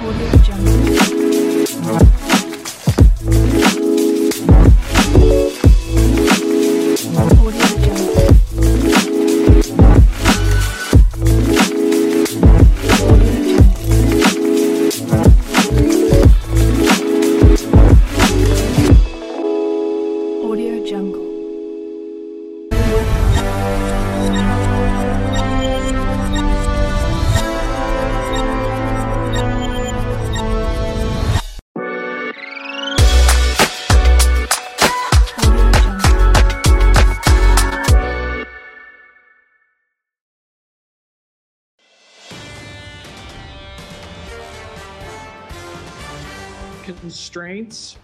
Audio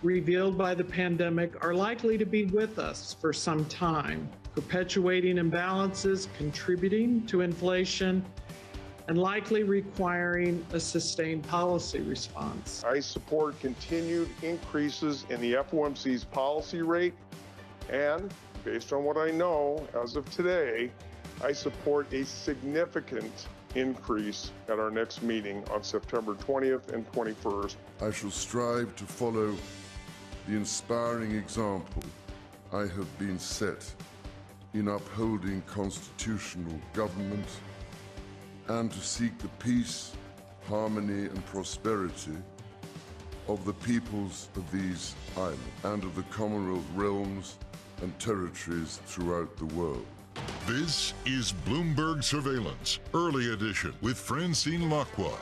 revealed by the pandemic are likely to be with us for some time, perpetuating imbalances, contributing to inflation, and likely requiring a sustained policy response. I support continued increases in the FOMC's policy rate. And based on what I know as of today, I support a significant increase at our next meeting on September 20th and 21st. I shall strive to follow the inspiring example I have been set in upholding constitutional government and to seek the peace, harmony, and prosperity of the peoples of these islands and of the Commonwealth realms and territories throughout the world. This is Bloomberg Surveillance, early edition with Francine Lacqua.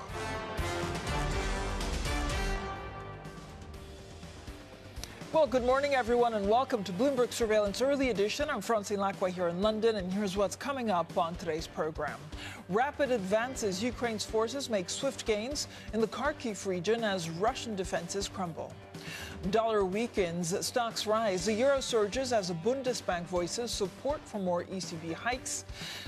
Well, good morning, everyone, and welcome to Bloomberg Surveillance Early Edition. I'm Francine Lacqua here in London, and here's what's coming up on today's program. Rapid advances, Ukraine's forces make swift gains in the Kharkiv region as Russian defenses crumble. Dollar weakens, stocks rise. The euro surges as the Bundesbank voices support for more ECB hikes.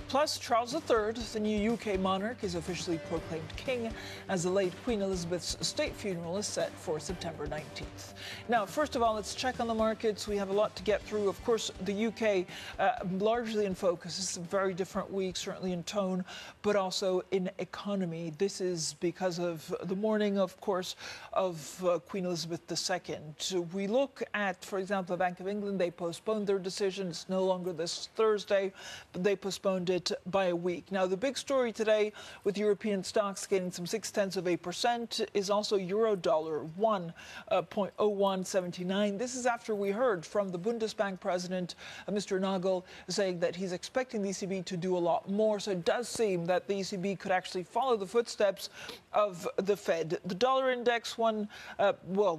Plus, Charles III, the new UK monarch, is officially proclaimed king as the late Queen Elizabeth's state funeral is set for September 19th. Now, first of all, let's check on the markets. We have a lot to get through. Of course, the UK uh, largely in focus. It's a very different week, certainly in tone, but also in economy. This is because of the mourning, of course, of uh, Queen Elizabeth II. We look at, for example, the Bank of England, they postponed their decision. It's no longer this Thursday, but they postponed it by a week. Now, the big story today with European stocks gaining some six tenths of a percent is also euro dollar, 1.0179. This is after we heard from the Bundesbank president, uh, Mr. Nagel, saying that he's expecting the ECB to do a lot more. So it does seem that the ECB could actually follow the footsteps of the Fed. The dollar index won, uh, well,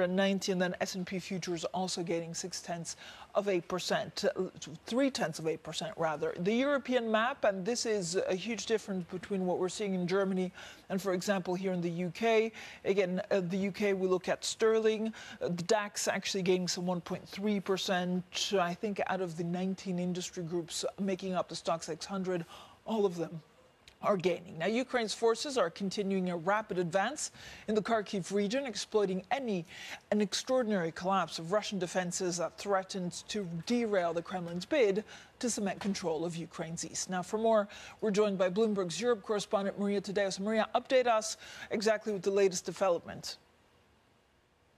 1,290, and then S&P futures also gaining six tenths of a percent, three tenths of eight percent rather. The European map, and this is a huge difference between what we're seeing in Germany and, for example, here in the UK. Again, uh, the UK, we look at sterling, uh, the DAX actually gaining some 1.3 percent. I think out of the 19 industry groups making up the Stoxx 600, all of them are gaining. Now, Ukraine's forces are continuing a rapid advance in the Kharkiv region, exploiting any an extraordinary collapse of Russian defenses that threatens to derail the Kremlin's bid to cement control of Ukraine's east. Now, for more, we're joined by Bloomberg's Europe correspondent Maria Tadeo. Maria, update us exactly with the latest development.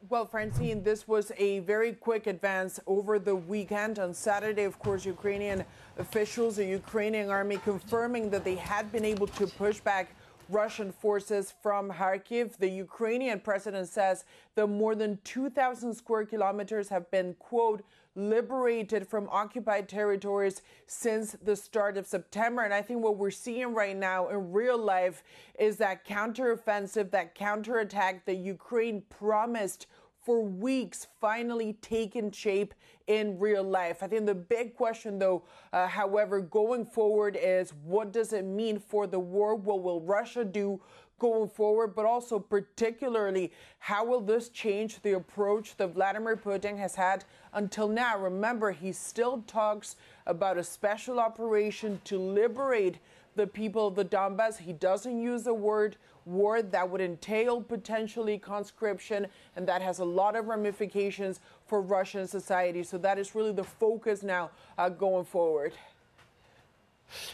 Well, Francine, this was a very quick advance over the weekend. On Saturday, of course, Ukrainian officials, the Ukrainian army confirming that they had been able to push back Russian forces from Kharkiv. The Ukrainian president says that more than 2,000 square kilometers have been, quote, liberated from occupied territories since the start of September. And I think what we're seeing right now in real life is that counteroffensive, that counterattack that Ukraine promised for weeks finally taken shape in real life. I think the big question, though, uh, however, going forward is what does it mean for the war? What will Russia do? Going forward, but also particularly, how will this change the approach that Vladimir Putin has had until now? Remember, he still talks about a special operation to liberate the people of the Donbass. He doesn't use the word war that would entail potentially conscription, and that has a lot of ramifications for Russian society. So that is really the focus now uh, going forward.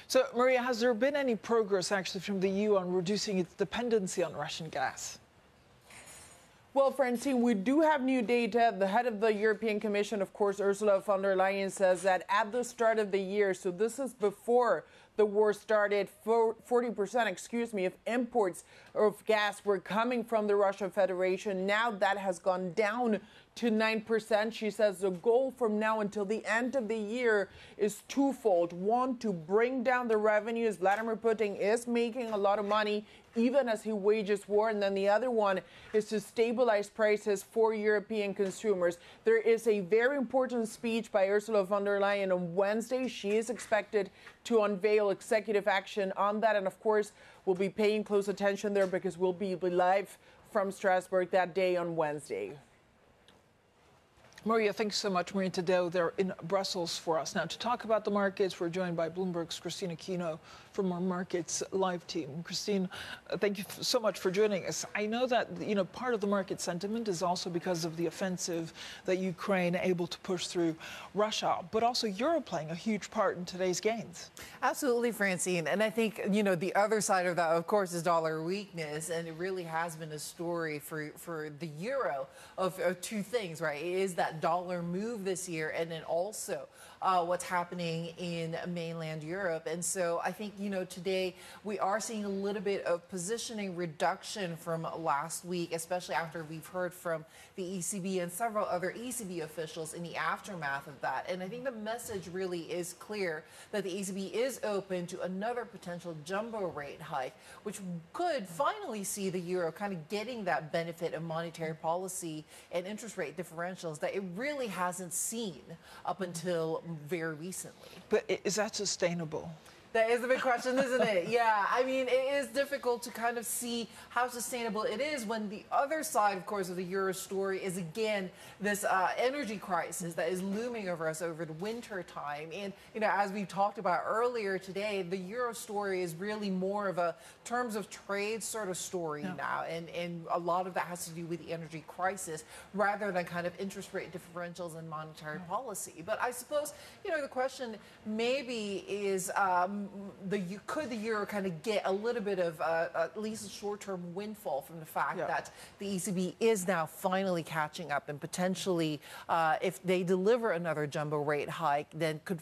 So So, Maria, has there been any progress actually from the EU on reducing its dependency on Russian gas? Well, Francine, we do have new data. The head of the European Commission, of course, Ursula von der Leyen, says that at the start of the year, so this is before the war started, 40%, excuse me, of imports of gas were coming from the Russian Federation. Now that has gone down to 9%. She says the goal from now until the end of the year is twofold. One, to bring down the revenues. Vladimir Putin is making a lot of money even as he wages war. And then the other one is to stabilize prices for European consumers. There is a very important speech by Ursula von der Leyen on Wednesday. She is expected to unveil executive action on that. And of course, we'll be paying close attention there because we'll be live from Strasbourg that day on Wednesday. Maria, thanks so much. Maria Tadeo there in Brussels for us. Now, to talk about the markets, we're joined by Bloomberg's Christina Kino from our Markets Live team. Christine, thank you so much for joining us. I know that, you know, part of the market sentiment is also because of the offensive that Ukraine able to push through Russia, but also Europe playing a huge part in today's gains. Absolutely, Francine. And I think, you know, the other side of that, of course, is dollar weakness. And it really has been a story for, for the euro of, of two things, right? It is that dollar move this year, and then also uh, what's happening in mainland Europe. And so I think, you know, today we are seeing a little bit of positioning reduction from last week, especially after we've heard from the ECB and several other ECB officials in the aftermath of that. And I think the message really is clear that the ECB is open to another potential jumbo rate hike, which could finally see the euro kind of getting that benefit of monetary policy and interest rate differentials that it really hasn't seen up until very recently. But is that sustainable? That is a big question, isn't it? Yeah, I mean, it is difficult to kind of see how sustainable it is when the other side, of course, of the Euro story is again this uh, energy crisis that is looming over us over the winter time. And, you know, as we talked about earlier today, the Euro story is really more of a terms of trade sort of story yeah. now. And, and a lot of that has to do with the energy crisis rather than kind of interest rate differentials and monetary policy. But I suppose, you know, the question maybe is, um, the could the euro kind of get a little bit of uh, at least a short-term windfall from the fact yeah. that the ECB is now finally catching up and potentially, uh, if they deliver another jumbo rate hike, then could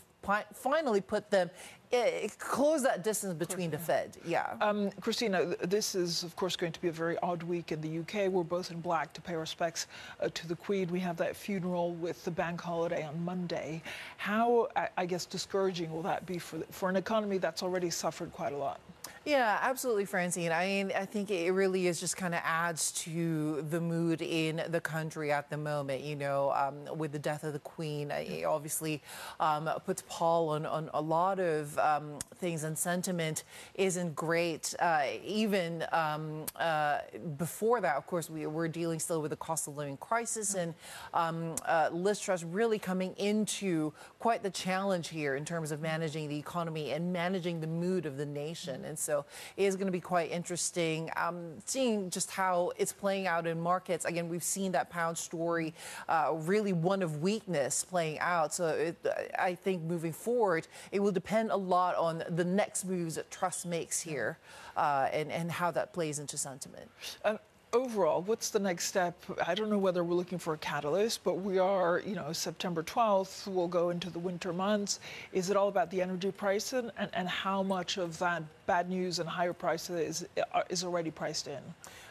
finally put them eh, close that distance between the Fed. Yeah. Um, Christina, this is, of course, going to be a very odd week in the UK. We're both in black to pay respects uh, to the Queen. We have that funeral with the bank holiday on Monday. How, I guess, discouraging will that be for, for an economy that's already suffered quite a lot? Yeah, absolutely, Francine. I mean, I think it really is just kind of adds to the mood in the country at the moment. You know, um, with the death of the Queen, it obviously um, puts pall on, on a lot of um, things, and sentiment isn't great. Uh, even um, uh, before that, of course, we were dealing still with the cost of living crisis, and um, uh, Liz Truss really coming into quite the challenge here in terms of managing the economy and managing the mood of the nation. And so it is going to be quite interesting um, seeing just how it's playing out in markets. Again, we've seen that pound story uh, really one of weakness playing out. So it, I think moving forward, it will depend a lot on the next moves that Truss makes here uh, and, and how that plays into sentiment. Um, overall, what's the next step? I don't know whether we're looking for a catalyst, but we are, you know, September 12th, we'll go into the winter months. Is it all about the energy price and, and, and how much of that bad news and higher prices is, is already priced in?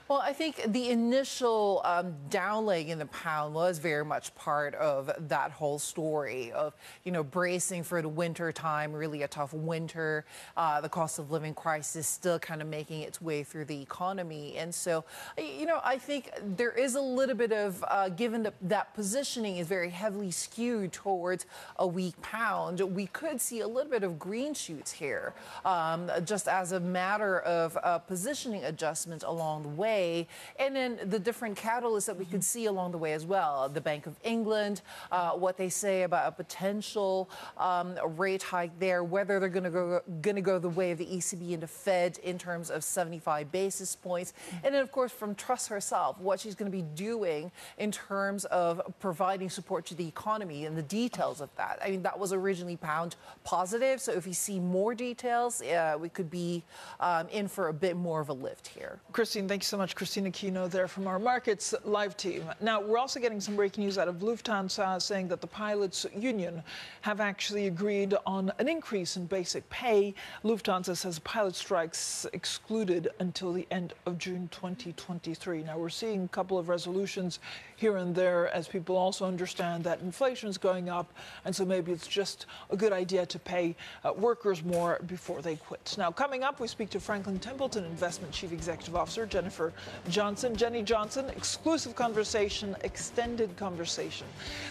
Well, I think the initial um, downleg in the pound was very much part of that whole story of, you know, bracing for the winter time, really a tough winter, uh, the cost of living crisis still kind of making its way through the economy. And so, you know, I think there is a little bit of, uh, given that that positioning is very heavily skewed towards a weak pound, we could see a little bit of green shoots here, um, just as a matter of uh, positioning adjustments along the way today, and then the different catalysts that we could see along the way as well. The Bank of England, uh, what they say about a potential um, rate hike there, whether they're going to go going to go the way of the ECB and the Fed in terms of 75 basis points, and then of course from Truss herself, what she's going to be doing in terms of providing support to the economy and the details of that. I mean, that was originally pound positive, so if we see more details, uh, we could be um, in for a bit more of a lift here. Christine, thank you so much. Christina Kino there from our Markets Live team. Now, we're also getting some breaking news out of Lufthansa saying that the pilots union have actually agreed on an increase in basic pay. Lufthansa says pilot strikes excluded until the end of June 2023. Now, we're seeing a couple of resolutions here and there as people also understand that inflation is going up, and so maybe it's just a good idea to pay uh, workers more before they quit. Now, coming up, we speak to Franklin Templeton Investment Chief Executive Officer Jennifer Johnson. Jenny Johnson, exclusive conversation, extended conversation.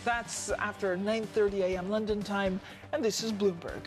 That's after 9:30 a.m. London time, and this is Bloomberg.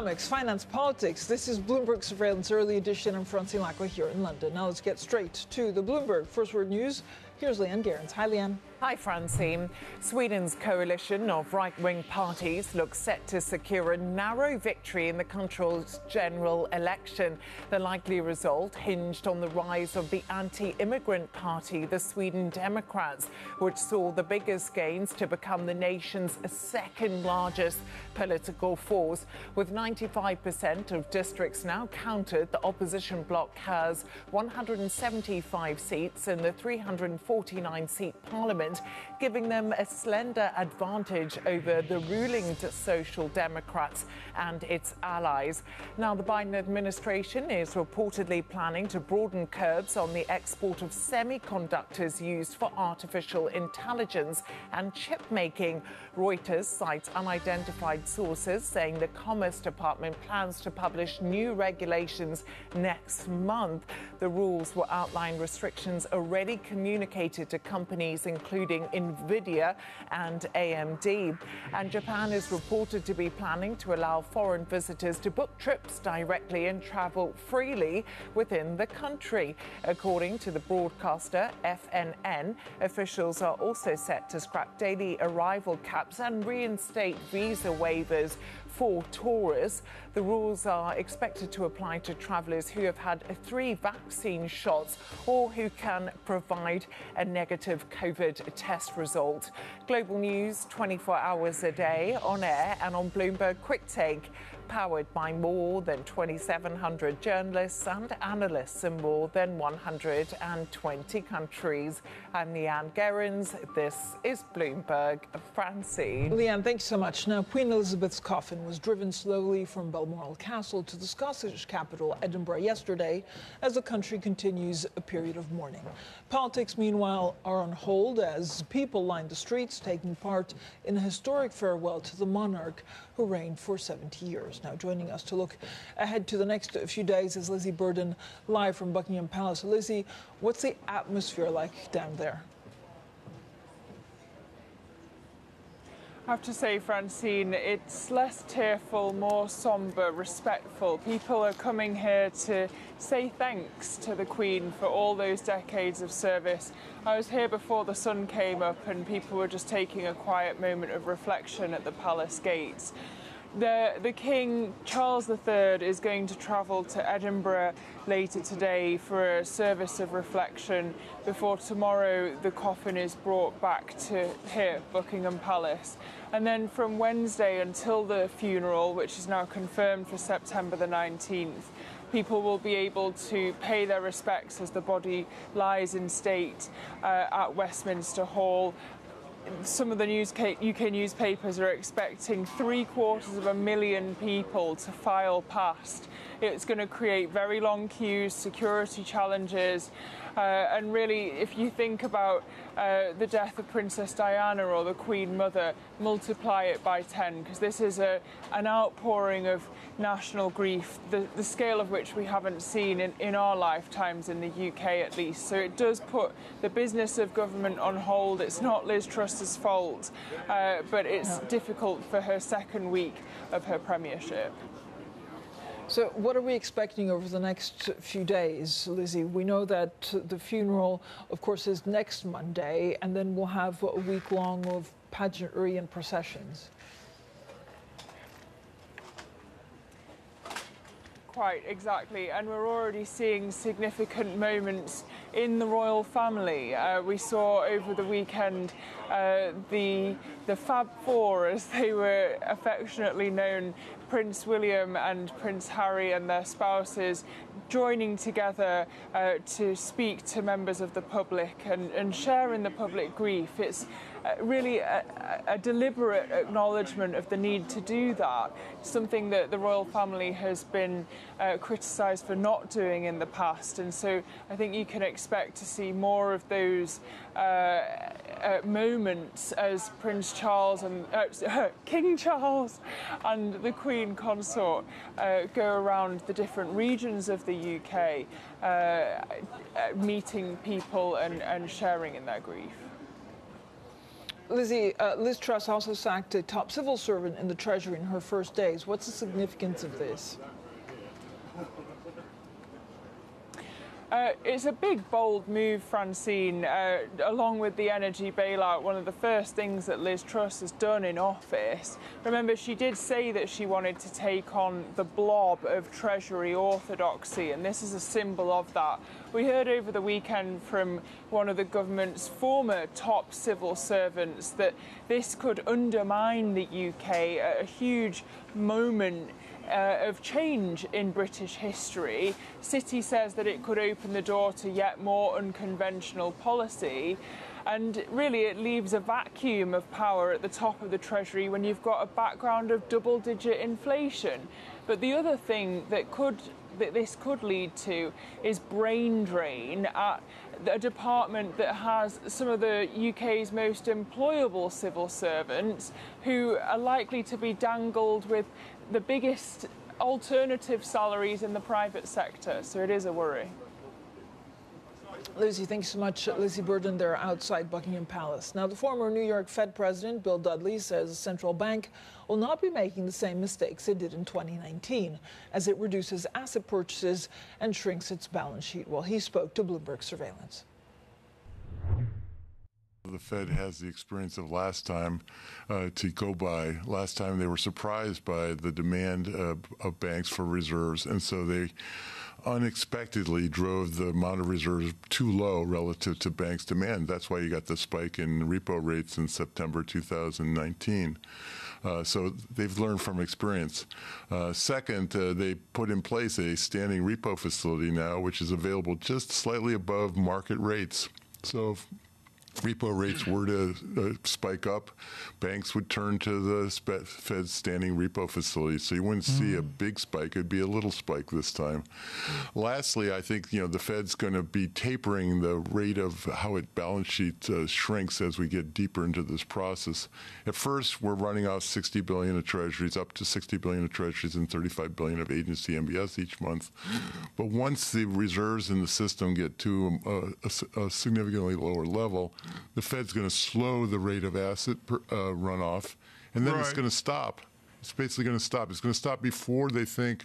Economics, finance, politics. This is Bloomberg Surveillance Early Edition. I'm Francine Lacqua here in London. Now let's get straight to the Bloomberg First Word News. Here's Leanne Gerrans. Hi, Leanne. Hi, Francine. Sweden's coalition of right wing parties looks set to secure a narrow victory in the country's general election. The likely result hinged on the rise of the anti immigrant party, the Sweden Democrats, which saw the biggest gains to become the nation's second largest political force. With 95% of districts now counted, the opposition bloc has 175 seats in the 349 seat parliament and giving them a slender advantage over the ruling Social Democrats and its allies. Now, the Biden administration is reportedly planning to broaden curbs on the export of semiconductors used for artificial intelligence and chip making. Reuters cites unidentified sources saying the Commerce Department plans to publish new regulations next month. The rules will outline restrictions already communicated to companies, including Nvidia and AMD. And Japan is reported to be planning to allow foreign visitors to book trips directly and travel freely within the country. According to the broadcaster FNN, officials are also set to scrap daily arrival caps and reinstate visa waivers for tourists. The rules are expected to apply to travellers who have had three vaccine shots or who can provide a negative COVID test result. Global news 24 hours a day on air and on Bloomberg Quick Take powered by more than 2,700 journalists and analysts in more than 120 countries. I'm Leanne Gerrans. This is Bloomberg. Francine. Leanne, thanks so much. Now, Queen Elizabeth's coffin was driven slowly from Balmoral Castle to the Scottish capital, Edinburgh, yesterday as the country continues a period of mourning. Politics, meanwhile, are on hold as people line the streets, taking part in a historic farewell to the monarch who reigned for 70 years. Now, joining us to look ahead to the next few days is Lizzie Burden, live from Buckingham Palace. Lizzie, what's the atmosphere like down there? I have to say, Francine, it's less tearful, more somber, respectful. People are coming here to say thanks to the Queen for all those decades of service. I was here before the sun came up, and people were just taking a quiet moment of reflection at the palace gates. The, the King, Charles III, is going to travel to Edinburgh later today for a service of reflection before tomorrow the coffin is brought back to here, Buckingham Palace. And then from Wednesday until the funeral, which is now confirmed for September the 19th, people will be able to pay their respects as the body lies in state uh, at Westminster Hall some of the news UK newspapers are expecting three quarters of a million people to file past. It's going to create very long queues, security challenges, uh, and really, if you think about uh, the death of Princess Diana or the Queen Mother, multiply it by 10, because this is a, an outpouring of national grief, the, the scale of which we haven't seen in, in our lifetimes in the UK at least. So it does put the business of government on hold. It's not Liz Truss's fault, uh, but it's difficult for her second week of her premiership. So, what are we expecting over the next few days, Lizzie? We know that the funeral, of course, is next Monday, and then we'll have a week long of pageantry and processions. Quite exactly, and we're already seeing significant moments in the royal family. Uh, we saw over the weekend uh, the the Fab Four, as they were affectionately known, Prince William and Prince Harry and their spouses joining together uh, to speak to members of the public and, and share in the public grief. It's really a, a, deliberate acknowledgement of the need to do that, something that the royal family has been uh, criticised for not doing in the past. And so I think you can expect to see more of those uh, uh moments as Prince Charles and uh, King Charles and the Queen consort go around the different regions of the UK, meeting people and, and sharing in their grief. Lizzie, uh, Liz Truss also sacked a top civil servant in the Treasury in her first days. What's the significance of this? Uh, it's a big, bold move, Francine. Uh, along with the energy bailout, one of the first things that Liz Truss has done in office. Remember, she did say that she wanted to take on the blob of Treasury orthodoxy, and this is a symbol of that. We heard over the weekend from one of the government's former top civil servants that this could undermine the UK, a, a huge moment uh, of change in British history. City says that it could open the door to yet more unconventional policy. And really, it leaves a vacuum of power at the top of the Treasury when you've got a background of double digit inflation. But the other thing that could that this could lead to is brain drain at a department that has some of the UK's most employable civil servants who are likely to be dangled with the biggest alternative salaries in the private sector. So it is a worry. Lizzie, thanks so much. Lizzie Burden there outside Buckingham Palace. Now, the former New York Fed president, Bill Dudley, says the central bank will not be making the same mistakes it did in 2019 as it reduces asset purchases and shrinks its balance sheet. Well, he spoke to Bloomberg Surveillance. The Fed has the experience of last time uh, to go by. Last time they were surprised by the demand uh, of banks for reserves, and so they unexpectedly drove the amount of reserves too low relative to banks' demand. That's why you got the spike in repo rates in September 2019. Uh, so they've learned from experience. Uh, second, uh, they put in place a standing repo facility now, which is available just slightly above market rates. So repo rates were to uh, spike up, banks would turn to the Fed's standing repo facility. So you wouldn't mm. see a mm. big spike; it'd be a little spike this time. Mm. Lastly, I think you know the Fed's going to be tapering the rate of how it balance sheet uh, shrinks as we get deeper into this process. At first, we're running off 60 billion of Treasuries, up to 60 billion of Treasuries, and 35 billion of agency MBS each month. But once the reserves in the system get to um, a, a, a significantly lower level, the Fed's going to slow the rate of asset per, uh, runoff, and then right. it's going to stop. It's basically going to stop. It's going to stop before they think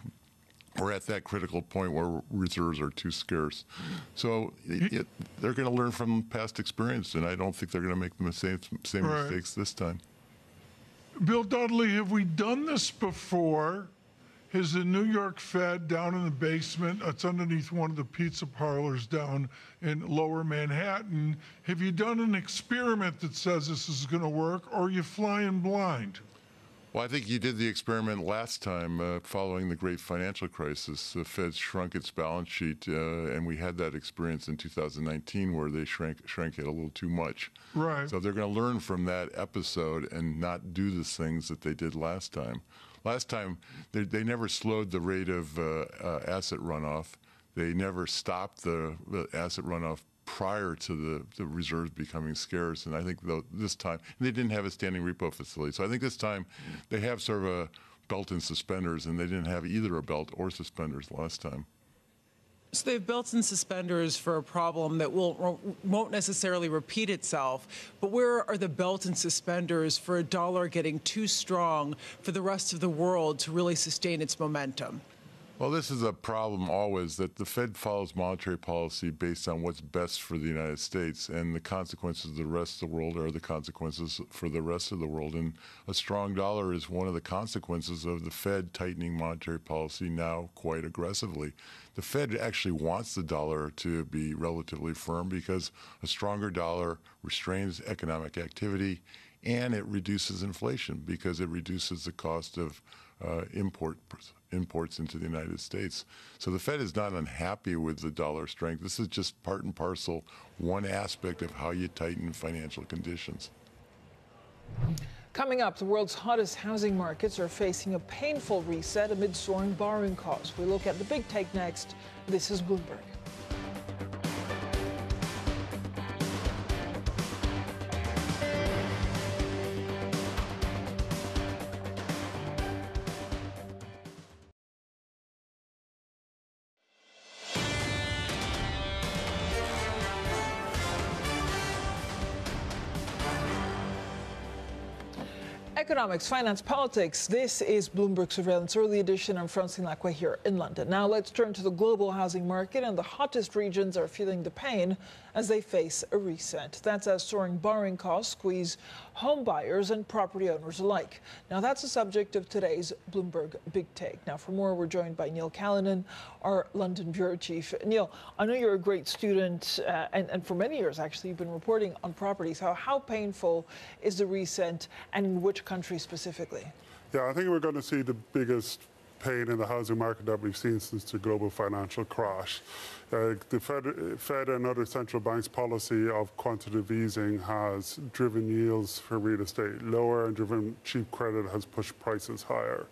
we're at that critical point where reserves are too scarce. So it, it, they're going to learn from past experience, and I don't think they're going to make the same, same right. mistakes this time. Bill Dudley, have we done this before? Is the New York Fed down in the basement. It's underneath one of the pizza parlors down in lower Manhattan. Have you done an experiment that says this is going to work, or are you flying blind? Well, I think you did the experiment last time uh, following the great financial crisis. The Fed shrunk its balance sheet, uh, and we had that experience in 2019 where they shrank, shrank it a little too much. Right. So they're going to learn from that episode and not do the things that they did last time. Last time, they, they never slowed the rate of uh, uh asset runoff. They never stopped the, asset runoff prior to the, the reserves becoming scarce. And I think this time, they didn't have a standing repo facility. So I think this time they have sort of a belt and suspenders, and they didn't have either a belt or suspenders last time. So they've and suspenders for a problem that will, won't necessarily repeat itself. But where are the belt and suspenders for a dollar getting too strong for the rest of the world to really sustain its momentum? Well, this is a problem always that the Fed follows monetary policy based on what's best for the United States, and the consequences of the rest of the world are the consequences for the rest of the world. And a strong dollar is one of the consequences of the Fed tightening monetary policy now quite aggressively. The Fed actually wants the dollar to be relatively firm because a stronger dollar restrains economic activity and it reduces inflation because it reduces the cost of uh, import imports into the United States. So the Fed is not unhappy with the dollar strength. This is just part and parcel, one aspect of how you tighten financial conditions. Coming up, the world's hottest housing markets are facing a painful reset amid soaring borrowing costs. We look at the big take next. This is Bloomberg. Economics, finance, politics. This is Bloomberg Surveillance Early Edition. I'm Francine Lacqua here in London. Now let's turn to the global housing market, and the hottest regions are feeling the pain as they face a reset. That's as soaring borrowing costs squeeze home buyers and property owners alike. Now that's the subject of today's Bloomberg Big Take. Now for more, we're joined by Neil Callanan, our London bureau chief. Neil, I know you're a great student, uh, and, and for many years actually, you've been reporting on properties. How, how painful is the reset, and in which country specifically? Yeah, I think we're going to see the biggest pain in the housing market that we've seen since the global financial crash. Uh, the Fed, Fed, and other central banks' policy of quantitative easing has driven yields for real estate lower and driven cheap credit has pushed prices higher.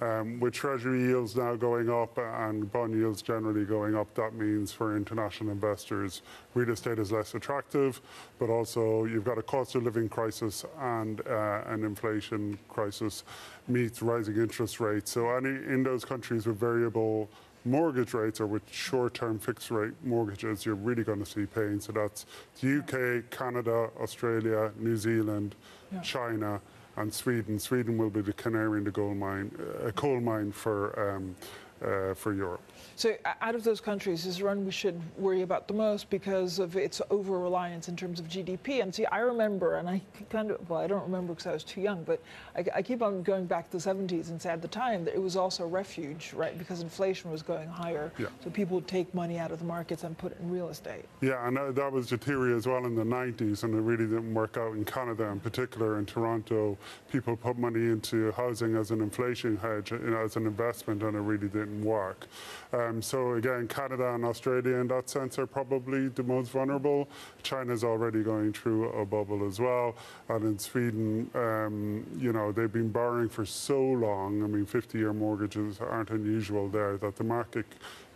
Um, with Treasury yields now going up and bond yields generally going up, that means for international investors, real estate is less attractive, but also you've got a cost of living crisis and uh, an inflation crisis meets rising interest rates. So any in those countries with variable mortgage rates or with short-term fixed rate mortgages, you're really going to see pain. So that's the UK, Canada, Australia, New Zealand, yeah. China, and Sweden. Sweden will be the canary in the gold mine, a uh, coal mine for um, uh, for Europe. So, out of those countries, is one we should worry about the most because of its over reliance in terms of GDP? And see, I remember, and I kind of, well, I don't remember because I was too young, but I, I, keep on going back to the 70s and say at the time that it was also a refuge, right? Because inflation was going higher. Yeah. So people would take money out of the markets and put it in real estate. Yeah, and that, that was the theory as well in the 90s, and it really didn't work out in Canada in particular. In Toronto, people put money into housing as an inflation hedge, you know, as an investment, and it really didn't work. Um, so again, Canada and Australia in that sense are probably the most vulnerable. China's already going through a bubble as well. And in Sweden, um, you know, they've been borrowing for so long. I mean, 50-year mortgages aren't unusual there that the market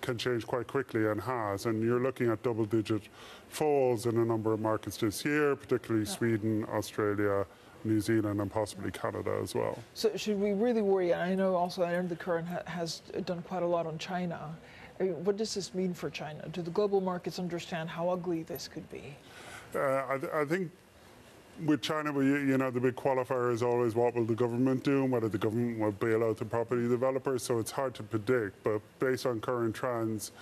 can change quite quickly and has. And you're looking at double-digit falls in a number of markets this year, particularly yeah. Sweden, Australia, New Zealand and possibly Canada as well. So should we really worry? I know also I know the current ha has done quite a lot on China. I mean, what does this mean for China? Do the global markets understand how ugly this could be? Uh, I, th I, think with China, you know, the big qualifier is always what will the government do and whether the government will bail out the property developers. So it's hard to predict. But based on current trends,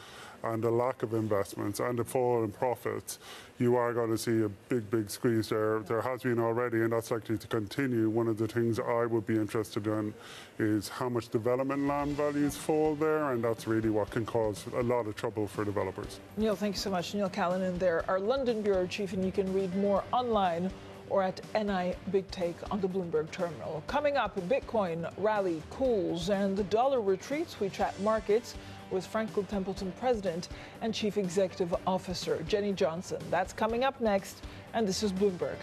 and the lack of investments and the fall in profits, you are going to see a big, big squeeze there. There has been already, and that's likely to continue. One of the things I would be interested in is how much development land values fall there, and that's really what can cause a lot of trouble for developers. Neil, thank you so much. Neil Callanan there, our London Bureau Chief, and you can read more online or at NI Big Take on the Bloomberg terminal. Coming up, Bitcoin rally cools and the dollar retreats. We chat markets with Franklin Templeton President and Chief Executive Officer Jenny Johnson. That's coming up next, and this is Bloomberg.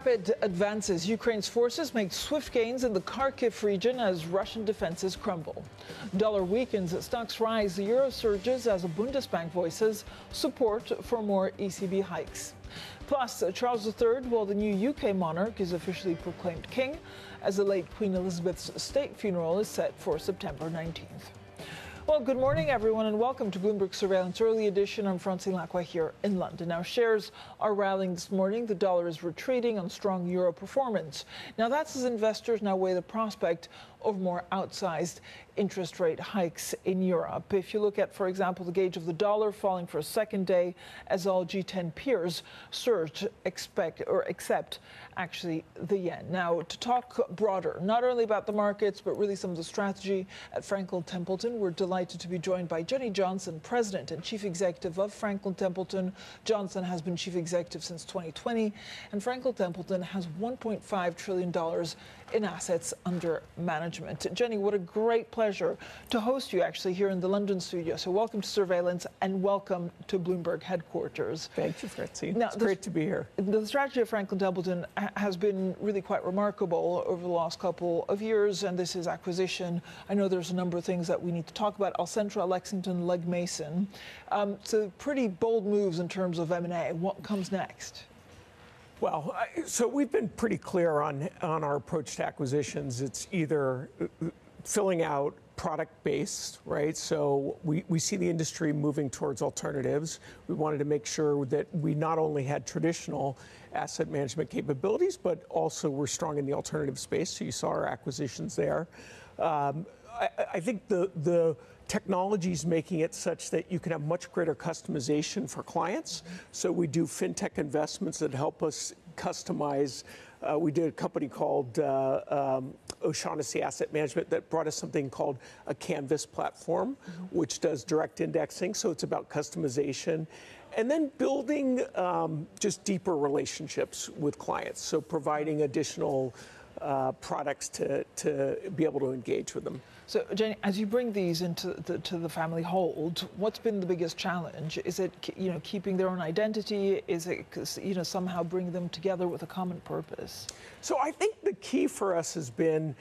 Rapid advances. Ukraine's forces make swift gains in the Kharkiv region as Russian defenses crumble. Dollar weakens, stocks rise, the euro surges as the Bundesbank voices support for more ECB hikes. Plus, Charles III, well, the new UK monarch, is officially proclaimed king as the late Queen Elizabeth's state funeral is set for September 19th. Well, good morning, everyone, and welcome to Bloomberg Surveillance Early Edition. I'm Francine Lacqua here in London. Now, shares are rallying this morning. The dollar is retreating on strong euro performance. Now, that's as investors now weigh the prospect of more outsized interest rate hikes in Europe. If you look at, for example, the gauge of the dollar falling for a second day as all G10 peers surge, expect or accept actually the yen. Now, to talk broader, not only about the markets, but really some of the strategy at Franklin Templeton, we're delighted to be joined by Jenny Johnson, President and Chief Executive of Franklin Templeton. Johnson has been Chief Executive since 2020, and Franklin Templeton has $1.5 trillion in assets under management. Jenny, what a great pleasure to host you actually here in the London studio. So welcome to Surveillance and welcome to Bloomberg headquarters. Thank you, Francine. Now, it's the, great to be here. The strategy of Franklin Templeton has been really quite remarkable over the last couple of years, and this is acquisition. I know there's a number of things that we need to talk about. Alcentra, Lexington, Leg Mason. Um, so pretty bold moves in terms of M&A. What comes next? Well, so we've been pretty clear on on our approach to acquisitions. It's either uh, filling out product based, right? So we, we see the industry moving towards alternatives. We wanted to make sure that we not only had traditional asset management capabilities, but also we're strong in the alternative space. So you saw our acquisitions there. Um, I, I think the the technology is making it such that you can have much greater customization for clients. So we do fintech investments that help us customize. Uh, we did a company called uh, um, O'Shaughnessy Asset Management that brought us something called a Canvas platform, mm-hmm. which does direct indexing. So it's about customization. And then building um, just deeper relationships with clients. So providing additional uh, products to, to be able to engage with them. So, Jenny, as you bring these into the, to the family hold, what's been the biggest challenge? Is it you know keeping their own identity? Is it you know somehow bring them together with a common purpose? So, I think the key for us has been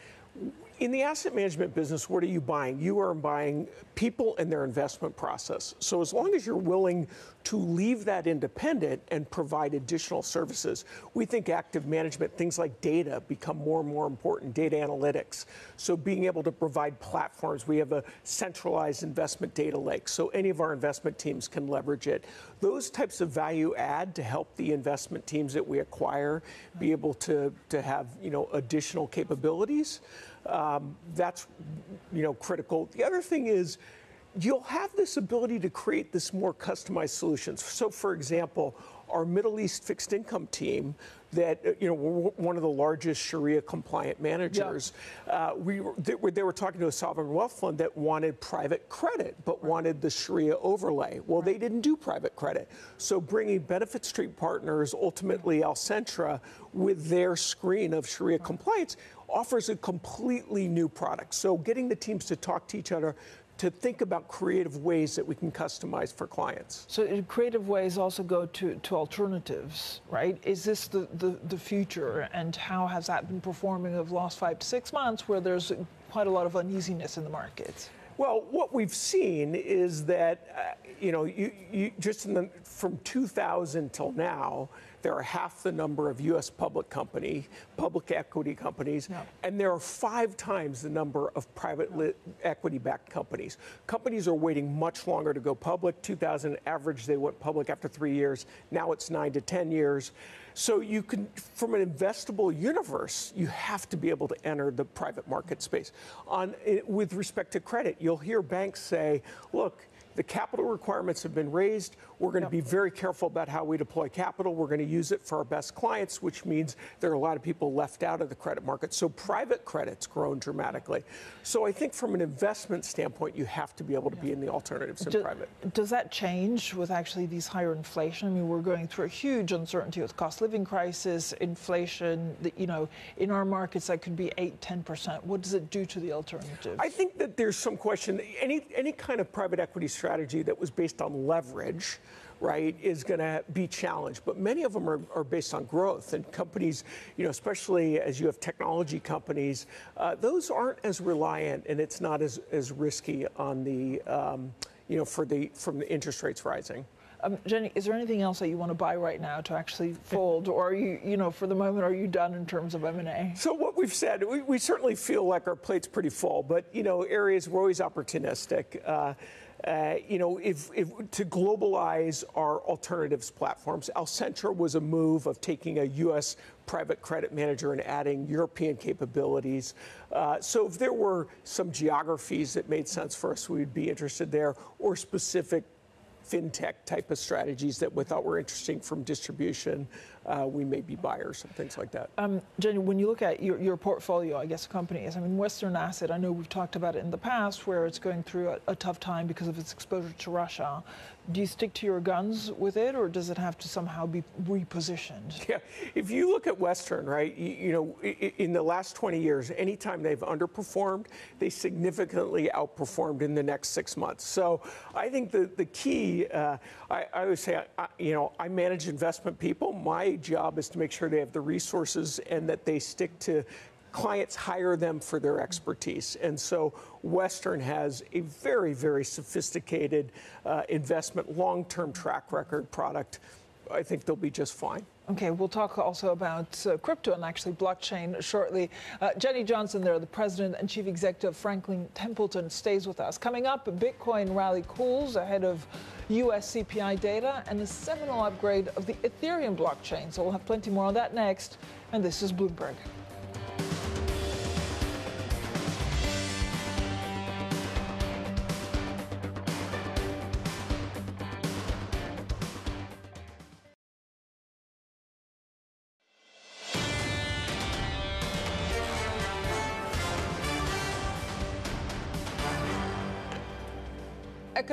in the asset management business, what are you buying? You are buying people and their investment process. So as long as you're willing to leave that independent and provide additional services, we think active management, things like data, become more and more important, data analytics. So being able to provide platforms, we have a centralized investment data lake, so any of our investment teams can leverage it. Those types of value add to help the investment teams that we acquire be able to, to have you know additional capabilities. Um, that's you know critical. The other thing is you'll have this ability to create this more customized solutions. So, for example, our Middle East fixed income team that uh, you know we're one of the largest Sharia compliant managers. Yeah. Uh, we were, they, were, they, were talking to a sovereign wealth fund that wanted private credit but right. wanted the Sharia overlay. Well, right. they didn't do private credit, so bringing Benefit Street Partners, ultimately Alcentra, with their screen of Sharia right. compliance offers a completely new product. So getting the teams to talk to each other, to think about creative ways that we can customize for clients. So creative ways also go to, to alternatives, right? Is this the, the, the future and how has that been performing over the last five to six months where there's quite a lot of uneasiness in the markets? Well, what we've seen is that, uh, you know, you, you just the, from 2000 till now, there are half the number of U.S. public company, public equity companies, no. and there are five times the number of private no. equity-backed companies. Companies are waiting much longer to go public. 2000 average, they went public after three years. Now it's nine to 10 years. So you can, from an investable universe, you have to be able to enter the private market space. On with respect to credit, you'll hear banks say, "Look, the capital requirements have been raised. We're going to be very careful about how we deploy capital. We're going to use it for our best clients, which means there are a lot of people left out of the credit market. So private credit's grown dramatically. So I think from an investment standpoint, you have to be able to be in the alternatives in Do- private. Does that change with actually these higher inflation? I mean, we're going through a huge uncertainty with cost living crisis, inflation. that, You know, in our markets, that could be eight, ten percent. What does it do to the alternatives? I think that there's some question. Any any kind of private equity strategy that was based on leverage, right, is going to be challenged. But many of them are, are based on growth and companies, you know, especially as you have technology companies, uh, those aren't as reliant and it's not as as risky on the, um, you know, for the from the interest rates rising. Um, Jenny, is there anything else that you want to buy right now to actually fold, or are you, you know, for the moment, are you done in terms of M and A? So what we've said, we, we certainly feel like our plate's pretty full, but you know, areas we're always opportunistic. Uh, uh, you know, if, if to globalize our alternatives platforms, Alcentra was a move of taking a U.S. private credit manager and adding European capabilities. Uh, so if there were some geographies that made sense for us, we'd be interested there, or specific fintech type of strategies that we thought were interesting from distribution, uh, we may be buyers and things like that. Um, Jenny, when you look at your, your portfolio, I guess companies, I mean, Western Asset, I know we've talked about it in the past where it's going through a, a tough time because of its exposure to Russia. Do you stick to your guns with it, or does it have to somehow be repositioned? Yeah, if you look at Western, right, you, you know, in the last 20 years, anytime they've underperformed, they significantly outperformed in the next six months. So I think the, the key, uh, I, I always say, I, you know, I manage investment people. My job is to make sure they have the resources and that they stick to clients hire them for their expertise. And so Western has a very, very sophisticated uh, investment, long term track record product. I think they'll be just fine. Okay, we'll talk also about uh, crypto and actually blockchain shortly. Uh, Jenny Johnson, there, the president and chief executive of Franklin Templeton, stays with us. Coming up, Bitcoin rally cools ahead of U.S. CPI data and a seminal upgrade of the Ethereum blockchain. So we'll have plenty more on that next. And this is Bloomberg.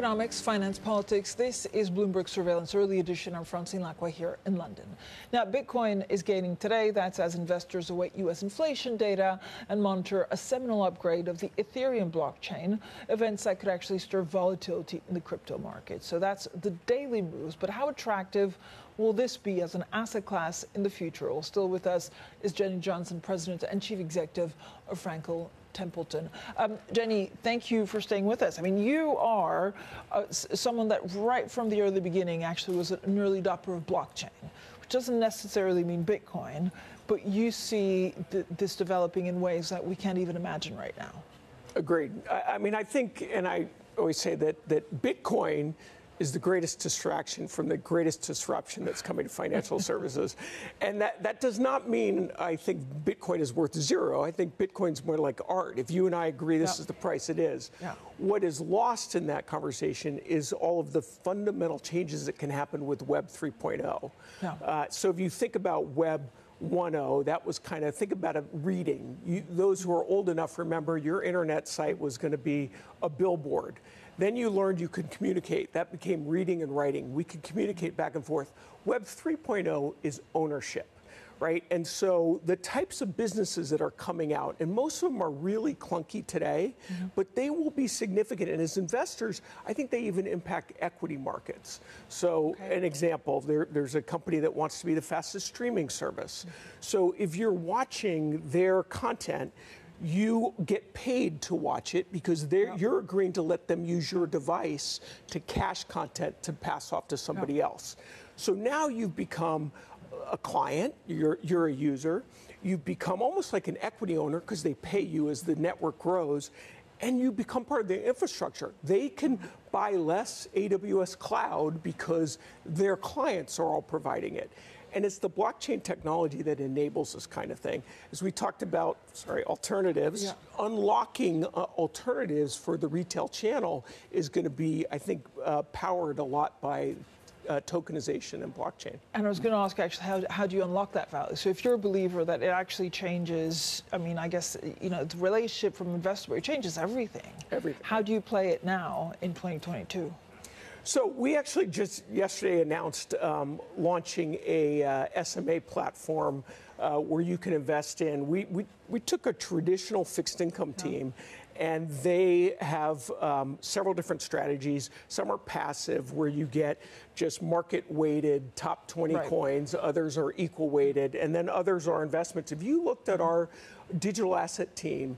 Economics, finance, politics. This is Bloomberg Surveillance Early Edition. I'm Francine Lacqua here in London. Now, Bitcoin is gaining today. That's as investors await U.S. inflation data and monitor a seminal upgrade of the Ethereum blockchain, events that could actually stir volatility in the crypto market. So that's the daily moves. But how attractive will this be as an asset class in the future? Well, still with us is Jenny Johnson, President and Chief Executive of Franklin Templeton. Um, Jenny, thank you for staying with us. I mean, you are uh, someone that right from the early beginning actually was an early adopter of blockchain, which doesn't necessarily mean Bitcoin, but you see th- this developing in ways that we can't even imagine right now. Agreed. I, I mean, I think, and I always say that that Bitcoin is the greatest distraction from the greatest disruption that's coming to financial services. And that, that does not mean I think Bitcoin is worth zero. I think Bitcoin's more like art. If you and I agree this Yeah. is the price it is. Yeah. What is lost in that conversation is all of the fundamental changes that can happen with Web 3.0. Yeah. Uh, so if you think about Web 1.0, that was kind of think about a reading. You, those who are old enough remember your internet site was going to be a billboard. Then you learned you could communicate. That became reading and writing. We could communicate back and forth. Web 3.0 is ownership right? And so the types of businesses that are coming out, and most of them are really clunky today, mm-hmm. but they will be significant. And as investors, I think they even impact equity markets. So, an example there, there's a company that wants to be the fastest streaming service. Mm-hmm. So, if you're watching their content, you get paid to watch it because they're, you're agreeing to let them use your device to cache content to pass off to somebody else. So now you've become a client, you're, you're a user, you've become almost like an equity owner because they pay you as the network grows, and you become part of the infrastructure. They can mm-hmm. buy less AWS cloud because their clients are all providing it. And it's the blockchain technology that enables this kind of thing. As we talked about, sorry, alternatives, Yeah. unlocking uh, alternatives for the retail channel is going to be, I think, uh, powered a lot by uh, tokenization and blockchain. And I was going to ask actually, how, how do you unlock that value? So if you're a believer that it actually changes, I mean, I guess, you know, the relationship from investor, it changes everything. Everything. How do you play it now in 2022? So we actually just yesterday announced um, launching a uh, SMA platform uh, where you can invest in. We, we, we took a traditional fixed income team and they have um, several different strategies. Some are passive, where you get just market weighted top 20 Right. coins, others are equal weighted, and then others are investments. If you looked at our digital asset team,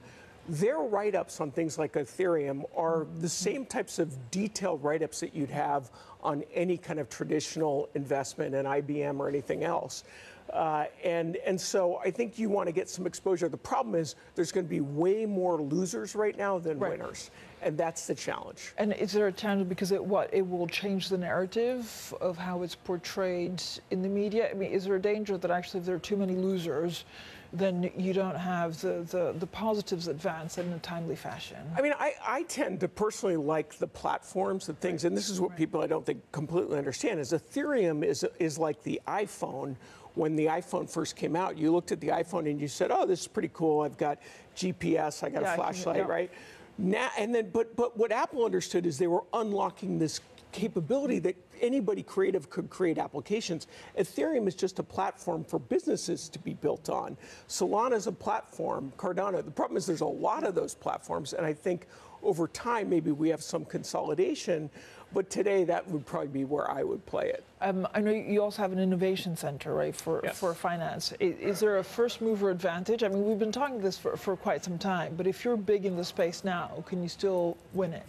their write ups on things like Ethereum are the same types of detailed write ups that you'd have on any kind of traditional investment in IBM or anything else. Uh, and, and so I think you want to get some exposure. The problem is there's going to be way more losers right now than Right. winners. And that's the challenge. And is there a challenge because it what it will change the narrative of how it's portrayed in the media? I mean, is there a danger that actually if there are too many losers, then you don't have the, the, the positives advance in a timely fashion? I mean, I, I tend to personally like the platforms, and things, and this is what people I don't think completely understand is Ethereum is is like the iPhone. When the iPhone first came out, you looked at the iPhone and you said, "Oh, this is pretty cool. I've got GPS, I got Yeah, a can- flashlight, yeah. right?" Now and then, but but what Apple understood is they were unlocking this capability that anybody creative could create applications. Ethereum is just a platform for businesses to be built on. Solana is a platform. Cardano. The problem is there's a lot of those platforms, and I think over time maybe we have some consolidation. But today that would probably be where I would play it. Um, I know you also have an innovation center, right, for, Yes. for finance. Is, is there a first mover advantage? I mean, we've been talking this for, for quite some time, but if you're big in the space now, can you still win it?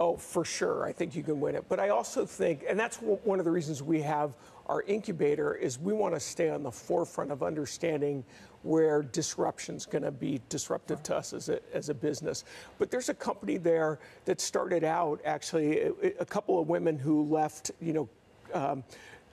Oh, for sure. I think you can win it. But I also think, and that's one of the reasons we have our incubator, is we want to stay on the forefront of understanding where disruption's going to be disruptive to us as a, as a business. But there's a company there that started out actually a, couple of women who left, you know, um,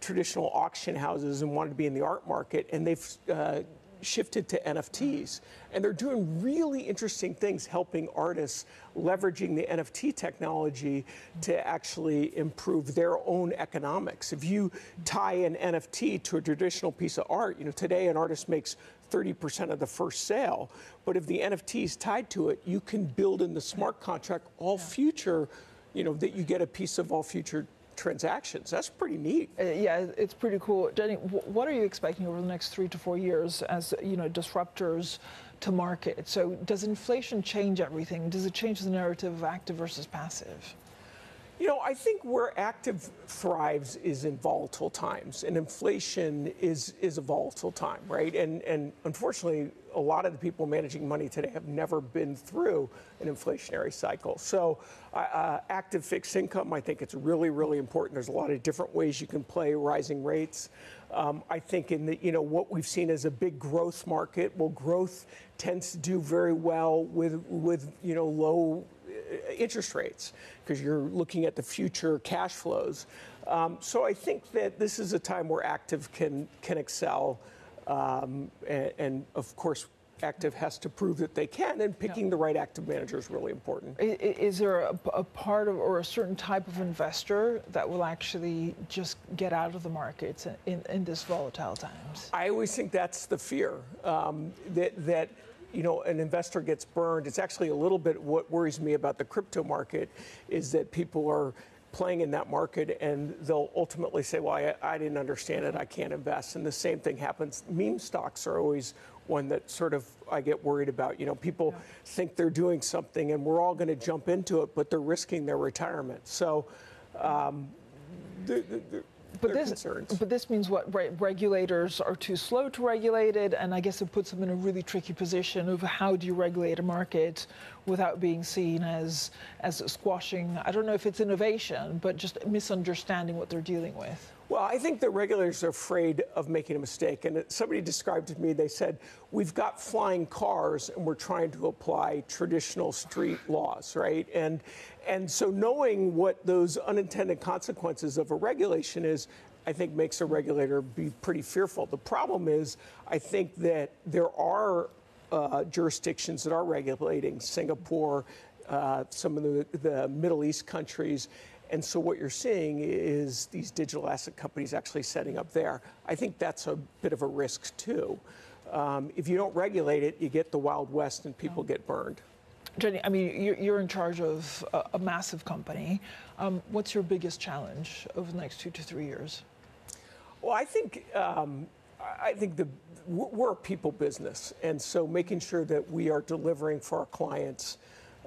traditional auction houses and wanted to be in the art market, and they've uh, shifted to NFTs. And they're doing really interesting things helping artists leveraging the NFT technology to actually improve their own economics. If you tie an NFT to a traditional piece of art, you know, today an artist makes 30% of the first sale, but if the NFT is tied to it, you can build in the smart contract all future, you know, that you get a piece of all future transactions. That's pretty neat. Uh, yeah, it's pretty cool. Jenny, wh- what are you expecting over the next three to four years as you know disruptors to market? So, does inflation change everything? Does it change the narrative of active versus passive? You know, I think where active thrives is in volatile times, and inflation is is a volatile time, right? And and unfortunately, a lot of the people managing money today have never been through an inflationary cycle. So, uh, uh, active fixed income, I think it's really really important. There's a lot of different ways you can play rising rates. Um, I think in the you know what we've seen as a big growth market. Well, growth tends to do very well with with you know low interest rates because you're looking at the future cash flows. Um, so I think that this is a time where active can can excel, um, and, and of course. Active has to prove that they can, and picking the right active manager is really important. Is there a, a part of or a certain type of investor that will actually just get out of the markets in, in this volatile times? I always think that's the fear um, that that you know an investor gets burned. It's actually a little bit what worries me about the crypto market is that people are playing in that market and they'll ultimately say, "Well, I, I didn't understand it. I can't invest." And the same thing happens. Meme stocks are always one that sort of I get worried about. You know, people think they're doing something and we're all going to jump into it, but they're risking their retirement. So. Um, the, the, the, But this, concerns. but this means what? Re- regulators are too slow to regulate it, and I guess it puts them in a really tricky position of how do you regulate a market without being seen as as squashing. I don't know if it's innovation, but just misunderstanding what they're dealing with. Well, I think the regulators are afraid of making a mistake. And somebody described to me, they said, We've got flying cars and we're trying to apply traditional street laws, right? And, and so knowing what those unintended consequences of a regulation is, I think makes a regulator be pretty fearful. The problem is, I think that there are uh, jurisdictions that are regulating Singapore, uh, some of the, the Middle East countries. And so what you're seeing is these digital asset companies actually setting up there. I think that's a bit of a risk too. Um, if you don't regulate it, you get the Wild West and people get burned. Jenny, I mean, you're, you're in charge of a, a massive company. Um, what's your biggest challenge over the next two to three years? Well, I think um, I think the we're a people business, and so making sure that we are delivering for our clients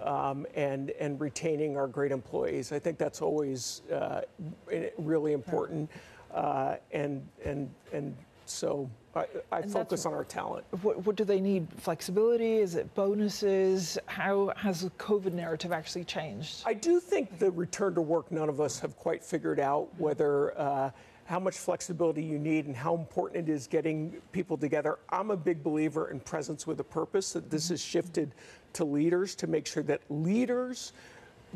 um, and and retaining our great employees, I think that's always uh, really important. Uh, and and and so I, I focus on our talent. What, what do they need? Flexibility? Is it bonuses? How has the COVID narrative actually changed? I do think the return to work, none of us have quite figured out whether uh, how much flexibility you need and how important it is getting people together. I'm a big believer in presence with a purpose, that this has shifted to leaders to make sure that leaders,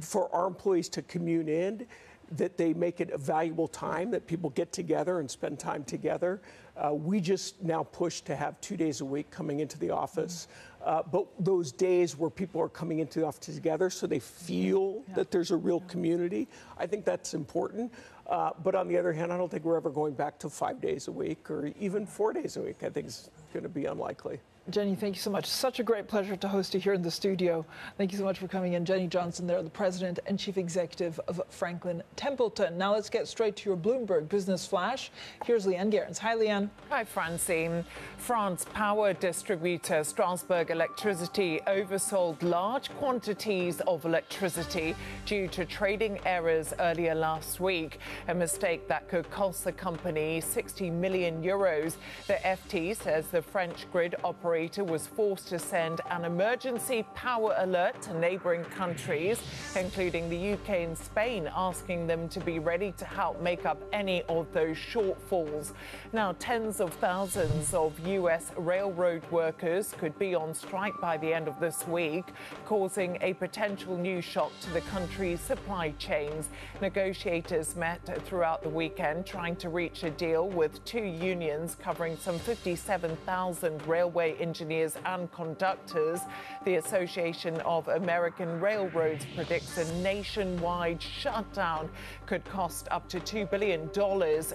for our employees to commune in, that they make it a valuable time, that people get together and spend time together. Uh, we just now push to have two days a week coming into the office. Uh, but those days where people are coming into the office together so they feel that there's a real community, I think that's important. Uh, but on the other hand, I don't think we're ever going back to five days a week or even four days a week. I think it's going to be unlikely. Jenny, thank you so much. Such a great pleasure to host you here in the studio. Thank you so much for coming in. Jenny Johnson, there, the president and chief executive of Franklin Templeton. Now let's get straight to your Bloomberg Business Flash. Here's Leanne Gerrans. Hi, Leanne. Hi, Francine. France power distributor Strasbourg Electricity oversold large quantities of electricity due to trading errors earlier last week, a mistake that could cost the company 60 million euros. The FT says the French grid operator was forced to send an emergency power alert to neighboring countries, including the UK and Spain, asking them to be ready to help make up any of those shortfalls. Now, tens of thousands of US railroad workers could be on strike by the end of this week, causing a potential new shock to the country's supply chains. Negotiators met throughout the weekend trying to reach a deal with two unions covering some 57,000 railway engineers and conductors. The Association of American Railroads predicts a nationwide shutdown could cost up to $2 billion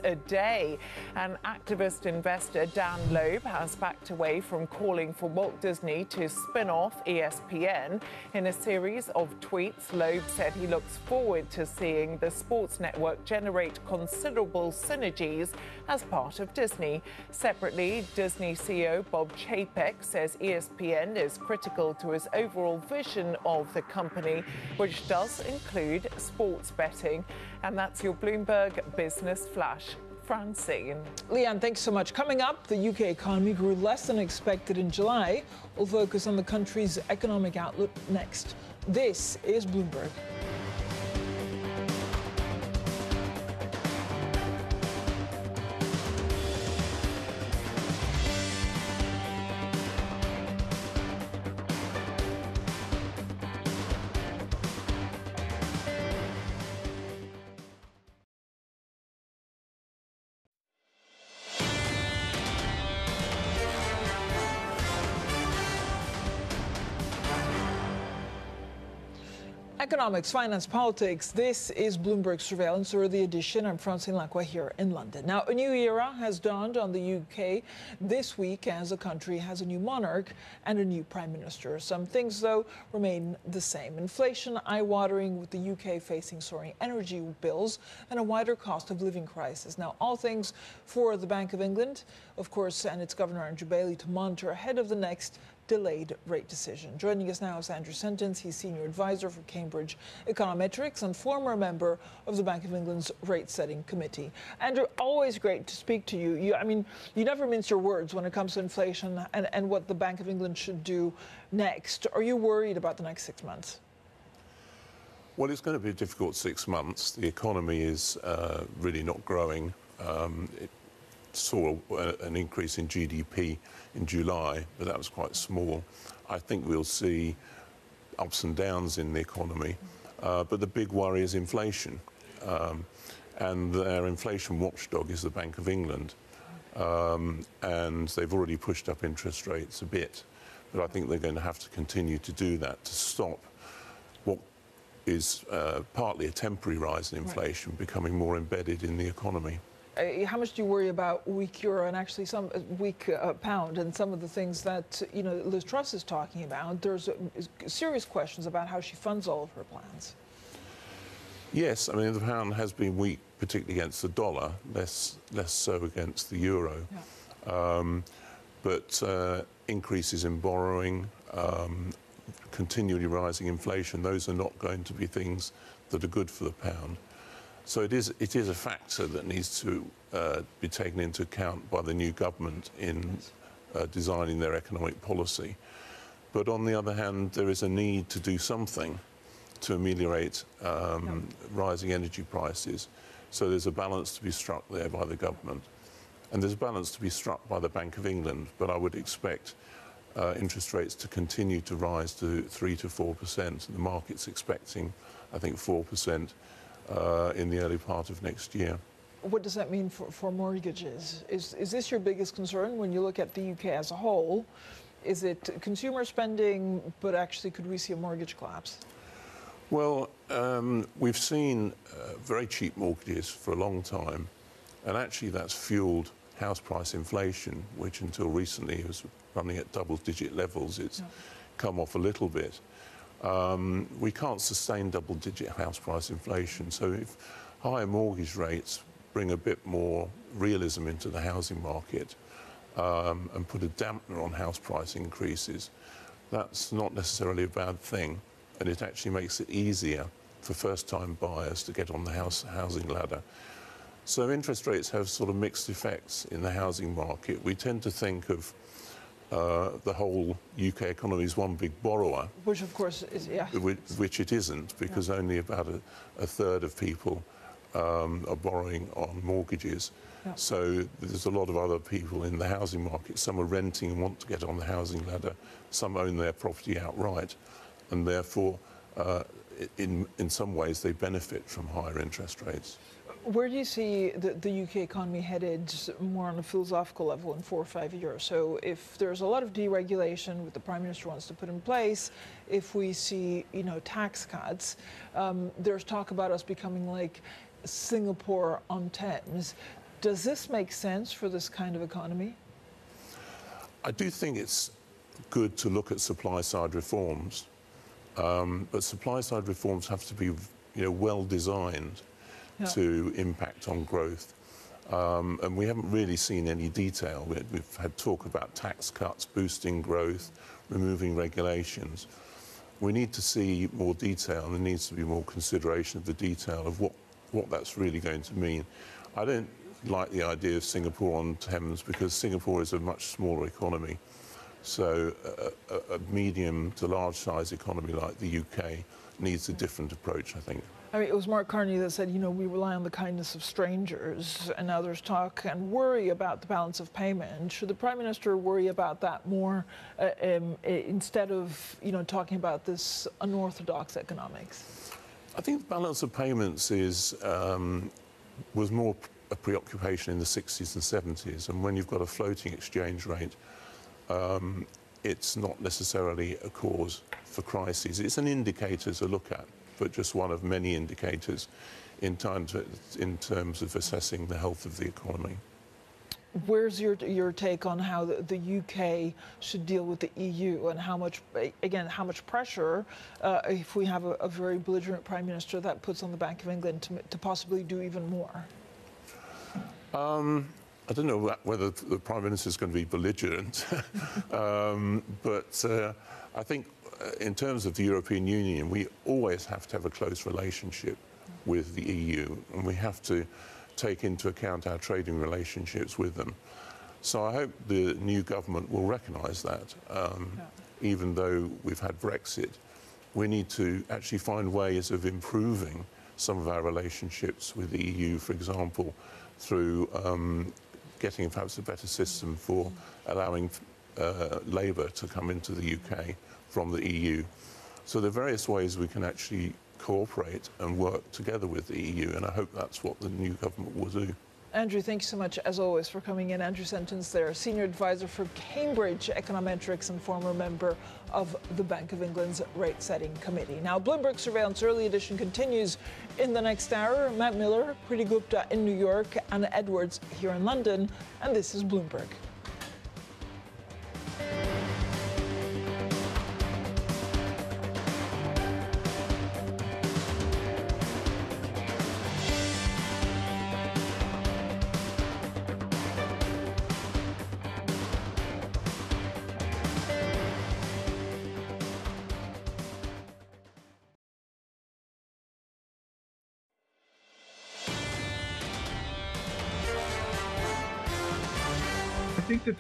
a day. And activist investor Dan Loeb has backed away from calling for Walt Disney to spin off ESPN. In a series of tweets, Loeb said he looks forward to seeing the sports network generate considerable synergies as part of Disney. Separately, Disney CEO Bob Says ESPN is critical to his overall vision of the company, which does include sports betting. And that's your Bloomberg Business Flash. Francine. Leanne, thanks so much. Coming up, the UK economy grew less than expected in July. We'll focus on the country's economic outlook next. This is Bloomberg. Economics, finance, politics. This is Bloomberg Surveillance Early Edition. I'm Francine Lacqua here in London. Now, a new era has dawned on the UK this week as the country has a new monarch and a new prime minister. Some things, though, remain the same. Inflation eye-watering with the UK facing soaring energy bills and a wider cost of living crisis. Now, all things for the Bank of England, of course, and its governor Andrew Bailey to monitor ahead of the next delayed rate decision. Joining us now is Andrew Sentance. He's senior advisor for Cambridge Econometrics and former member of the Bank of England's rate setting committee. Andrew, always great to speak to you. you I mean, you never mince your words when it comes to inflation and, and what the Bank of England should do next. Are you worried about the next six months? Well, it's going to be a difficult six months. The economy is uh, really not growing. Um, it saw an increase in GDP in July, but that was quite small. I think we'll see ups and downs in the economy, uh, but the big worry is inflation. Um, and their inflation watchdog is the Bank of England. Um, and they've already pushed up interest rates a bit. But I think they're going to have to continue to do that to stop what is uh, partly a temporary rise in inflation becoming more embedded in the economy. Uh, how much do you worry about weak euro and actually some uh, weak uh, pound and some of the things that you know Liz Truss is talking about? There's uh, serious questions about how she funds all of her plans. Yes, I mean the pound has been weak, particularly against the dollar, less less so against the euro. Yeah. Um, but uh, increases in borrowing, um, continually rising inflation, those are not going to be things that are good for the pound. So it is, it is a factor that needs to uh, be taken into account by the new government in uh, designing their economic policy. But on the other hand, there is a need to do something to ameliorate um, rising energy prices. So there's a balance to be struck there by the government. And there's a balance to be struck by the Bank of England, but I would expect uh, interest rates to continue to rise to 3 to 4%. The market's expecting, I think, 4% uh, in the early part of next year. What does that mean for, for mortgages? Is, is this your biggest concern when you look at the UK as a whole? Is it consumer spending, but actually could we see a mortgage collapse? Well, um, we've seen uh, very cheap mortgages for a long time, and actually that's fueled house price inflation, which until recently was running at double digit levels. It's come off a little bit. Um, we can't sustain double digit house price inflation. So if higher mortgage rates bring a bit more realism into the housing market um, and put a dampener on house price increases, that's not necessarily a bad thing. And it actually makes it easier for first time buyers to get on the house, housing ladder. So interest rates have sort of mixed effects in the housing market. We tend to think of uh, the whole UK economy is one big borrower. Which, of course, is, yeah. Which, which it isn't, because yeah. only about a, a, third of people um, are borrowing on mortgages. Yeah. So there's a lot of other people in the housing market. Some are renting and want to get on the housing ladder. Some own their property outright. And therefore, uh, in, in some ways, they benefit from higher interest rates. Where do you see the, the, UK economy headed more on a philosophical level in four or five years? So if there's a lot of deregulation, that the Prime Minister wants to put in place, if we see, you know, tax cuts, um, there's talk about us becoming like Singapore on Thames. Does this make sense for this kind of economy? I do think it's good to look at supply side reforms, um, but supply side reforms have to be, you know, well designed yeah. to impact on growth. Um, and we haven't really seen any detail. We've had talk about tax cuts, boosting growth, removing regulations. We need to see more detail, and there needs to be more consideration of the detail of what, what that's really going to mean. I don't like the idea of Singapore on Thames because Singapore is a much smaller economy. So a, a, a medium to large size economy like the UK needs a different approach, I think. I mean, it was Mark Carney that said, you know, we rely on the kindness of strangers, and others talk and worry about the balance of payment. Should the Prime Minister worry about that more uh, um, instead of, you know, talking about this unorthodox economics? I think the balance of payments is um, was more a preoccupation in the 60s and 70s, and when you've got a floating exchange rate, um, it's not necessarily a cause for crises. It's an indicator to look at but just one of many indicators in, to, in terms of assessing the health of the economy. Where's your your take on how the, the, UK should deal with the EU and how much again how much pressure uh, if we have a, a, very belligerent prime minister that puts on the Bank of England to, to possibly do even more? Um, I don't know whether the prime minister is going to be belligerent, um, but uh, I think in terms of the European Union, we always have to have a close relationship with the EU, and we have to take into account our trading relationships with them. So I hope the new government will recognise that, um, yeah. even though we've had Brexit. We need to actually find ways of improving some of our relationships with the EU, for example, through um, getting perhaps a better system for allowing uh, labour to come into the UK from the EU. So there are various ways we can actually cooperate and work together with the EU. And I hope that's what the new government will do. Andrew, thank you so much, as always, for coming in. Andrew Sentance there, Senior Advisor for Cambridge Econometrics and former member of the Bank of England's Rate Setting Committee. Now, Bloomberg Surveillance Early Edition continues in the next hour. Matt Miller, Kriti Gupta in New York, Anna Edwards here in London, and this is Bloomberg.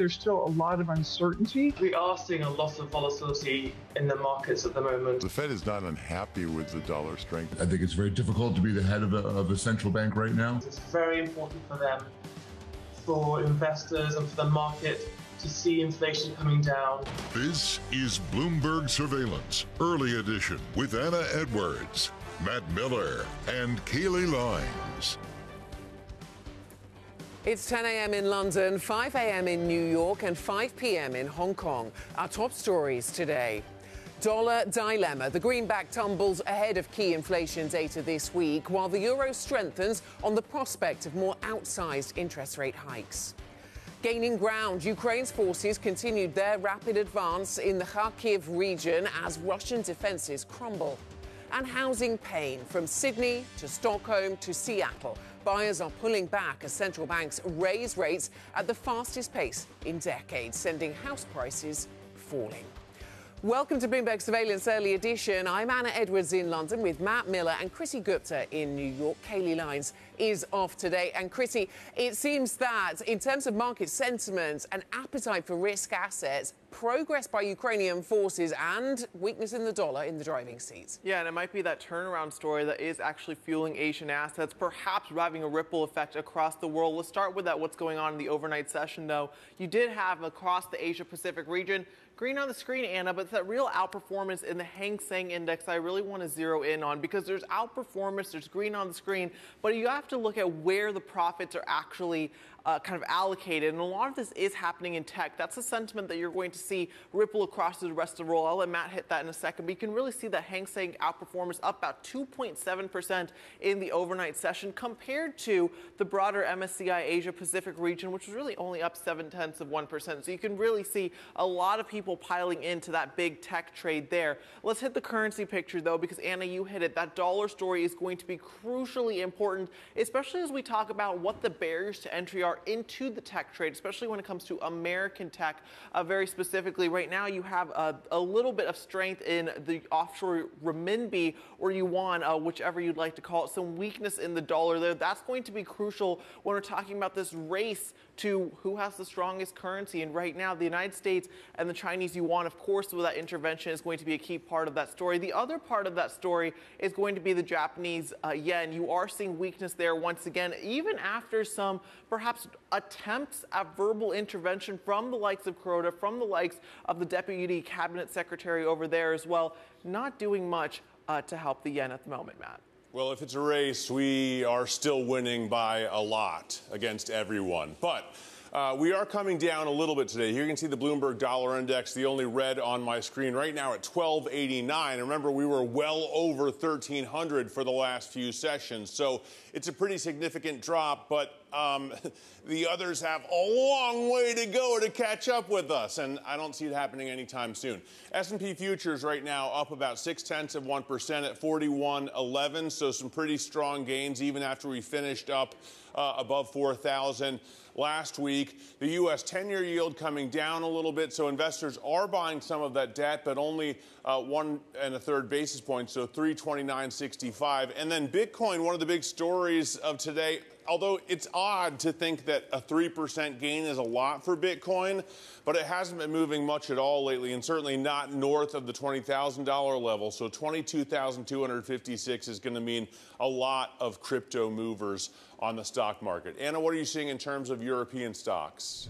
There's still a lot of uncertainty. We are seeing a lot of volatility in the markets at the moment. The Fed is not unhappy with the dollar strength. I think it's very difficult to be the head of a, of a central bank right now. It's very important for them, for investors and for the market to see inflation coming down. This is Bloomberg Surveillance, early edition with Anna Edwards, Matt Miller, and Kailey Leinz. It's 10 a.m. in London, 5 a.m. in New York, and 5 p.m. in Hong Kong. Our top stories today. Dollar dilemma. The greenback tumbles ahead of key inflation data this week, while the euro strengthens on the prospect of more outsized interest rate hikes. Gaining ground, Ukraine's forces continued their rapid advance in the Kharkiv region as Russian defenses crumble. And housing pain from Sydney to Stockholm to Seattle. Buyers are pulling back as central banks raise rates at the fastest pace in decades, sending house prices falling. Welcome to Bloomberg Surveillance Early Edition. I'm Anna Edwards in London with Matt Miller and Kriti Gupta in New York. Kailey Leinz is off today. And Kriti, it seems that in terms of market sentiment and appetite for risk assets, progress by Ukrainian forces and weakness in the dollar in the driving seats. Yeah, and it might be that turnaround story that is actually fueling Asian assets, perhaps having a ripple effect across the world. Let's start with that. What's going on in the overnight session, though? You did have across the Asia Pacific region green on the screen, Anna, but it's that real outperformance in the Hang Seng Index I really want to zero in on because there's outperformance, there's green on the screen, but you have to look at where the profits are actually uh, kind of allocated. And a lot of this is happening in tech. That's a sentiment that you're going to see ripple across the rest of the world. I'll let Matt hit that in a second. But you can really see that Hang Seng outperformance up about 2.7% in the overnight session compared to the broader MSCI Asia Pacific region, which was really only up 7 tenths of 1%. So you can really see a lot of people piling into that big tech trade there. Let's hit the currency picture though, because Anna, you hit it. That dollar story is going to be crucially important, especially as we talk about what the barriers to entry are into the tech trade, especially when it comes to American tech. Uh, very specifically, right now you have a, a, little bit of strength in the offshore renminbi or yuan, uh, whichever you'd like to call it, some weakness in the dollar there. That's going to be crucial when we're talking about this race to who has the strongest currency. And right now, the United States and the Chinese yuan, of course, with that intervention is going to be a key part of that story. The other part of that story is going to be the Japanese uh, yen. You are seeing weakness there once again, even after some perhaps attempts at verbal intervention from the likes of Kuroda, from the likes of the deputy cabinet secretary over there as well, not doing much uh, to help the yen at the moment, Matt. Well, if it's a race, we are still winning by a lot against everyone. But uh, we are coming down a little bit today. Here you can see the Bloomberg Dollar Index, the only red on my screen right now at 1289. Remember, we were well over 1300 for the last few sessions, so it's a pretty significant drop. But um, the others have a long way to go to catch up with us, and I don't see it happening anytime soon. S&P futures right now up about six tenths of one percent at 41.11, so some pretty strong gains even after we finished up uh, above 4,000 last week. The U.S. 10 year yield coming down a little bit, so investors are buying some of that debt, but only uh, one and a third basis point, so 329.65. And then Bitcoin, one of the big stories of today. Although it's odd to think that a 3% gain is a lot for Bitcoin, but it hasn't been moving much at all lately, and certainly not north of the $20,000 level. So 22,256 is going to mean a lot of crypto movers on the stock market. Anna, what are you seeing in terms of European stocks?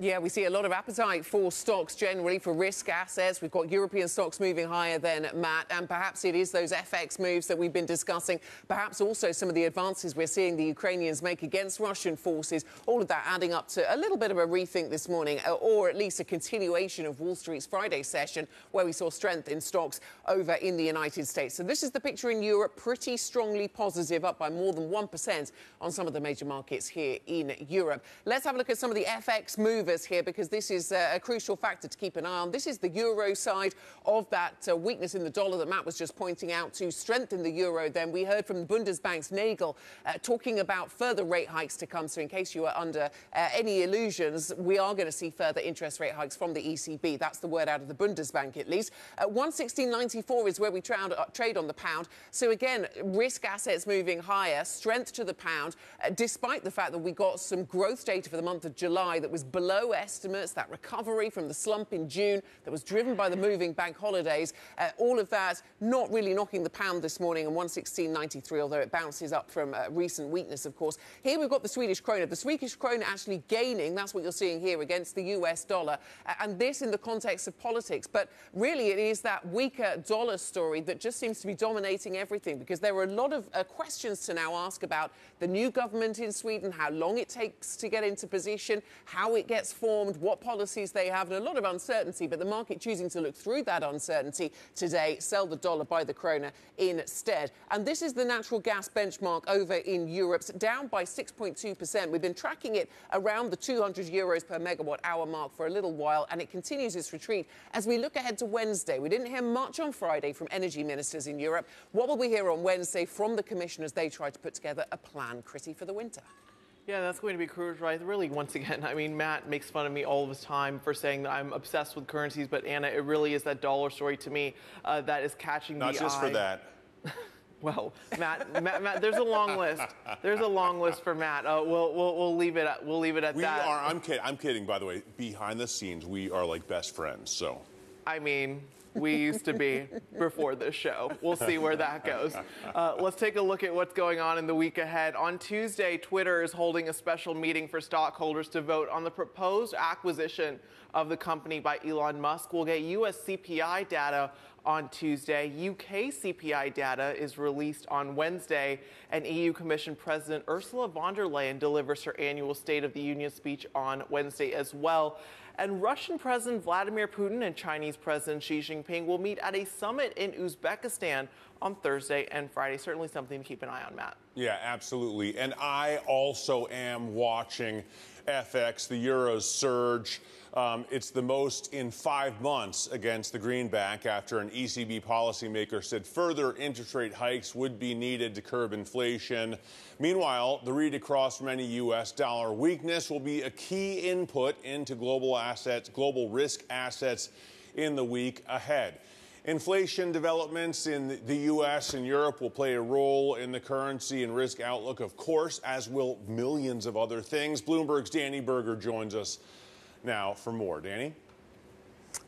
Yeah, we see a lot of appetite for stocks generally, for risk assets. We've got European stocks moving higher than Matt, and perhaps it is those FX moves that we've been discussing. Perhaps also some of the advances we're seeing the Ukrainians make against Russian forces. All of that adding up to a little bit of a rethink this morning, or at least a continuation of Wall Street's Friday session, where we saw strength in stocks over in the United States. So this is the picture in Europe, pretty strongly positive, up by more than 1% on some of the major markets here in Europe. Let's have a look at some of the FX moves movers here because this is uh, a crucial factor to keep an eye on. This is the euro side of that uh, weakness in the dollar that Matt was just pointing out to strengthen the euro. Then we heard from the Bundesbank's Nagel uh, talking about further rate hikes to come. So in case you are under uh, any illusions, we are going to see further interest rate hikes from the ECB. That's the word out of the Bundesbank at least. 116.94 is where we tra- trade on the pound. So again, risk assets moving higher, strength to the pound, despite the fact that we got some growth data for the month of July that was below below estimates, that recovery from the slump in June that was driven by the moving bank holidays, uh, all of that not really knocking the pound this morning on 116.93, although it bounces up from uh, recent weakness, of course. Here we've got the Swedish krona. The Swedish krona actually gaining, that's what you're seeing here, against the US dollar. Uh, and this in the context of politics. But really, it is that weaker dollar story that just seems to be dominating everything because there are a lot of uh, questions to now ask about the new government in Sweden, how long it takes to get into position, how it gets formed, what policies they have, and a lot of uncertainty. But the market choosing to look through that uncertainty today, sell the dollar, buy the krona instead. And this is the natural gas benchmark over in Europe, down by 6.2%. We've been tracking it around the 200 euros per megawatt hour mark for a little while, and it continues its retreat as we look ahead to Wednesday. We didn't hear much on Friday from energy ministers in Europe. What will we hear on Wednesday from the commissioners? They try to put together a plan, Chrissy, for the winter. Yeah, that's going to be crucial, right? Really, once again, I mean, Matt makes fun of me all the time for saying that I'm obsessed with currencies, but Anna, it really is that dollar story to me uh, that is catching Not the eye. Not just for that. well, Matt, Matt, Matt, there's a long list. There's a long list for Matt. Uh, we'll, we'll, we'll leave it. At, we'll leave it at we that. We are. I'm kidding. I'm kidding. By the way, behind the scenes, we are like best friends. So. I mean, we used to be before this show. We'll see where that goes. Uh, let's take a look at what's going on in the week ahead. On Tuesday, Twitter is holding a special meeting for stockholders to vote on the proposed acquisition of the company by Elon Musk. We'll get US CPI data on Tuesday. UK CPI data is released on Wednesday, and EU Commission President Ursula von der Leyen delivers her annual State of the Union speech on Wednesday as well. And Russian President Vladimir Putin and Chinese President Xi Jinping will meet at a summit in Uzbekistan on Thursday and Friday. Certainly something to keep an eye on, Matt. Yeah, absolutely. And I also am watching FX, the Euro's surge. Um, it's the most in five months against the greenback after an ECB policymaker said further interest rate hikes would be needed to curb inflation. Meanwhile, the read across from any U.S. dollar weakness will be a key input into global assets, global risk assets in the week ahead. Inflation developments in the U.S. and Europe will play a role in the currency and risk outlook, of course, as will millions of other things. Bloomberg's Dani Burger joins us now for more. Dani?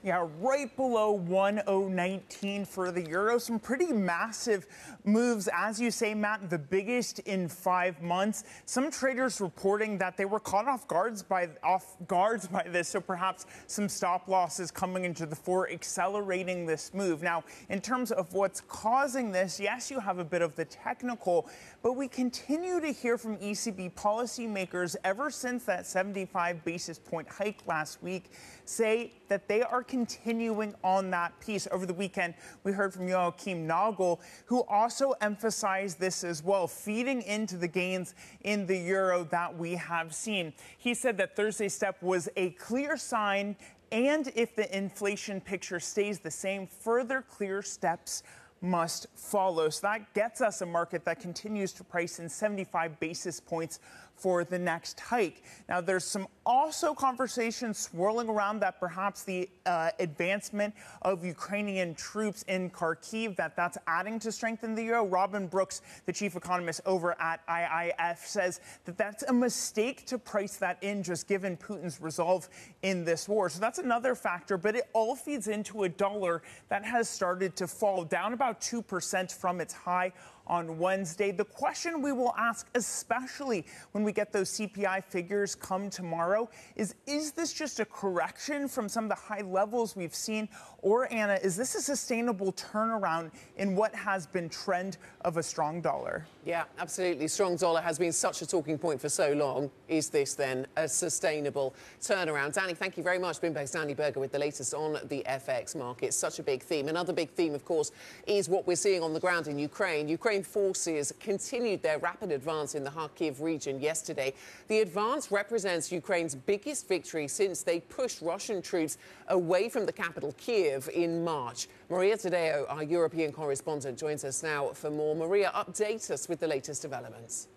Yeah, right below 1019 for the euro. Some pretty massive moves, as you say, Matt, the biggest in five months. Some traders reporting that they were caught off guards by off guards by this, so perhaps some stop losses coming into the fore, accelerating this move. Now, in terms of what's causing this, yes, you have a bit of the technical, but we continue to hear from ECB policymakers ever since that 75 basis point hike last week say that they are continuing on that piece. Over the weekend, we heard from Joachim Nagel, who also emphasized this as well, feeding into the gains in the euro that we have seen. He said that Thursday's step was a clear sign, and if the inflation picture stays the same, further clear steps must follow. So that gets us a market that continues to price in 75 basis points for the next hike. Now, there's some also conversation swirling around that perhaps the uh, advancement of Ukrainian troops in Kharkiv that that's adding to strengthen the euro. Robin Brooks, the chief economist over at IIF, says that that's a mistake to price that in, just given Putin's resolve in this war. So that's another factor, but it all feeds into a dollar that has started to fall down about two percent from its high on Wednesday. The question we will ask, especially when we get those CPI figures come tomorrow, is is this just a correction from some of the high levels we've seen? Or, Anna, is this a sustainable turnaround in what has been trend of a strong dollar? Yeah, absolutely. Strong dollar has been such a talking point for so long. Is this then a sustainable turnaround? Dani, thank you very much. Bloomberg's Dani Burger with the latest on the FX market. Such a big theme. Another big theme, of course, is what we're seeing on the ground in Ukraine. Ukraine forces continued their rapid advance in the Kharkiv region yesterday. The advance represents Ukraine's biggest victory since they pushed Russian troops away from the capital, Kiev, in March. Maria Tadeo, our European correspondent, joins us now for more. Maria, update us with the latest developments.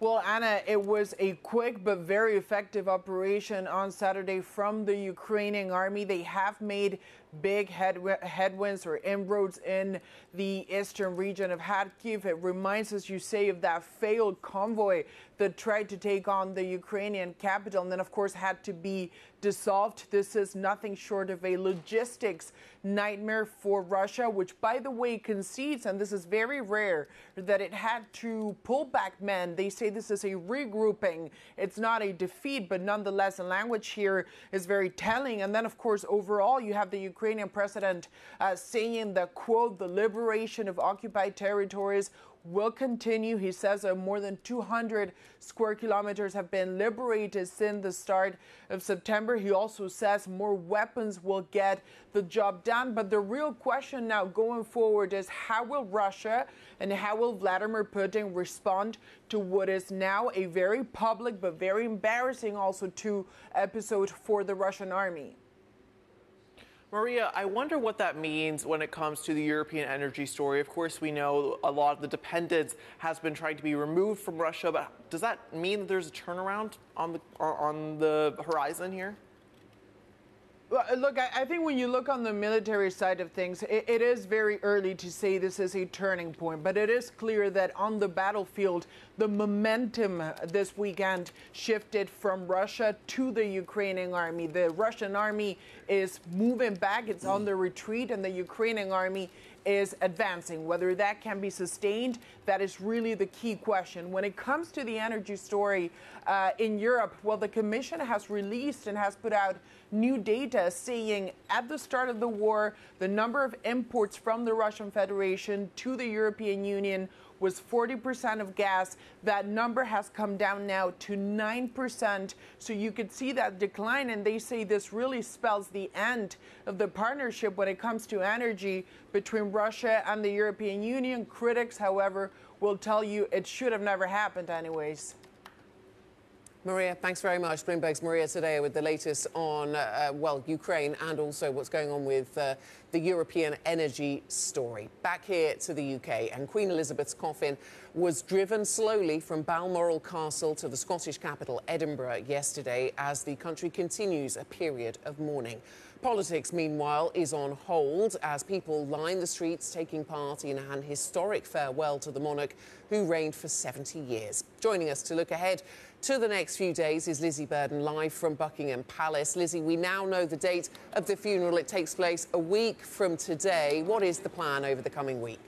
Well, Anna, it was a quick but very effective operation on Saturday from the Ukrainian army. They have made big head, headwinds or inroads in the eastern region of Kharkiv. It reminds us, you say, of that failed convoy that tried to take on the Ukrainian capital and then, of course, had to be dissolved. This is nothing short of a logistics nightmare for Russia, which, by the way, concedes, and this is very rare, that it had to pull back men. They say this is a regrouping. It's not a defeat, but nonetheless, the language here is very telling. And then, of course, overall, you have the Ukrainian president uh, saying that, quote, the liberation of occupied territories will continue. He says uh, more than 200 square kilometers have been liberated since the start of September. He also says more weapons will get the job done. But the real question now going forward is how will Russia and how will Vladimir Putin respond to what is now a very public but very embarrassing also to episode for the Russian army? Maria, I wonder what that means when it comes to the European energy story. Of course, we know a lot of the dependence has been trying to be removed from Russia, but does that mean that there's a turnaround on the on the horizon here? Uh, look, I, I, think when you look on the military side of things, it, it is very early to say this is a turning point, but it is clear that on the battlefield, the momentum this weekend shifted from Russia to the Ukrainian army. The Russian army is moving back, it's on the retreat, and the Ukrainian army is advancing. Whether that can be sustained, that is really the key question. When it comes to the energy story uh, in Europe, well, the Commission has released and has put out new data saying at the start of the war, the number of imports from the Russian Federation to the European Union was 40% of gas. That number has come down now to 9%. So you could see that decline. And they say this really spells the end of the partnership when it comes to energy between Russia and the European Union. Critics, however, will tell you it should have never happened, anyways. Maria, thanks very much. Bloomberg's Maria Tadeo with the latest on, uh, well, Ukraine and also what's going on with uh, the European energy story. Back here to the UK, and Queen Elizabeth's coffin was driven slowly from Balmoral Castle to the Scottish capital, Edinburgh, yesterday as the country continues a period of mourning. Politics, meanwhile, is on hold as people line the streets taking part in an historic farewell to the monarch who reigned for 70 years. Joining us to look ahead to the next few days is Lizzie Burden live from Buckingham Palace. Lizzie, we now know the date of the funeral. It takes place a week from today. What is the plan over the coming week?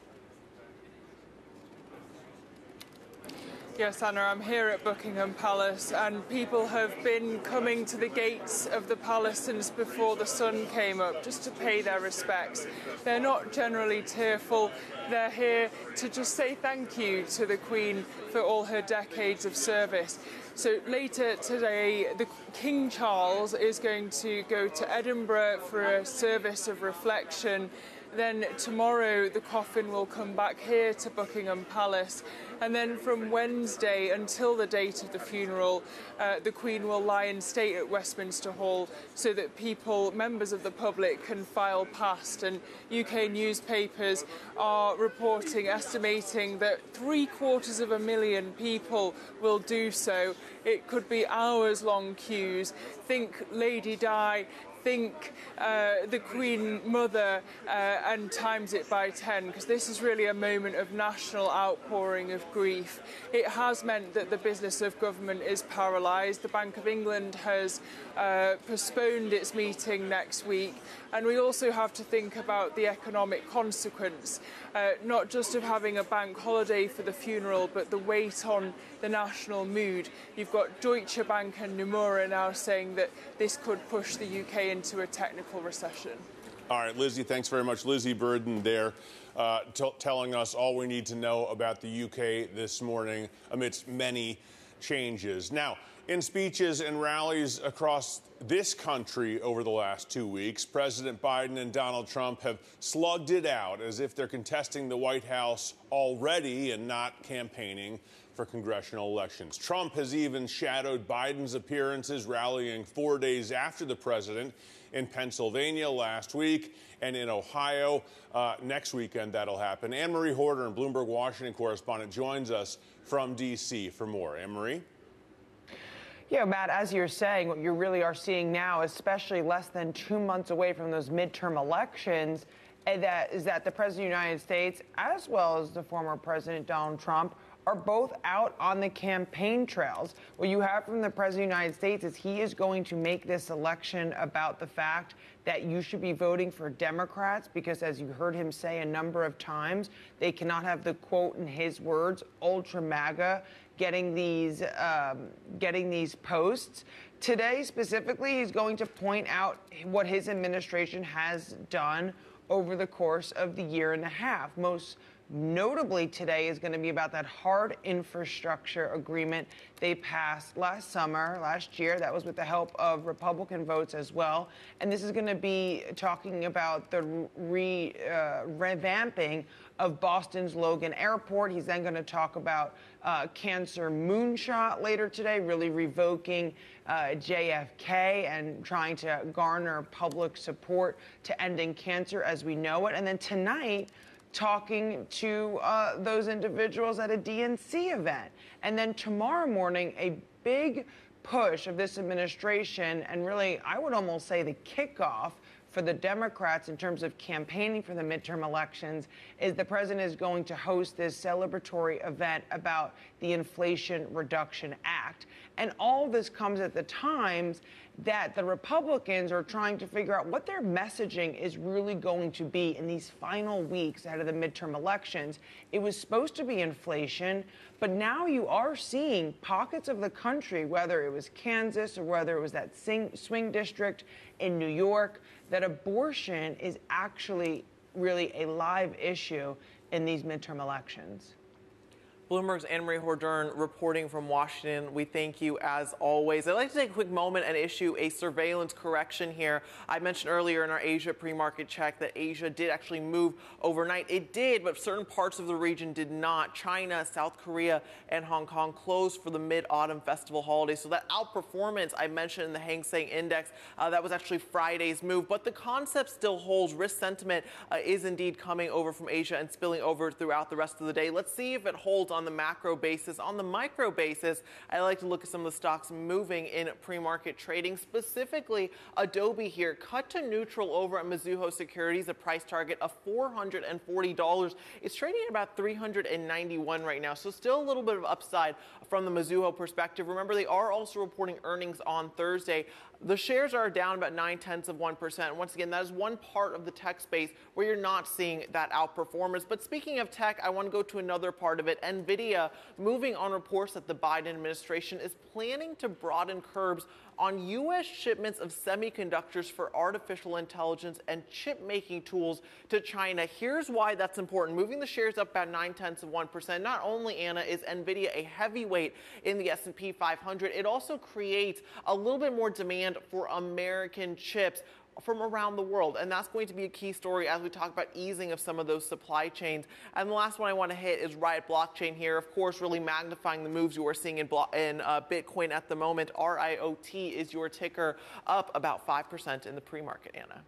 Yes, Anna, I'm here at Buckingham Palace, and people have been coming to the gates of the palace since before the sun came up just to pay their respects. They're not generally tearful, they're here to just say thank you to the Queen for all her decades of service. So later today, the King Charles is going to go to Edinburgh for a service of reflection. Then tomorrow, the coffin will come back here to Buckingham Palace and then from Wednesday until the date of the funeral, uh, the Queen will lie in state at Westminster Hall so that people, members of the public, can file past. And UK newspapers are reporting, estimating that three quarters of a million people will do so. It could be hours long queues. Think Lady Di, think uh, the Queen Mother uh, and times it by 10 because this is really a moment of national outpouring of grief. It has meant that the business of government is paralysed. The Bank of England has uh, postponed its meeting next week, and we also have to think about the economic consequence, uh, not just of having a bank holiday for the funeral, but the weight on the national mood. You've got Deutsche Bank and Nomura now saying that this could push the UK into a technical recession. All right, Lizzie, thanks very much. Lizzie Burden there uh, telling us all we need to know about the UK this morning amidst many changes. Now, in speeches and rallies across this country over the last two weeks, President Biden and Donald Trump have slugged it out as if they're contesting the White House already and not campaigning for congressional elections. Trump has even shadowed Biden's appearances rallying four days after the president in Pennsylvania last week and in Ohio. Uh, next weekend, that'll happen. Anne Marie Hordern, and Bloomberg Washington correspondent, joins us from D.C. for more. Anne Marie? Yeah, Matt, as you're saying, what you really are seeing now, especially less than two months away from those midterm elections, eh, that is that the President of the United States, as well as the former President Donald Trump, are both out on the campaign trails. What you have from the President of the United States is he is going to make this election about the fact that you should be voting for Democrats because, as you heard him say a number of times, they cannot have the quote in his words, ultra MAGA, getting these um, getting these posts. Today, specifically, he's going to point out what his administration has done over the course of the year and a half. Most notably today is going to be about that hard infrastructure agreement they passed last summer, last year. That was with the help of Republican votes as well. And this is going to be talking about the re, uh, revamping of Boston's Logan Airport. He's then going to talk about uh, cancer moonshot later today, really revoking uh, JFK and trying to garner public support to ending cancer as we know it. And then tonight, talking to uh, those individuals at a DNC event. And then tomorrow morning, a big push of this administration, and really, I would almost say the kickoff for the Democrats in terms of campaigning for the midterm elections is the president is going to host this celebratory event about the Inflation Reduction Act. And all this comes at the times that the Republicans are trying to figure out what their messaging is really going to be in these final weeks ahead of the midterm elections. It was supposed to be inflation, but now you are seeing pockets of the country, whether it was Kansas or whether it was that swing district in New York, that abortion is actually really a live issue in these midterm elections. Bloomberg's Anne Marie Hordern reporting from Washington. We thank you as always. I'd like to take a quick moment and issue a surveillance correction here. I mentioned earlier in our Asia pre market check that Asia did actually move overnight. It did, but certain parts of the region did not. China, South Korea, and Hong Kong closed for the mid autumn festival holiday. So that outperformance I mentioned in the Hang Seng Index, uh, that was actually Friday's move. But the concept still holds. Risk sentiment uh, is indeed coming over from Asia and spilling over throughout the rest of the day. Let's see if it holds on on the macro basis. On the micro basis, I like to look at some of the stocks moving in pre-market trading, specifically Adobe here, cut to neutral over at Mizuho Securities, a price target of $440. It's trading at about 391 right now, so still a little bit of upside from the Mizuho perspective. Remember, they are also reporting earnings on Thursday. The shares are down about nine tenths of 1%. Once again, that is one part of the tech space where you're not seeing that outperformance. But speaking of tech, I want to go to another part of it. NVIDIA moving on reports that the Biden administration is planning to broaden curbs on U.S. shipments of semiconductors for artificial intelligence and chip making tools to China. Here's why that's important. Moving the shares up about nine tenths of one percent. Not only Anna is Nvidia a heavyweight in the S&P 500, it also creates a little bit more demand for American chips from around the world. And that's going to be a key story as we talk about easing of some of those supply chains. And the last one I want to hit is Riot Blockchain here. Of course, really magnifying the moves you are seeing in, blo- in uh, Bitcoin at the moment. RIOT is your ticker up about 5% in the pre market, Anna.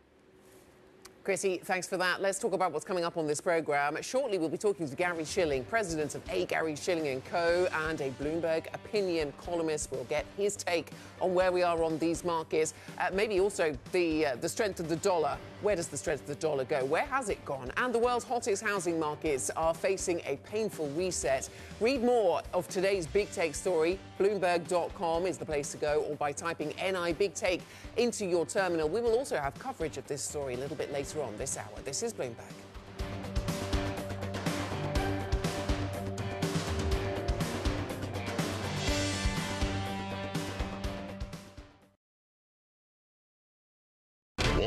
Kriti, thanks for that. Let's talk about what's coming up on this program. Shortly, we'll be talking to Gary Shilling, president of A. Gary Shilling and Co., and a Bloomberg opinion columnist. We'll get his take on where we are on these markets. Uh, maybe also the uh, the strength of the dollar. Where does the strength of the dollar go? Where has it gone? And the world's hottest housing markets are facing a painful reset. Read more of today's big take story. Bloomberg.com is the place to go, or by typing NI Big Take into your terminal. We will also have coverage of this story a little bit later on this hour. This is Bloomberg.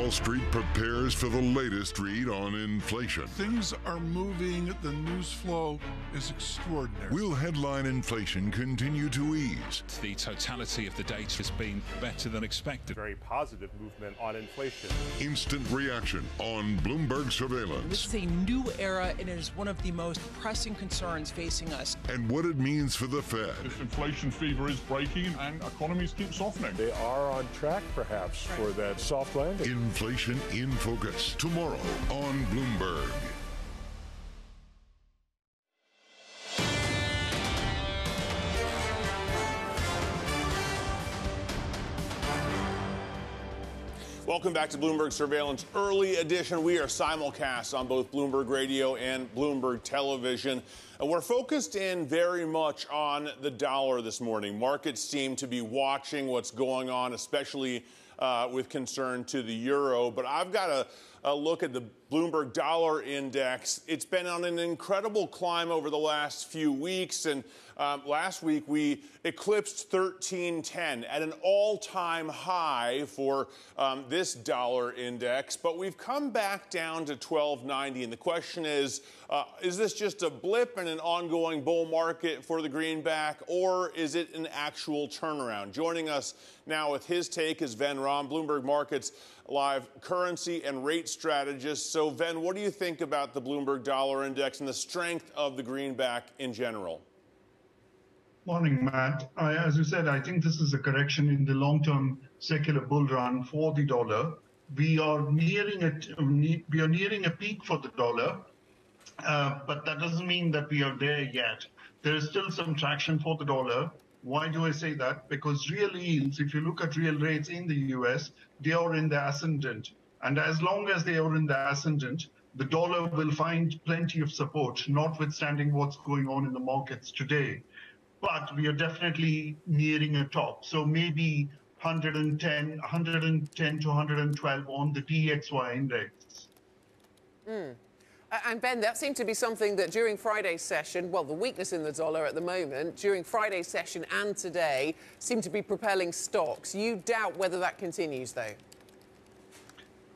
Wall Street prepares for the latest read on inflation. Things are moving. The news flow is extraordinary. Will headline inflation continue to ease? The totality of the data has been better than expected. Very positive movement on inflation. Instant reaction on Bloomberg surveillance. This is a new era and it is one of the most pressing concerns facing us. And what it means for the Fed. This inflation fever is breaking and economies keep softening. They are on track, perhaps, for that soft landing. Inflation in Focus tomorrow on Bloomberg. Welcome back to Bloomberg Surveillance Early Edition. We are simulcast on both Bloomberg Radio and Bloomberg Television. And we're focused in very much on the dollar this morning. Markets seem to be watching what's going on, especially uh, with concern to the euro. But I've got a, a look at the Bloomberg Dollar Index. It's been on an incredible climb over the last few weeks. And um, last week we eclipsed 1310 at an all time high for um, this dollar index. But we've come back down to 1290. And the question is uh, is this just a blip in an ongoing bull market for the greenback, or is it an actual turnaround? Joining us now with his take is Ven Ram, Bloomberg Markets Live currency and rate strategist. So, Ven, what do you think about the Bloomberg Dollar Index and the strength of the greenback in general? Morning, Matt. I, as you said, I think this is a correction in the long-term secular bull run for the dollar. We are nearing a we are nearing a peak for the dollar, uh, but that doesn't mean that we are there yet. There is still some traction for the dollar. Why do I say that? Because real yields, if you look at real rates in the US, they are in the ascendant. And as long as they are in the ascendant, the dollar will find plenty of support, notwithstanding what's going on in the markets today. But we are definitely nearing a top. So maybe 110, 110 to 112 on the DXY index. Mm. And Ven, that seemed to be something that during Friday's session, well, the weakness in the dollar at the moment, during Friday's session and today, seemed to be propelling stocks. You doubt whether that continues, though?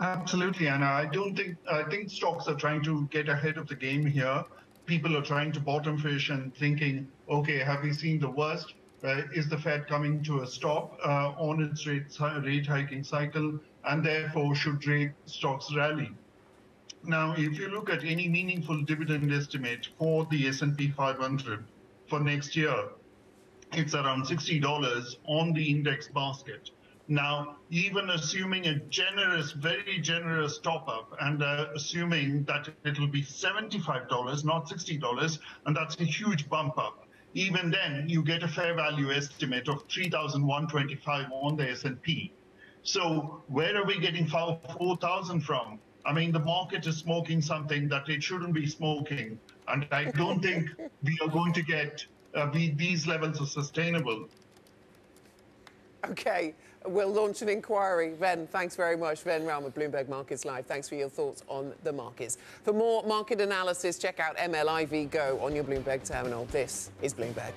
Absolutely, Anna. I don't think I think stocks are trying to get ahead of the game here. People are trying to bottom fish and thinking, okay, have we seen the worst? Uh, is the Fed coming to a stop uh, on its rate, rate hiking cycle, and therefore should rate stocks rally? Now, if you look at any meaningful dividend estimate for the S&P 500 for next year, it's around $60 on the index basket. Now, even assuming a generous, very generous top up and uh, assuming that it'll be $75, not $60, and that's a huge bump up. Even then, you get a fair value estimate of 3,125 on the S&P. So where are we getting 4,000 from? I mean, the market is smoking something that it shouldn't be smoking. And I don't think we are going to get uh, these levels are sustainable. Okay, we'll launch an inquiry. Ven, thanks very much. Ven Ram with Bloomberg Markets Live. Thanks for your thoughts on the markets. For more market analysis, check out MLIV Go on your Bloomberg terminal. This is Bloomberg.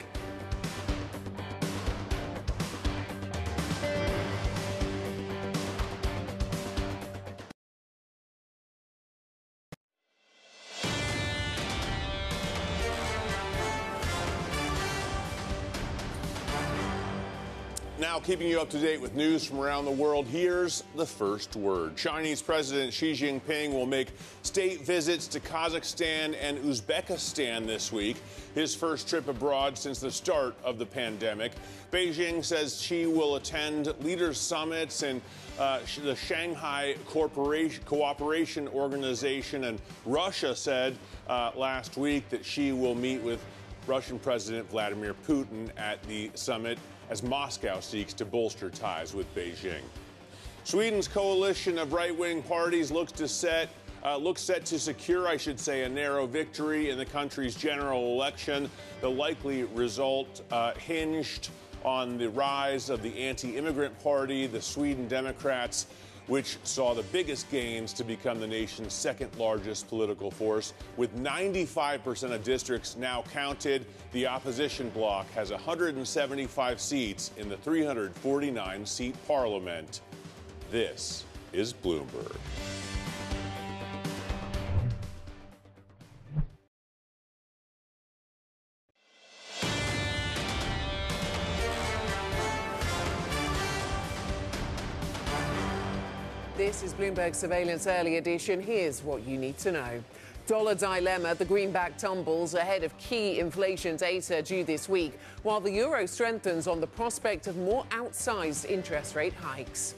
Keeping you up to date with news from around the world, here's the first word. Chinese President Xi Jinping will make state visits to Kazakhstan and Uzbekistan this week, his first trip abroad since the start of the pandemic. Beijing says Xi will attend leaders' summits and uh, the Shanghai Corporation, Cooperation Organization, and Russia said uh, last week that Xi will meet with Russian President Vladimir Putin at the summit as Moscow seeks to bolster ties with Beijing. Sweden's coalition of right-wing parties looks to set uh, looks set to secure, I should say, a narrow victory in the country's general election. The likely result uh, hinged on the rise of the anti-immigrant party, the Sweden Democrats, which saw the biggest gains to become the nation's second largest political force. With 95% of districts now counted, the opposition bloc has 175 seats in the 349 seat parliament. This is Bloomberg. This is Bloomberg Surveillance Early Edition. Here's what you need to know. Dollar dilemma. The greenback tumbles ahead of key inflation data due this week, while the euro strengthens on the prospect of more outsized interest rate hikes.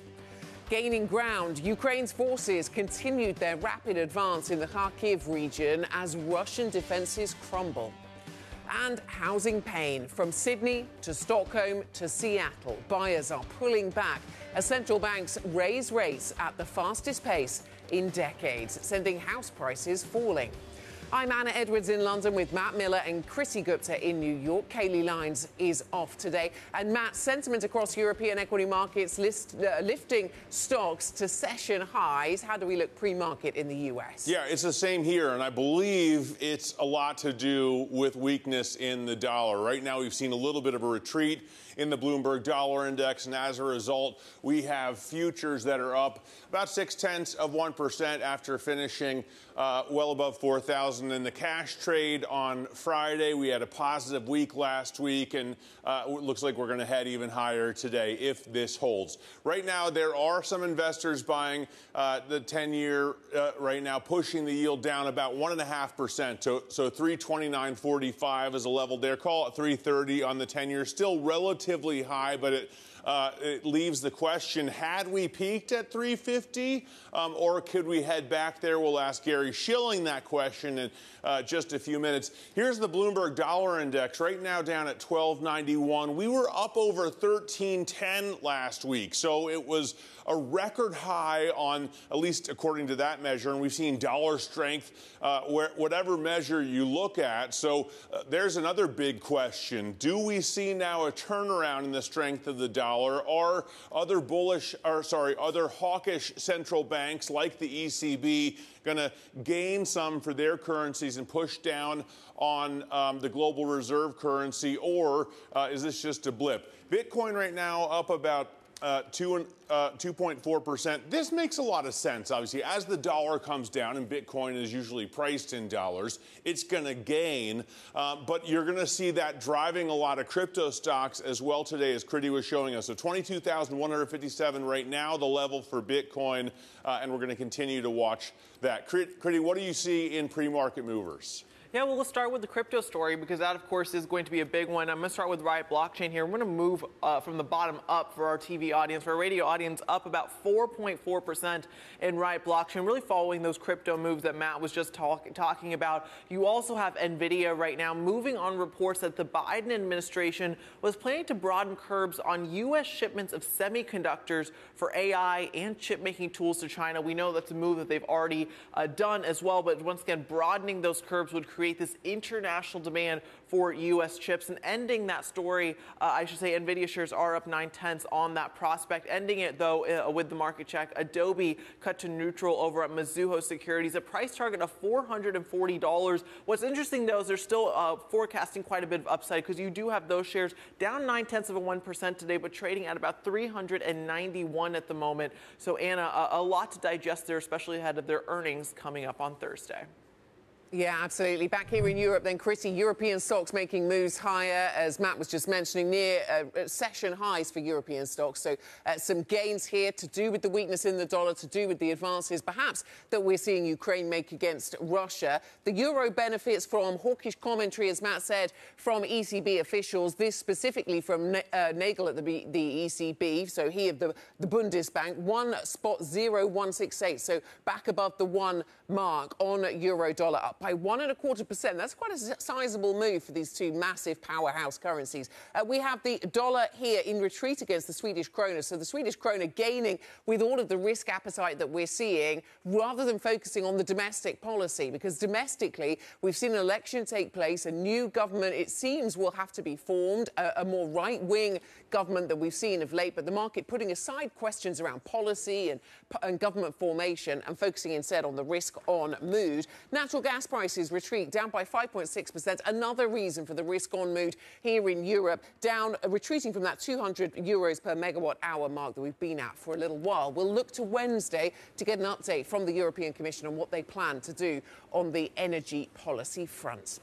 Gaining ground, Ukraine's forces continued their rapid advance in the Kharkiv region as Russian defenses crumble. And housing pain from Sydney to Stockholm to Seattle. Buyers are pulling back as central banks raise rates at the fastest pace in decades, sending house prices falling. I'm Anna Edwards in London with Matt Miller and Kriti Gupta in New York. Kailey Leinz is off today. And Matt, sentiment across European equity markets list, uh, lifting stocks to session highs. How do we look pre market in the US? Yeah, it's the same here. And I believe it's a lot to do with weakness in the dollar. Right now, we've seen a little bit of a retreat in the Bloomberg Dollar Index. And as a result, we have futures that are up about six tenths of 1% after finishing uh, well above 4,000. In the cash trade on Friday, we had a positive week last week, and uh, it looks like we're going to head even higher today if this holds. Right now, there are some investors buying uh, the 10 year uh, right now, pushing the yield down about 1.5%. So, so 329.45 is a level there. Call it 330 on the 10 year. Still relatively high, but it uh, it leaves the question had we peaked at 350 um, or could we head back there? We'll ask Gary Shilling that question in uh, just a few minutes. Here's the Bloomberg Dollar Index right now down at 1291. We were up over 1310 last week, so it was a record high on, at least according to that measure, and we've seen dollar strength, uh, where, whatever measure you look at. So uh, there's another big question. Do we see now a turnaround in the strength of the dollar? Are other bullish, or sorry, other hawkish central banks like the ECB going to gain some for their currencies and push down on um, the global reserve currency, or uh, is this just a blip? Bitcoin right now up about uh, two, uh, 2.4%. This makes a lot of sense, obviously. As the dollar comes down, and Bitcoin is usually priced in dollars, it's going to gain. Uh, but you're going to see that driving a lot of crypto stocks as well today, as Kriti was showing us. So 22,157 right now, the level for Bitcoin, uh, and we're going to continue to watch that. Kriti, what do you see in pre market movers? Yeah, well, let's start with the crypto story because that, of course, is going to be a big one. I'm going to start with Riot Blockchain here. We're going to move uh, from the bottom up for our TV audience, for our radio audience, up about 4.4% in Riot Blockchain, really following those crypto moves that Matt was just talk- talking about. You also have NVIDIA right now moving on reports that the Biden administration was planning to broaden curbs on U.S. shipments of semiconductors for AI and chip making tools to China. We know that's a move that they've already uh, done as well, but once again, broadening those curbs would create this international demand for U.S. chips. And ending that story, uh, I should say NVIDIA shares are up nine tenths on that prospect. Ending it, though, uh, with the market check, Adobe cut to neutral over at Mizuho Securities, a price target of $440. What's interesting, though, is they're still uh, forecasting quite a bit of upside because you do have those shares down nine tenths of a 1% today, but trading at about 391 at the moment. So, Anna, a, a lot to digest there, especially ahead of their earnings coming up on Thursday. Yeah, absolutely. Back here in Europe, then, Kriti, European stocks making moves higher, as Matt was just mentioning, near uh, session highs for European stocks. So, uh, some gains here to do with the weakness in the dollar, to do with the advances, perhaps, that we're seeing Ukraine make against Russia. The euro benefits from hawkish commentary, as Matt said, from ECB officials. This specifically from uh, Nagel at the, the ECB, so he of the, the Bundesbank, one spot zero one six eight, so back above the one mark on euro dollar up by one and a quarter percent. That's quite a sizable move for these two massive powerhouse currencies. Uh, we have the dollar here in retreat against the Swedish krona. So the Swedish krona gaining with all of the risk appetite that we're seeing rather than focusing on the domestic policy. Because domestically, we've seen an election take place. A new government, it seems, will have to be formed, a, a more right wing government that we've seen of late. But the market putting aside questions around policy and, and government formation and focusing instead on the risk on mood. Natural gas prices retreat down by 5.6%. Another reason for the risk on mood here in Europe, down, uh, retreating from that 200 euros per megawatt hour mark that we've been at for a little while. We'll look to Wednesday to get an update from the European Commission on what they plan to do on the energy policy front.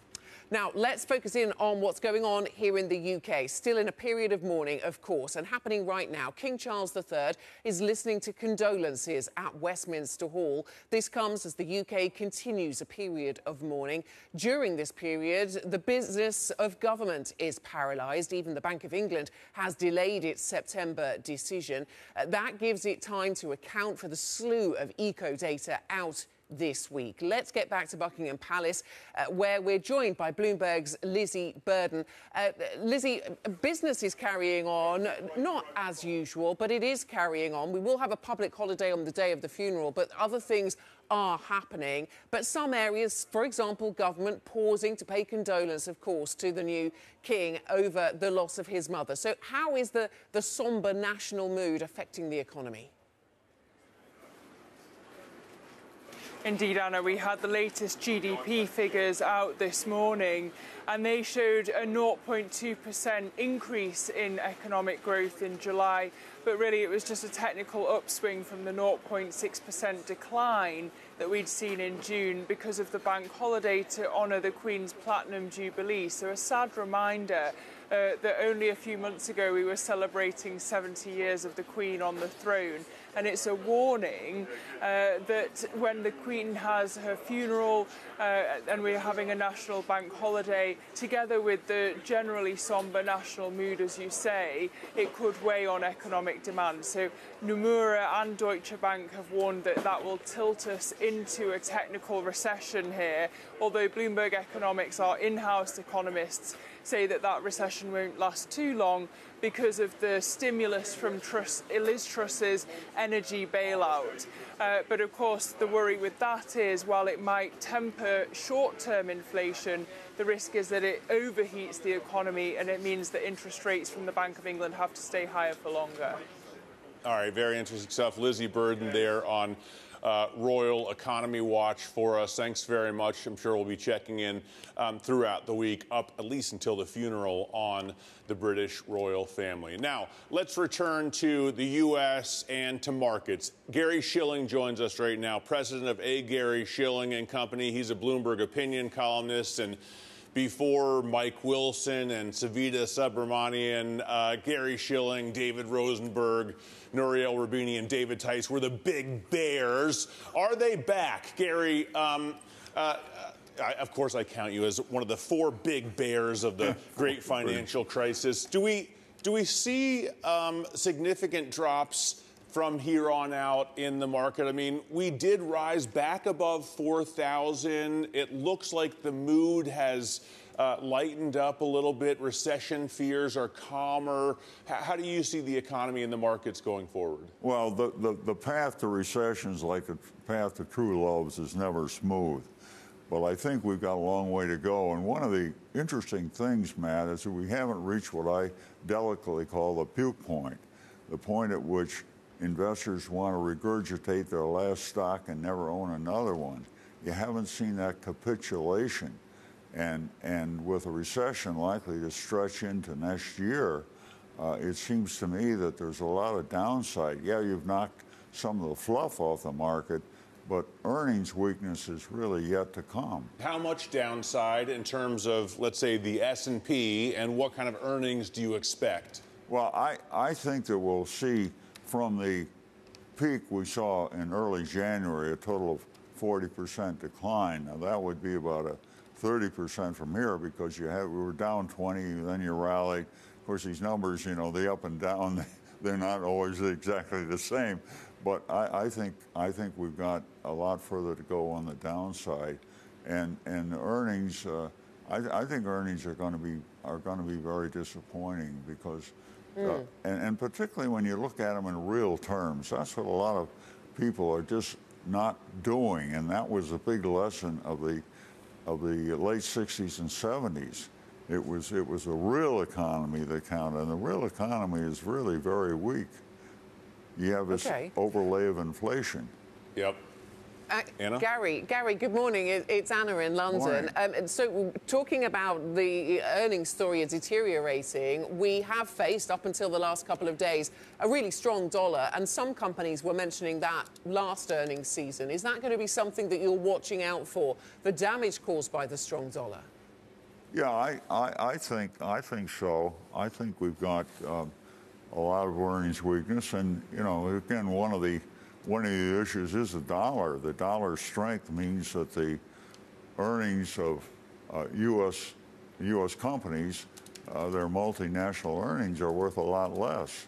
Now, let's focus in on what's going on here in the UK. Still in a period of mourning, of course, and happening right now. King Charles III is listening to condolences at Westminster Hall. This comes as the UK continues a period of mourning. During this period, the business of government is paralysed. Even the Bank of England has delayed its September decision. Uh, that gives it time to account for the slew of eco data out this week. Let's get back to Buckingham Palace, uh, where we're joined by Bloomberg's Lizzie Burden. Uh, Lizzie, business is carrying on, not as usual, but it is carrying on. We will have a public holiday on the day of the funeral, but other things are happening. But some areas, for example, government pausing to pay condolence, of course, to the new king over the loss of his mother. So, how is the, the somber national mood affecting the economy? Indeed, Anna, we had the latest GDP figures out this morning, and they showed a 0.2% increase in economic growth in July. But really, it was just a technical upswing from the 0.6% decline that we'd seen in June because of the bank holiday to honour the Queen's Platinum Jubilee. So, a sad reminder uh, that only a few months ago we were celebrating 70 years of the Queen on the throne and it's a warning uh, that when the Queen has her funeral uh, and we're having a national bank holiday, together with the generally sombre national mood, as you say, it could weigh on economic demand. So Nomura and Deutsche Bank have warned that that will tilt us into a technical recession here, although Bloomberg Economics, our in-house economists, say that that recession won't last too long because of the stimulus from Liz Truss's energy bailout. Uh, but of course, the worry with that is while it might temper short term inflation, the risk is that it overheats the economy and it means that interest rates from the Bank of England have to stay higher for longer. All right, very interesting stuff. Lizzie Burden there on uh, Royal Economy Watch for us. Thanks very much. I'm sure we'll be checking in um, throughout the week, up at least until the funeral on the British royal family. Now, let's return to the U.S. and to markets. Gary Shilling joins us right now, president of A. Gary Shilling and Company. He's a Bloomberg opinion columnist and before Mike Wilson and Savita Subramanian, uh, Gary Shilling, David Rosenberg, Nouriel Roubini, and David Tice were the big bears. Are they back? Gary, um, uh, I, of course, I count you as one of the four big bears of the great financial crisis. Do we, do we see um, significant drops? From here on out in the market? I mean, we did rise back above 4,000. It looks like the mood has uh, lightened up a little bit. Recession fears are calmer. How, how, do you see the economy and the markets going forward? Well, the, the, the path to recessions, like the path to true loves, is never smooth. But I think we've got a long way to go. And one of the interesting things, Matt, is that we haven't reached what I delicately call the puke point, the point at which investors want to regurgitate their last stock and never own another one. You haven't seen that capitulation. And, and with a recession likely to stretch into next year, uh, it seems to me that there's a lot of downside. Yeah, you've knocked some of the fluff off the market, but earnings weakness is really yet to come. How much downside in terms of, let's say, the S&P, and what kind of earnings do you expect? Well, I, I think that we'll see from the peak we saw in early January a total of 40% decline. Now, that would be about a 30% from here because you we were down 20, then you rallied. Of course, these numbers, you know, the up and down, they're not always exactly the same. But I, I think I think we've got a lot further to go on the downside, and and earnings. Uh, I, I, think earnings are going to be are going to be very disappointing because, mm. and, and particularly when you look at them in real terms, that's what a lot of people are just not doing, and that was a big lesson of the of the late 60s and 70s. It was it was a real economy that counted, and the real economy is really very weak. You have this okay. overlay of inflation. Yep. Uh, Gary, Gary, good morning. It's Anna in London. Um, so, talking about the earnings story deteriorating, we have faced up until the last couple of days a really strong dollar, and some companies were mentioning that last earnings season. Is that going to be something that you're watching out for? The damage caused by the strong dollar. Yeah, I, I, I think I think so. I think we've got. Um, a lot of earnings weakness. And, you know, again, one of the one of the issues is the dollar. The dollar strength means that the earnings of uh, U.S. U.S. companies, uh, their multinational earnings, are worth a lot less.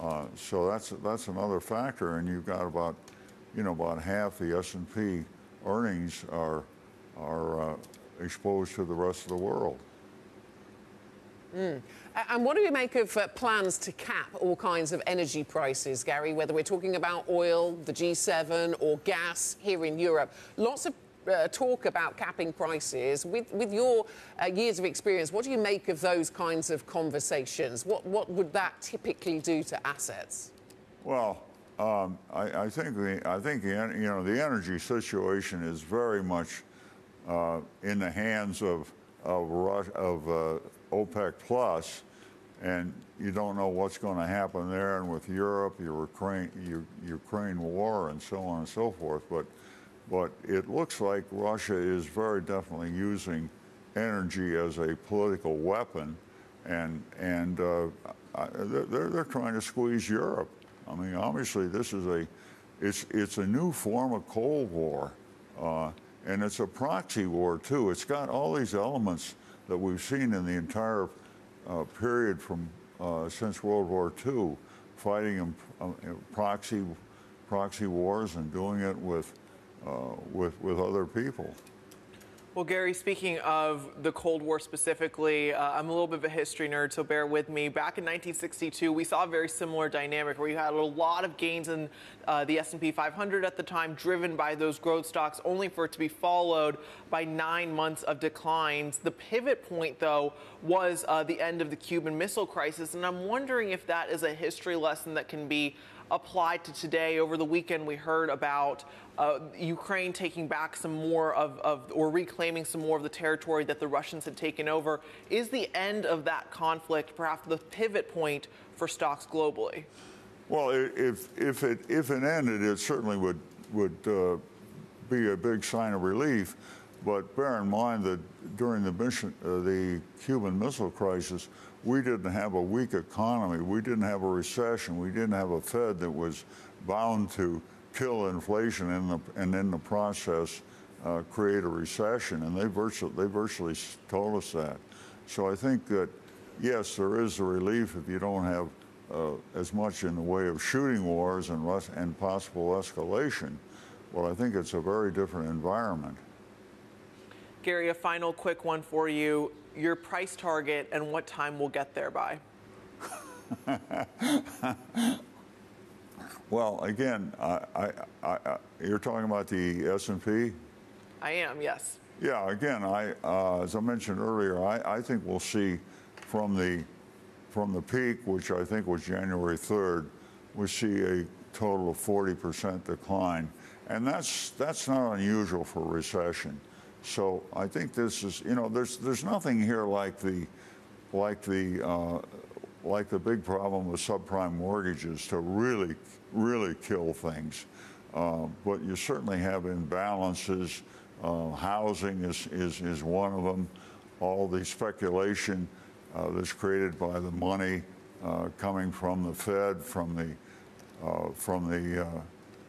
Uh, so that's that's another factor. And you've got about, you know, about half the S&P earnings are are uh, exposed to the rest of the world. Mm. And what do we make of uh, plans to cap all kinds of energy prices, Gary, whether we're talking about oil, the G7, or gas here in Europe? Lots of uh, talk about capping prices. With, with your uh, years of experience, what do you make of those kinds of conversations? What, what would that typically do to assets? Well, um, I, I, think the I think the, you know the energy situation is very much uh, in the hands of of, of uh, OPEC plus, and you don't know what's going to happen there, and with Europe, your Ukraine, your Ukraine war, and so on and so forth. But, but it looks like Russia is very definitely using energy as a political weapon, and and uh, they're they're trying to squeeze Europe. I mean, obviously, this is a it's it's a new form of Cold War, uh, and it's a proxy war too. It's got all these elements that we've seen in the entire uh, period from uh, since World War II, fighting in, uh, proxy proxy wars and doing it with uh, with with other people. Well, Gary, speaking of the Cold War specifically, uh, I'm a little bit of a history nerd, so bear with me. Back in 1962, we saw a very similar dynamic where you had a lot of gains in uh, the S&P 500 at the time, driven by those growth stocks, only for it to be followed by nine months of declines. The pivot point, though, was uh, the end of the Cuban Missile Crisis, and I'm wondering if that is a history lesson that can be applied to today. Over the weekend, we heard about uh, Ukraine taking back some more of, of, or reclaiming some more of the territory that the Russians had taken over. Is the end of that conflict perhaps the pivot point for stocks globally? Well, if if it if it ended, it certainly would would uh, be a big sign of relief. But bear in mind that during the mission, uh, the Cuban Missile Crisis, we didn't have a weak economy. We didn't have a recession. We didn't have a Fed that was bound to kill inflation in the, and in the process uh, create a recession. And they virtually, they virtually told us that. So I think that, yes, there is a relief if you don't have uh, as much in the way of shooting wars and, and possible escalation. Well, I think it's a very different environment. Gary, a final quick one for you. Your price target and what time we'll get there by. well, again, I, I, I, you're talking about the S&P? I am, yes. Yeah, again, I, uh, as I mentioned earlier, I, I think we'll see from the, from the peak, which I think was January 3rd, we see a total of 40% decline. And that's, that's not unusual for a recession. So I think this is, you know, there's there's nothing here like the like the uh, like the big problem with subprime mortgages to really really kill things. Uh, but you certainly have imbalances. Uh, housing is, is, is one of them. All the speculation uh, that's created by the money uh, coming from the Fed, from the, uh, from the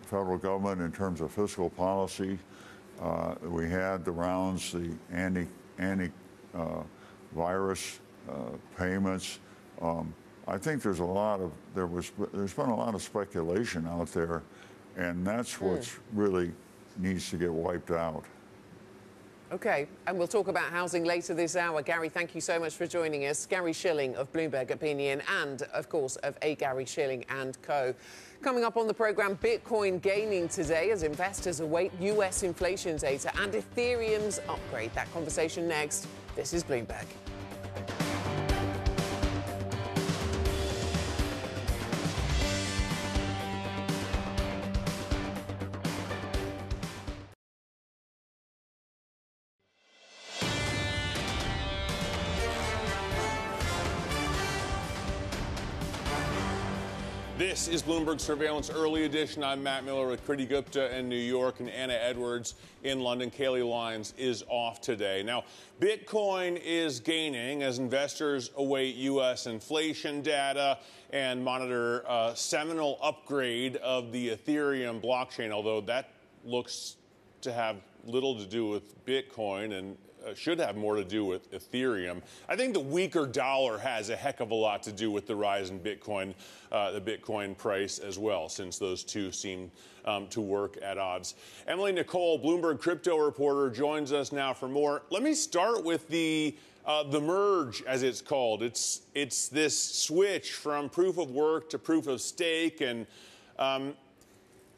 federal government in terms of fiscal policy. Uh, we had the rounds, the anti, anti virus payments. Um, I think there's a lot of there was there's been a lot of speculation out there, and that's Hmm. what's really needs to get wiped out. Okay, and we'll talk about housing later this hour. Gary, thank you so much for joining us. Gary Shilling of Bloomberg Opinion and, of course, of A. Gary Shilling and Co. Coming up on the program, Bitcoin gaining today as investors await US inflation data and Ethereum's upgrade. That conversation next. This is Bloomberg. This is Bloomberg Surveillance Early Edition. I'm Matt Miller with Kriti Gupta in New York and Anna Edwards in London. Kailey Leinz is off today. Now, Bitcoin is gaining as investors await U.S. inflation data and monitor a seminal upgrade of the Ethereum blockchain, although that looks to have little to do with Bitcoin and uh, should have more to do with Ethereum. I think the weaker dollar has a heck of a lot to do with the rise in Bitcoin, uh, the Bitcoin price as well, since those two seem um, to work at odds. Emily Nicolle, Bloomberg crypto reporter, joins us now for more. Let me start with the uh, the merge, as it's called. It's it's this switch from proof of work to proof of stake, and um,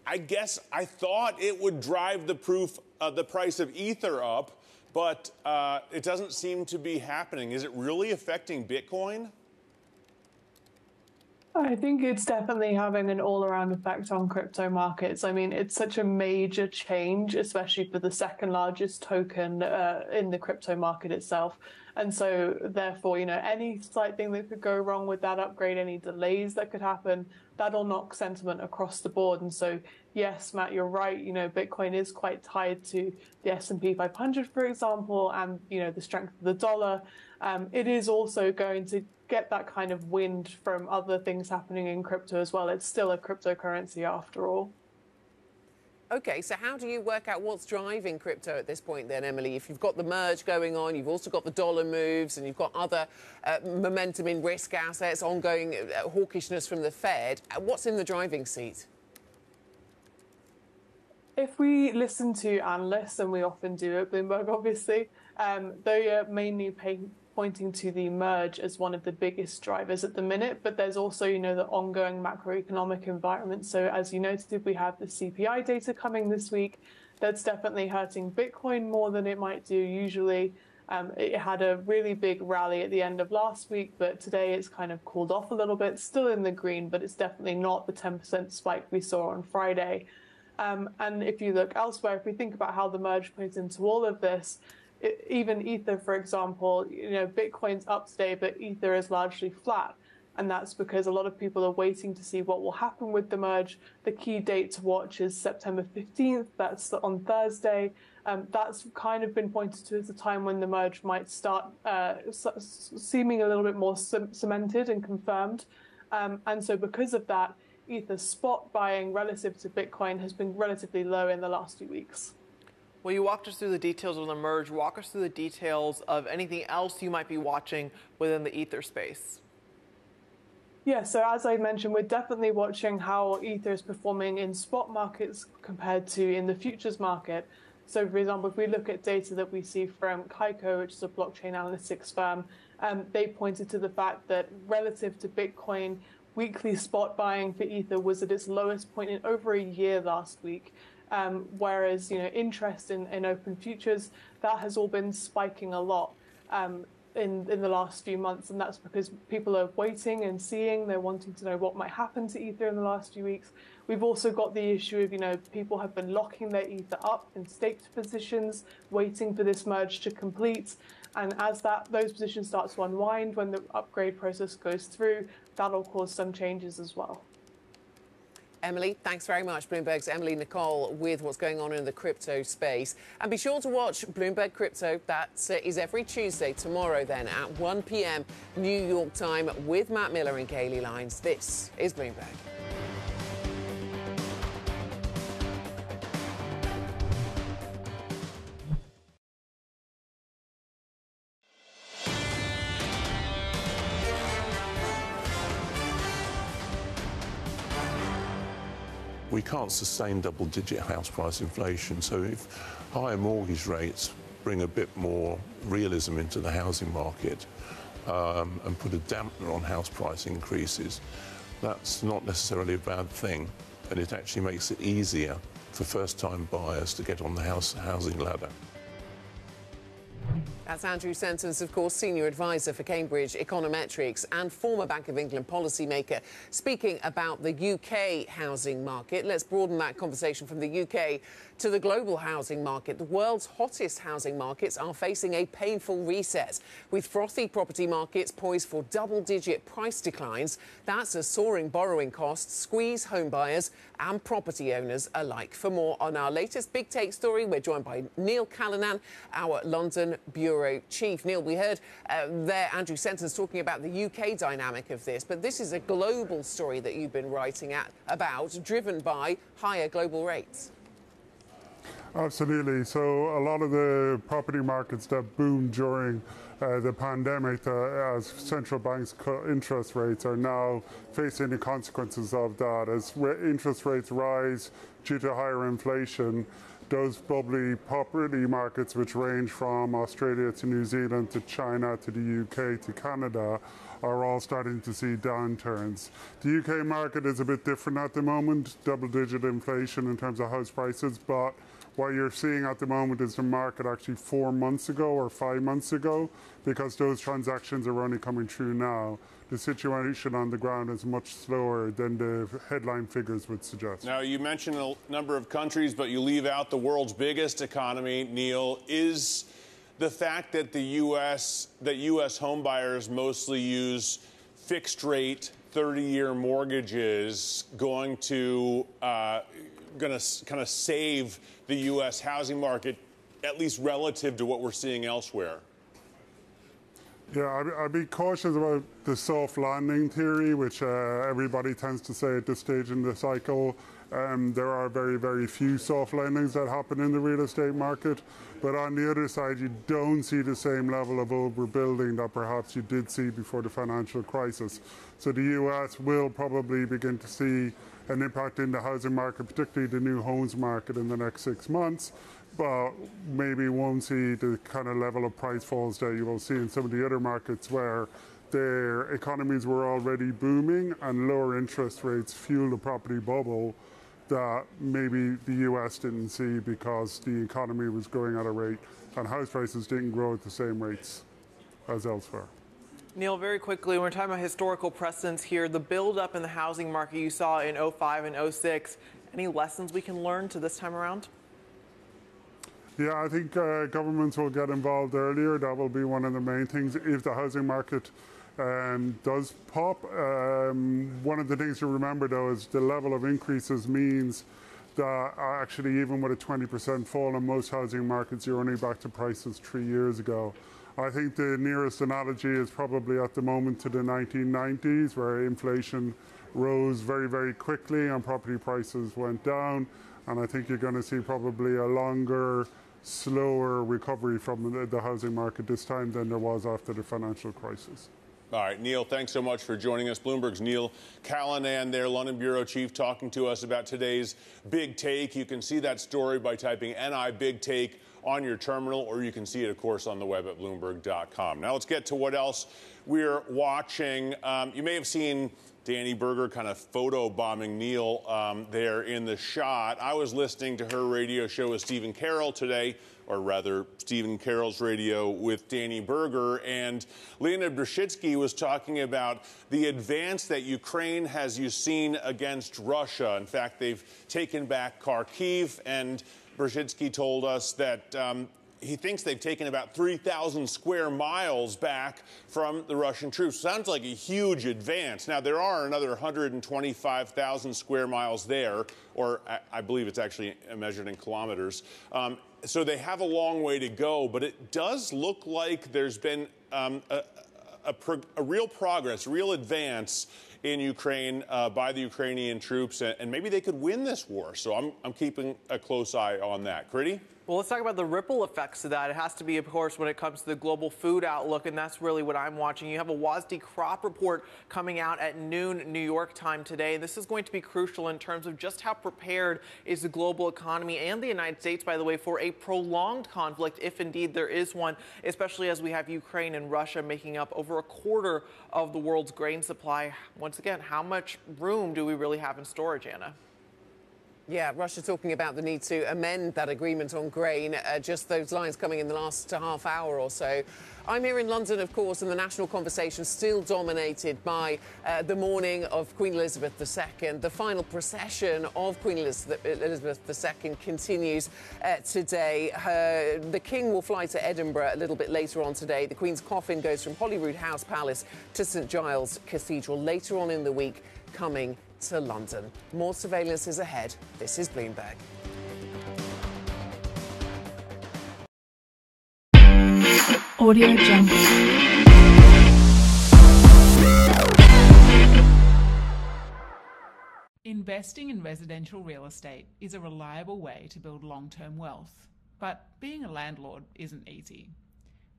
I guess I thought it would drive the proof, uh, the price of Ether up, but uh, it doesn't seem to be happening. Is it really affecting Bitcoin? I think it's definitely having an all around effect on crypto markets. I mean, it's such a major change, especially for the second largest token uh, in the crypto market itself. And so, therefore, you know, any slight thing that could go wrong with that upgrade, any delays that could happen, that'll knock sentiment across the board. And so, yes, Matt, you're right. You know, Bitcoin is quite tied to the S&P 500, for example, and, you know, the strength of the dollar. Um, it is also going to get that kind of wind from other things happening in crypto as well. It's still a cryptocurrency after all. Okay, so how do you work out what's driving crypto at this point, then, Emily? If you've got the merge going on, you've also got the dollar moves, and you've got other uh, momentum in risk assets, ongoing uh, hawkishness from the Fed, uh, what's in the driving seat? If we listen to analysts, and we often do at Bloomberg, obviously, um, they are mainly pointing to the merge as one of the biggest drivers at the minute. But there's also, you know, the ongoing macroeconomic environment. So as you noted, we have the CPI data coming this week. That's definitely hurting Bitcoin more than it might do usually. Um, it had a really big rally at the end of last week, but today it's kind of cooled off a little bit. Still in the green, but it's definitely not the 10% spike we saw on Friday. Um, and if you look elsewhere, if we think about how the merge plays into all of this, it, even Ether, for example, you know, Bitcoin's up today, but Ether is largely flat. And that's because a lot of people are waiting to see what will happen with the merge. The key date to watch is September 15th. That's on Thursday. Um, that's kind of been pointed to as a time when the merge might start uh, seeming a little bit more cemented and confirmed. Um, and so, because of that, Ether spot buying relative to Bitcoin has been relatively low in the last few weeks. Well, you walked us through the details of the merge. Walk us through the details of anything else you might be watching within the Ether space. Yeah, so as I mentioned, we're definitely watching how Ether is performing in spot markets compared to in the futures market. So, for example, if we look at data that we see from Kaiko, which is a blockchain analytics firm, um, they pointed to the fact that relative to Bitcoin, weekly spot buying for Ether was at its lowest point in over a year last week. Um, whereas, you know, interest in, in open futures, that has all been spiking a lot. Um, in, in the last few months, and that's because people are waiting and seeing. They're wanting to know what might happen to Ether in the last few weeks. We've also got the issue of, you know, people have been locking their Ether up in staked positions, waiting for this merge to complete. And as that those positions start to unwind when the upgrade process goes through, that'll cause some changes as well. Emily, thanks very much. Bloomberg's Emily Nicolle with what's going on in the crypto space. And be sure to watch Bloomberg Crypto. That uh, is every Tuesday, tomorrow, then at 1 p.m. New York time with Matt Miller and Kailey Leinz. This is Bloomberg. Can't sustain double digit house price inflation. So if higher mortgage rates bring a bit more realism into the housing market um, and put a dampener on house price increases, that's not necessarily a bad thing. And it actually makes it easier for first time buyers to get on the house, housing ladder. That's Andrew Sentance, of course, senior advisor for Cambridge Econometrics and former Bank of England policymaker, speaking about the UK housing market. Let's broaden that conversation from the UK to the global housing market. The world's hottest housing markets are facing a painful reset, with frothy property markets poised for double digit price declines. That's as soaring borrowing costs squeeze home buyers and property owners alike. For more on our latest big take story, we're joined by Neil Callanan, our London Bureau Chief. Neil, we heard uh, there Andrew Sentance talking about the UK dynamic of this, but this is a global story that you've been writing at, about, driven by higher global rates. Absolutely. So a lot of the property markets that boomed during uh, the pandemic, uh, as central banks cut interest rates, are now facing the consequences of that. As interest rates rise due to higher inflation, those bubbly property markets, which range from Australia to New Zealand to China to the UK to Canada, are all starting to see downturns. The UK market is a bit different at the moment, double digit inflation in terms of house prices, but what you're seeing at the moment is the market actually four months ago or five months ago, because those transactions are only coming through now. The situation on the ground is much slower than the headline figures would suggest. Now, you mentioned a number of countries, but you leave out the world's biggest economy, Neil. Is the fact that the U.S. that U.S. homebuyers mostly use fixed rate 30 year mortgages going to uh, going to kind of save the U.S. housing market, at least relative to what we're seeing elsewhere? Yeah, I'd, be cautious about the soft landing theory, which uh, everybody tends to say at this stage in the cycle. Um, there are very, very few soft landings that happen in the real estate market. But on the other side, you don't see the same level of overbuilding that perhaps you did see before the financial crisis. So the US will probably begin to see an impact in the housing market, particularly the new homes market in the next six months. But maybe won't see the kind of level of price falls that you will see in some of the other markets where their economies were already booming and lower interest rates fueled a property bubble that maybe the US didn't see because the economy was growing at a rate and house prices didn't grow at the same rates as elsewhere. Neil, very quickly, when we're talking about historical precedents here, the buildup in the housing market you saw in 05 and 06, any lessons we can learn to this time around? Yeah, I think uh, governments will get involved earlier. That will be one of the main things. If the housing market um, does pop, um, one of the things to remember though is the level of increases means that actually, even with a 20% fall in most housing markets, you're only back to prices three years ago. I think the nearest analogy is probably at the moment to the 1990s, where inflation rose very, very quickly and property prices went down. And I think you're going to see probably a longer, slower recovery from the, housing market this time than there was after the financial crisis. All right, Neil, thanks so much for joining us. Bloomberg's Neil Callanan, their London Bureau Chief, talking to us about today's big take. You can see that story by typing NI Big Take on your terminal, or you can see it, of course, on the web at Bloomberg.com. Now let's get to what else we're watching. Um, you may have seen Dani Burger kind of photo bombing Neil um, there in the shot. I was listening to her radio show with Stephen Carroll today, or rather, Stephen Carroll's radio with Dani Burger, and Leonid Brzezinski was talking about the advance that Ukraine has seen against Russia. In fact, they've taken back Kharkiv and Brzezinski told us that um, he thinks they've taken about 3,000 square miles back from the Russian troops. Sounds like a huge advance. Now, there are another 125,000 square miles there, or I, I believe it's actually measured in kilometers. Um, so they have a long way to go, but it does look like there's been um, a, a, a real progress, real advance in Ukraine uh, by the Ukrainian troops, and, and, maybe they could win this war. So I'm, I'm keeping a close eye on that. Kriti? Well, let's talk about the ripple effects of that. It has to be, of course, when it comes to the global food outlook, and that's really what I'm watching. You have a WASDE crop report coming out at noon New York time today. This is going to be crucial in terms of just how prepared is the global economy and the United States, by the way, for a prolonged conflict, if indeed there is one, especially as we have Ukraine and Russia making up over a quarter of the world's grain supply. Once again, how much room do we really have in storage, Anna? Yeah, Russia talking about the need to amend that agreement on grain. Uh, just those lines coming in the last half hour or so. I'm here in London, of course, and the national conversation still dominated by uh, the mourning of Queen Elizabeth II. The final procession of Queen Elizabeth, II continues uh, today. Her, the King will fly to Edinburgh a little bit later on today. The Queen's coffin goes from Holyrood House Palace to St Giles Cathedral later on in the week, coming to London. More surveillance is ahead. This is Bloomberg. Audio Jungle. Investing in residential real estate is a reliable way to build long term wealth. But being a landlord isn't easy.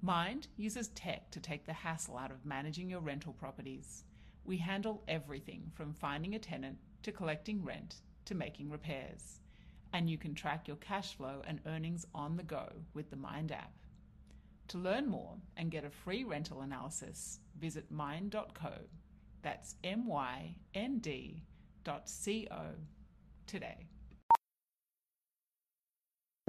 Mynd uses tech to take the hassle out of managing your rental properties. We handle everything from finding a tenant to collecting rent to making repairs. And you can track your cash flow and earnings on the go with the Mynd app. To learn more and get a free rental analysis, visit mynd.co. That's M Y N D dot C O today.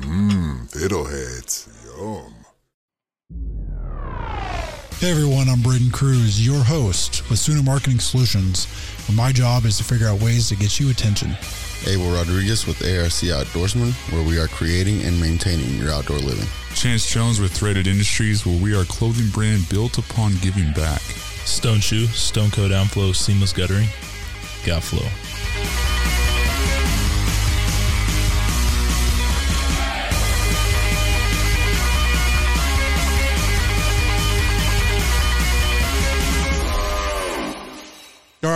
Mmm, fiddleheads. Yum. Hey everyone, I'm Braden Cruz, your host with Suna Marketing Solutions, where my job is to figure out ways to get you attention. Abel Rodriguez with ARC Outdoorsman, where we are creating and maintaining your outdoor living. Chance Jones with Threaded Industries, where we are a clothing brand built upon giving back. Stone Shoe, Stone Coat Downflow, Seamless Guttering, Got Flow.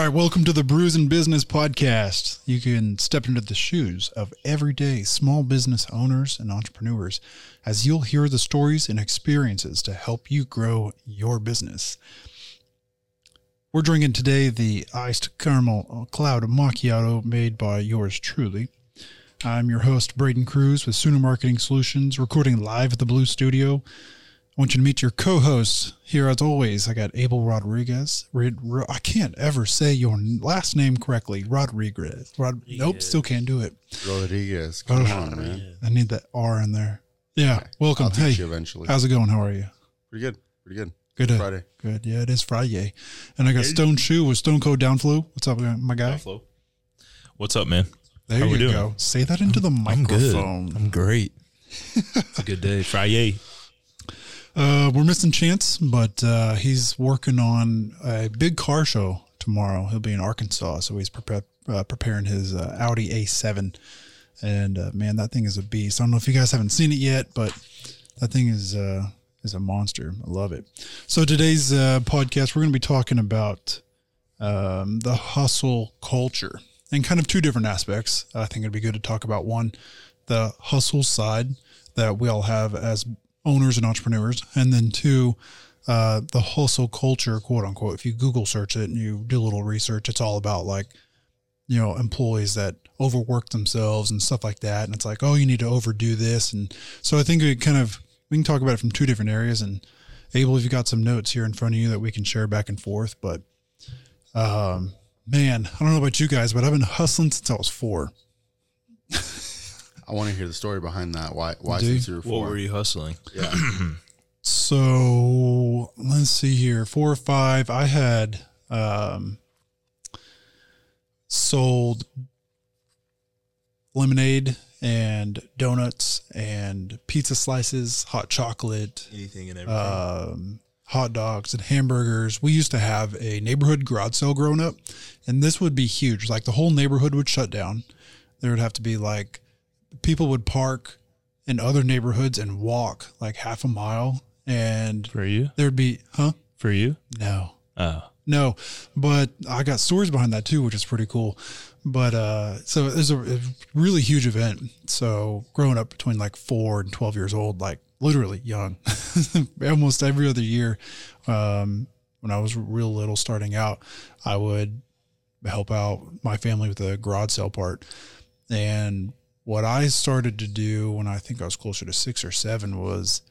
Right, welcome to the Brews and Business podcast. You can step into the shoes of everyday small business owners and entrepreneurs as you'll hear the stories and experiences to help you grow your business. We're drinking today the iced caramel cloud macchiato made by yours truly. I'm your host, Braden Cruz with Suna Marketing Solutions, recording live at the Blue Studio I want you to meet your co-hosts here as always. I got Abel Rodriguez. I can't ever say your last name correctly. Rodriguez. Rod, nope, still can't do it. Rodriguez. Come oh, on, man. I need that R in there. Yeah. Welcome. I'll hey, eventually. How's it going? How are you? Pretty good. Pretty good. Good. Uh, Friday. Good. Yeah, it is Friday. And I got Stone Shoe with Stone Cold Downflow. What's up, my guy? Downflow. What's up, man? There How you go. Say that into the microphone. I'm, good. I'm great. it's a good day. Friday. Uh, we're missing Chance, but uh, he's working on a big car show tomorrow. He'll be in Arkansas, so he's uh, preparing his uh, Audi A7. And uh, man, that thing is a beast. I don't know if you guys haven't seen it yet, but that thing is uh, is a monster. I love it. So today's podcast, we're going to be talking about um, the hustle culture and kind of two different aspects. I think it'd be good to talk about one, the hustle side that we all have as owners and entrepreneurs, and then two, uh, the hustle culture, quote unquote. If you Google search it and you do a little research, it's all about like, you know, employees that overwork themselves and stuff like that. And it's like, oh, you need to overdo this. And so I think we kind of we can talk about it from two different areas. And Abel, if you got some notes here in front of you that we can share back and forth, but um, man, I don't know about you guys, but I've been hustling since I was four. I want to hear the story behind that. Why? Why Do you? since you were four? What were you hustling? Yeah. So let's see here, four or five. I had um, sold lemonade and donuts and pizza slices, hot chocolate, Anything and everything. um, hot dogs and hamburgers. We used to have a neighborhood garage sale growing up, and this would be huge. Like the whole neighborhood would shut down. There would have to be like people would park in other neighborhoods and walk like half a mile. And for you, there'd be, huh? For you? No. Oh. No, but I got stories behind that too, which is pretty cool. But uh, so it was a, a really huge event. So growing up between like four and twelve years old, like literally young, almost every other year, um, when I was real little, starting out, I would help out my family with the garage sale part. And what I started to do when I think I was closer to six or seven was,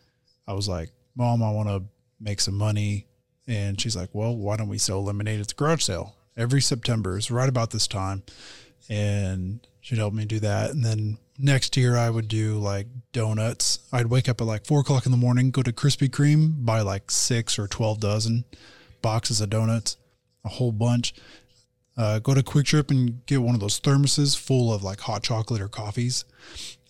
I was like, "Mom, I want to make some money." And she's like, well, why don't we sell lemonade at the garage sale every September? It's right about this time. And she'd help me do that. And then next year I would do like donuts. I'd wake up at like four o'clock in the morning, go to Krispy Kreme, buy like six or 12 dozen boxes of donuts, a whole bunch. Uh, go to QuikTrip and get one of those thermoses full of like hot chocolate or coffees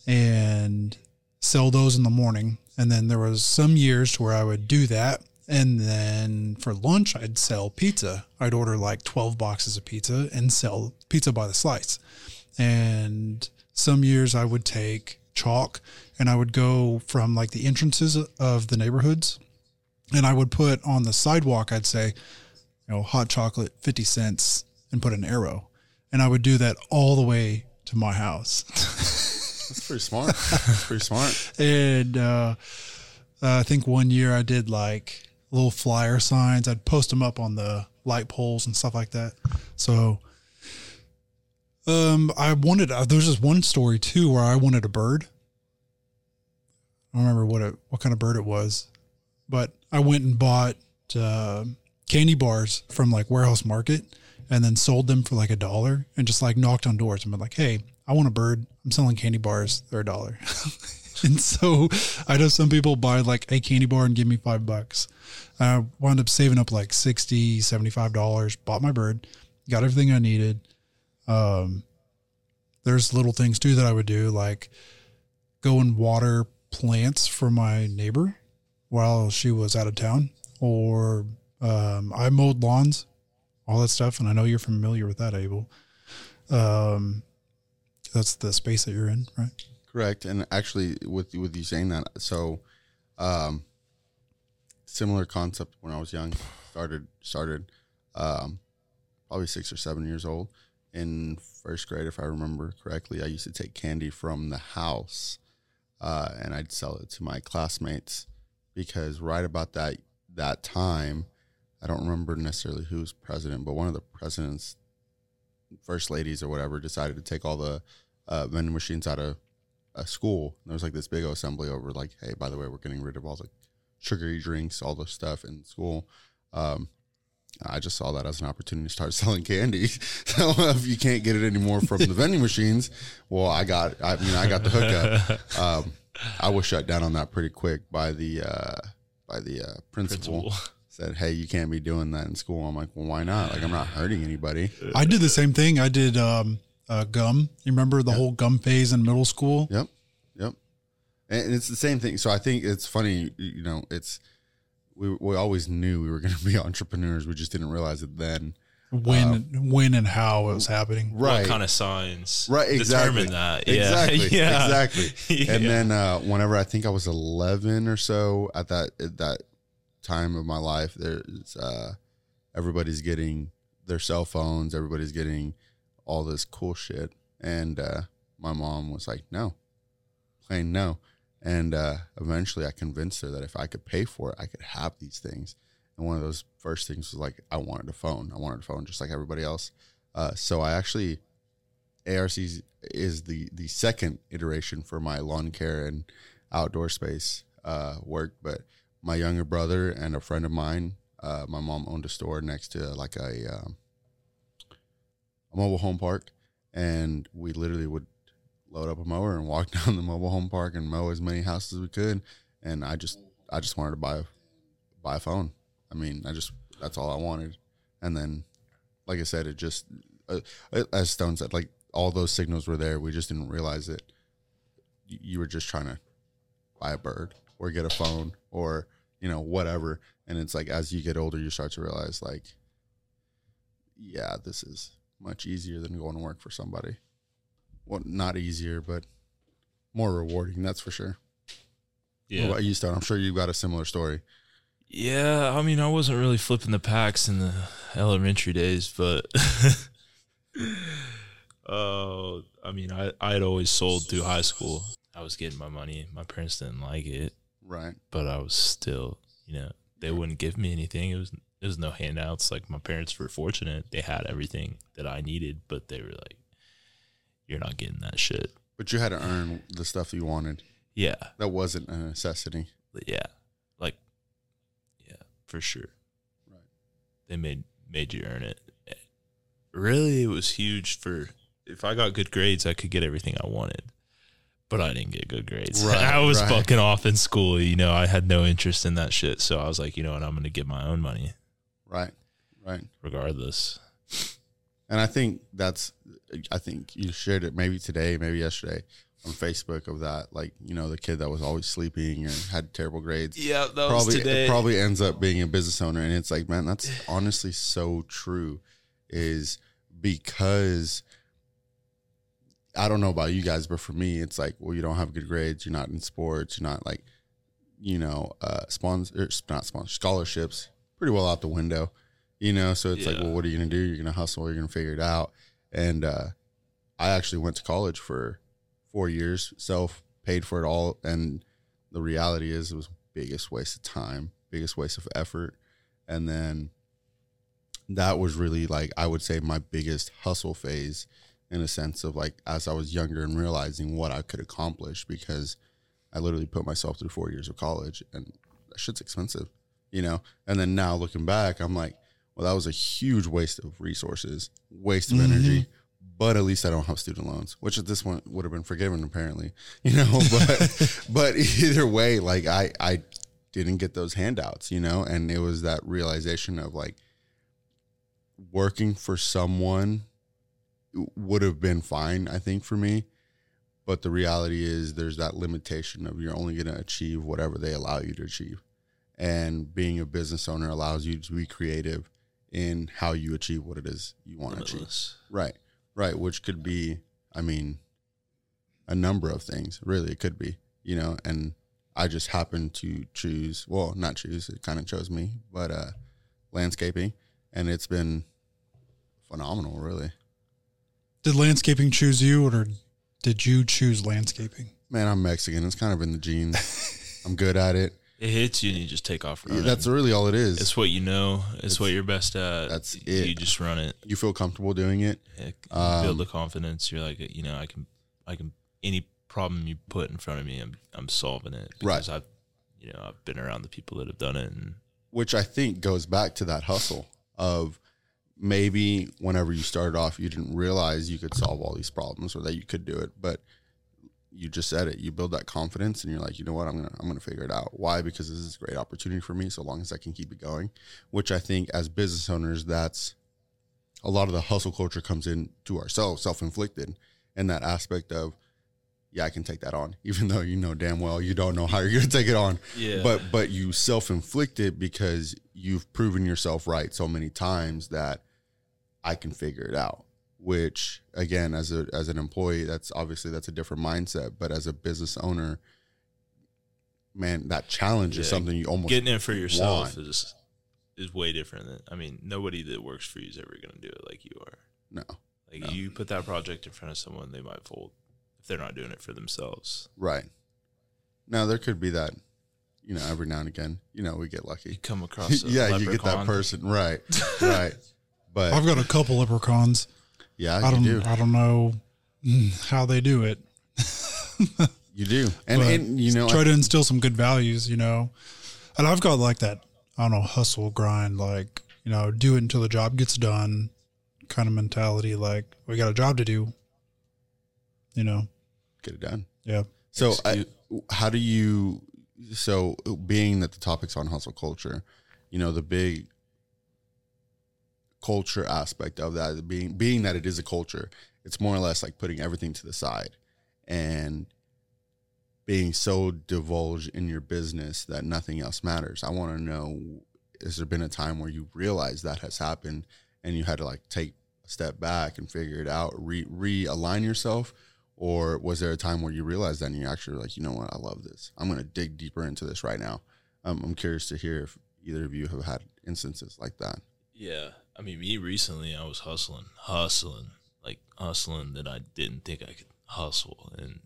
and sell those in the morning. And then there was some years to where I would do that. And then for lunch, I'd sell pizza. I'd order like 12 boxes of pizza and sell pizza by the slice. And some years I would take chalk and I would go from like the entrances of the neighborhoods and I would put on the sidewalk, I'd say, you know, hot chocolate, 50 cents, and put an arrow. And I would do that all the way to my house. That's pretty smart. That's pretty smart. and uh, I think one year I did like little flyer signs. I'd post them up on the light poles and stuff like that. So um, I wanted, uh, there was this one story too where I wanted a bird. I don't remember what it, what kind of bird it was, but I went and bought uh, candy bars from like warehouse market and then sold them for like a dollar and just like knocked on doors and been like, Hey, I want a bird. I'm selling candy bars. They're a dollar. and so I know some people buy like a candy bar and give me five bucks. I wound up saving up like 60, 75 dollars, bought my bird, got everything I needed. Um, there's little things too that I would do, like go and water plants for my neighbor while she was out of town, or um, I mowed lawns, all that stuff. And I know you're familiar with that, Abel. Um, that's the space that you're in, right? Correct. And actually, with with you saying that, so um, similar concept when I was young. Started started um, probably six or seven years old. In first grade, if I remember correctly, I used to take candy from the house uh, and I'd sell it to my classmates because right about that that time, I don't remember necessarily who's president, but one of the presidents, first ladies or whatever, decided to take all the uh, vending machines out of a school. And there was like this big assembly over, like, hey, by the way, we're getting rid of all the sugary drinks, all the stuff in school. Um, I just saw that as an opportunity to start selling candy. so if you can't get it anymore from the vending machines, well, I got, I mean, I got the hookup. Um, I was shut down on that pretty quick by the uh, by the uh, principal. Principal. Said, "Hey, you can't be doing that in school." I'm like, "Well, why not? Like, I'm not hurting anybody." I did the same thing. I did um, uh, gum. You remember the whole gum phase in middle school? Yep, yep. And it's the same thing. So I think it's funny. You know, it's we we always knew we were going to be entrepreneurs. We just didn't realize it then. When, Um, when, and how it was happening. Right. What kind of signs right exactly determine that? Yeah. exactly yeah. exactly and Yeah. then uh whenever i think i was 11 or so at that at that time of my life there's uh everybody's getting their cell phones everybody's getting all this cool shit. And uh my mom was like no plain no. And uh eventually i convinced her that if i could pay for it i could have these things. And one of those first things was like i wanted a phone. I wanted a phone just like everybody else. Uh so i actually ARC is the the second iteration for my lawn care and outdoor space. uh, worked, but my younger brother and a friend of mine, uh, my mom owned a store next to like a, um, a mobile home park, and we literally would load up a mower and walk down the mobile home park and mow as many houses as we could. And I just, I just wanted to buy, buy a phone. I mean, I just that's all I wanted. And then, like I said, it just uh, as Stone said, like all those signals were there. We just didn't realize it. You were just trying to buy a bird or get a phone or you know whatever. And it's like as you get older, you start to realize like, yeah, this is much easier than going to work for somebody. Well, not easier, but more rewarding. That's for sure. Yeah. What about you, Stone? I'm sure you've got a similar story. Yeah, I mean, I wasn't really flipping the packs in the elementary days, but uh, I mean, I I had always sold through high school. I was getting my money. My parents didn't like it, right? But I was still, you know, they wouldn't give me anything. It was there was no handouts. Like my parents were fortunate; they had everything that I needed, but they were like, "You're not getting that shit." But you had to earn the stuff you wanted. Yeah, that wasn't a necessity. Yeah, like yeah, for sure. Right. They made made you earn it. Really, it was huge for if I got good grades, I could get everything I wanted. But I didn't get good grades. Right, I was right. fucking off in school. You know, I had no interest in that shit. So I was like, you know what, I'm gonna get my own money. Right. Right. Regardless. And I think that's I think you shared it maybe today, maybe yesterday on Facebook of that, like you know, the kid that was always sleeping or had terrible grades. Yeah, that probably today. probably ends up being a business owner, and it's like, man, that's honestly so true. Is because I don't know about you guys, but for me, it's like, well, you don't have good grades, you're not in sports, you're not like, you know, uh, sponsor, not sponsor, scholarships, pretty well out the window, you know. So it's yeah. like, well, what are you gonna do? You're gonna hustle, you're gonna figure it out. And uh, I actually went to college for four years, self paid for it all, and the reality is it was biggest waste of time, biggest waste of effort, and then that was really like I would say my biggest hustle phase in a sense of like as I was younger and realizing what I could accomplish because I literally put myself through four years of college and that shit's expensive, you know. And then now looking back, I'm like, well, that was a huge waste of resources, waste of mm-hmm. energy, but at least I don't have student loans, which at this point would have been forgiven apparently, you know. But but either way, like I I didn't get those handouts, you know, and it was that realization of like working for someone would have been fine, I think, for me. But the reality is there's that limitation of you're only going to achieve whatever they allow you to achieve. And being a business owner allows you to be creative in how you achieve what it is you want to achieve. Right. Right, which could be, I mean, a number of things. Really, it could be, you know. And I just happened to choose. Well, not choose. It kind of chose me, but uh, landscaping, and it's been phenomenal. Really. Did landscaping choose you, or did you choose landscaping? Man, I'm Mexican. It's kind of in the genes. I'm good at it. It hits you and you just take off running. Yeah, that's really all it is. It's what you know. It's, it's what you're best at. That's it. You just run it. You feel comfortable doing it. Yeah, um, build the confidence. You're like, you know, I can, I can. Any problem you put in front of me, I'm, I'm solving it because right. I've, you know, I've been around the people that have done it, and which I think goes back to that hustle of maybe whenever you started off, you didn't realize you could solve all these problems or that you could do it, but you just said it. You build that confidence, and you're like, you know what, I'm gonna I'm gonna figure it out. Why? Because this is a great opportunity for me. So long as I can keep it going, which I think as business owners, that's a lot of the hustle culture comes in to ourselves, self inflicted, and that aspect of yeah, I can take that on, even though you know damn well you don't know how you're gonna take it on. Yeah. But but you self inflict it because you've proven yourself right so many times that I can figure it out which again as a as an employee that's obviously that's a different mindset but as a business owner man that challenge yeah, is something you almost getting it for yourself want. is is way different than i mean nobody that works for you is ever going to do it like you are no like no. you put that project in front of someone they might fold if they're not doing it for themselves right now there could be that you know every now and again you know we get lucky you come across yeah leprechaun. you get that person right right but i've got a couple leprechauns yeah, I don't. do. I don't know mm, how they do it. You do, and, and you know, try I- to instill some good values, you know. And I've got like that, I don't know, hustle grind, like you know, do it until the job gets done, kind of mentality. Like we got a job to do, you know. Get it done. Yeah. So, I, how do you? So, being that the topic's on hustle culture, you know, the big culture aspect of that being being that it is a culture, it's more or less like putting everything to the side and being so divulged in your business that nothing else matters. I want to know: Has there been a time where you realize that has happened and you had to like take a step back and figure it out, re realign yourself? Or was there a time where you realized that and you actually were like, you know what, I love this. I'm going to dig deeper into this right now. Um, I'm curious to hear if either of you have had instances like that. Yeah. I mean, me recently, I was hustling, hustling, like hustling that I didn't think I could hustle. And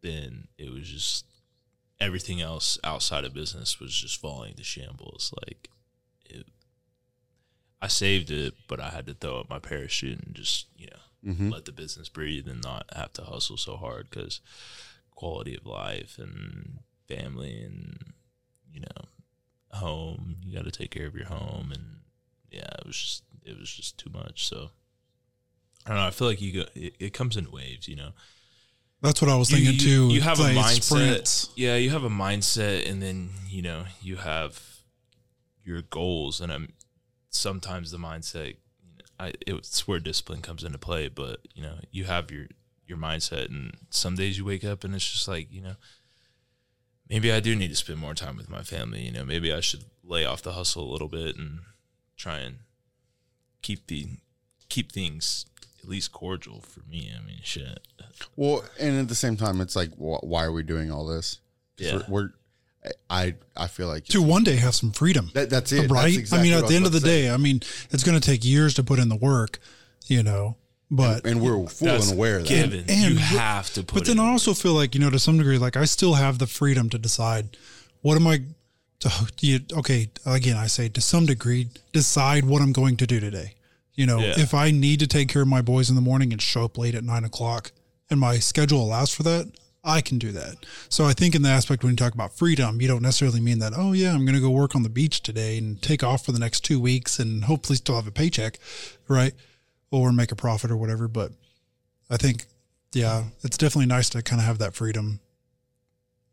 then it was just everything else outside of business was just falling to shambles. Like, it, I saved it, but I had to throw up my parachute and just, you know, Mhm. let the business breathe and not have to hustle so hard because quality of life and family and, you know, home, you got to take care of your home. And yeah, it was just, it was just too much. So I don't know. I feel like you go, it, it comes in waves, you know? That's what I was You- thinking you- too. You have Like a mindset. sprints. Yeah, you have a mindset, and then you know you have your goals, and I'm sometimes the mindset. I it's where discipline comes into play, but you know you have your your mindset, and some days you wake up and it's just like you know maybe I do need to spend more time with my family. You know, maybe I should lay off the hustle a little bit and try and keep the keep things at least cordial for me. I mean, shit. Well, and at the same time, it's like, wh- why are we doing all this? Yeah. We're, we're I, I feel like To one day have some freedom. That, that's it. right? That's I mean, at the end of the say. day, I mean, it's going to take years to put in the work, you know. But and we're full and aware of that. given. you have to put But then I also feel like you know, to some degree, like I still have the freedom to decide what am I to. You, okay, again, I say to some degree, decide what I'm going to do today. You know, Yeah. if I need to take care of my boys in the morning and show up late at nine o'clock, and my schedule allows for that, I can do that. So I think in the aspect when you talk about freedom, you don't necessarily mean that, oh yeah, I'm going to go work on the beach today and take off for the next two weeks and hopefully still have a paycheck, right? Or make a profit or whatever. But I think, yeah, it's definitely nice to kind of have that freedom.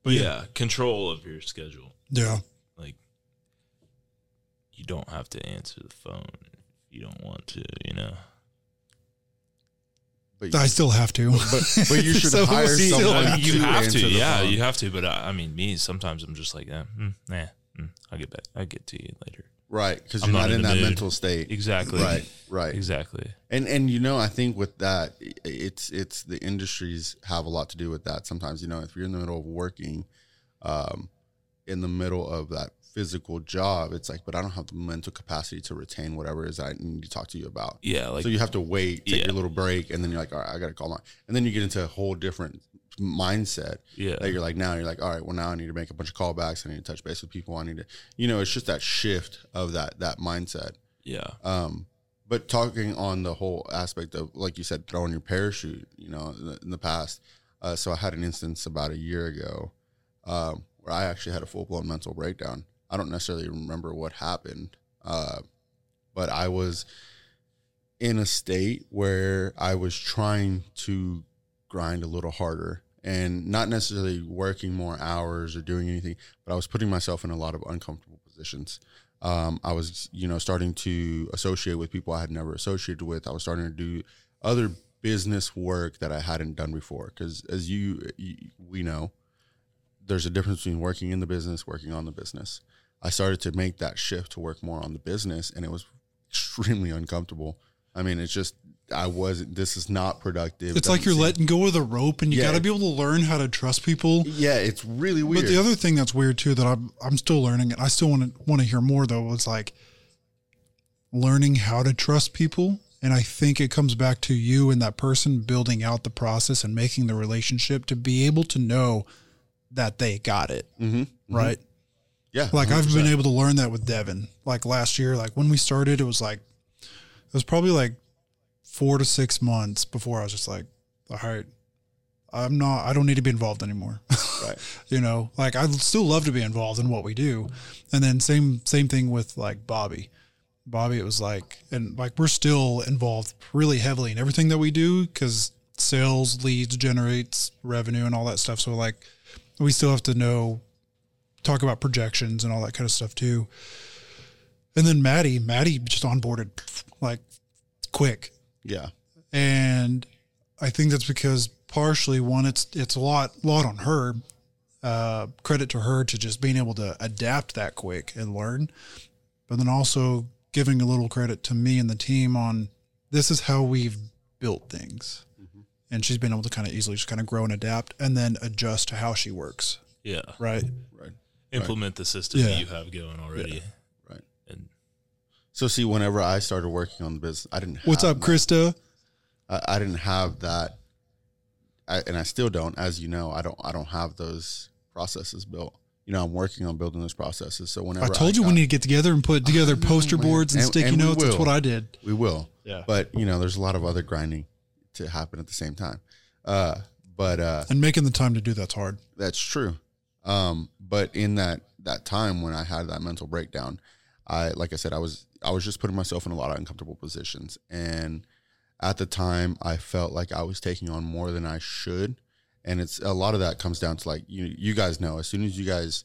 But yeah, yeah, control of your schedule. Yeah. Like you don't have to answer the phone if you don't want to, you know. But I still have to. But but you should So hire we still someone. have you have to, the yeah, phone. you have to. But I, I mean, me sometimes I'm just like, eh, mm, nah, mm, I'll get back. I'll get to you later. Right, because you're not, in, the that mood. mental state. Exactly. Right, right. Exactly. And and you know, I think with that, it's it's the industries have a lot to do with that. Sometimes, you know, if you're in the middle of working, um, in the middle of that physical job, it's like, but I don't have the mental capacity to retain whatever it is I need to talk to you about. Yeah, like- so you have to wait, take Yeah. your little break, and then you're like, all right, I got to call my, and then you get into a whole different mindset. Yeah. that you're like now you're like, all right, well now I need to make a bunch of callbacks. I need to touch base with people. I need to, you know, it's just that shift of that that mindset. Yeah. Um, but talking on the whole aspect of, like you said, throwing your parachute, you know, in the, in the past. Uh, so I had an instance about a year ago um, where I actually had a full blown mental breakdown. I don't necessarily remember what happened, uh, but I was in a state where I was trying to grind a little harder and not necessarily working more hours or doing anything, but I was putting myself in a lot of uncomfortable positions. Um, I was, you know, starting to associate with people I had never associated with. I was starting to do other business work that I hadn't done before. Because as you, you, we know, there's a difference between working in the business, working on the business. I started to make that shift to work more on the business, and it was extremely uncomfortable. I mean, it's just I wasn't. This is not productive. it's like you're seem- letting go of the rope, and you Yeah. got to be able to learn how to trust people. Yeah, it's really weird. But the other thing that's weird too that I'm I'm still learning, and I still want to want to hear more though, is like learning how to trust people. And I think it comes back to you and that person building out the process and making the relationship to be able to know that they got it. Mm-hmm. Right. Yeah. Like i have been able to learn that with Devin. Like last year, like when we started, it was like, it was probably like four to six months before I was just like, all right, I'm not. I don't need to be involved anymore. Right. you know, like I still love to be involved in what we do, and then same same thing with like Bobby. Bobby, it was like, and like we're still involved really heavily in everything that we do because sales leads generates revenue and all that stuff. So like, we still have to know, talk about projections and all that kind of stuff too. And then Maddie, Maddie just onboarded like quick. Yeah. And I think that's because partially one, it's it's a lot lot on her. Uh, credit to her to just being able to adapt that quick and learn, but then also giving a little credit to me and the team on this is how we've built things, and she's been able to kind of easily just kind of grow and adapt, and then adjust to how she works. Yeah. Right. Right. Implement the system Yeah. that you have going already. Right. And So see, whenever I started working on the business, I didn't. What's have up, that. Krista? I, I didn't have that, I, and I still don't. As you know, I don't. I don't have those processes built. You know, I'm working on building those processes. So whenever I told you we need to get together and put together poster boards and, sticky we notes. That's what I did. We will. Yeah. But you know, there's a lot of other grinding to happen at the same time. Uh, but uh, And making the time to do that's hard. that's true. Um, but in that that time when I had that mental breakdown, I like I said, I was I was just putting myself in a lot of uncomfortable positions, and at the time, I felt like I was taking on more than I should, and it's a lot of that comes down to like you you guys know as soon as you guys.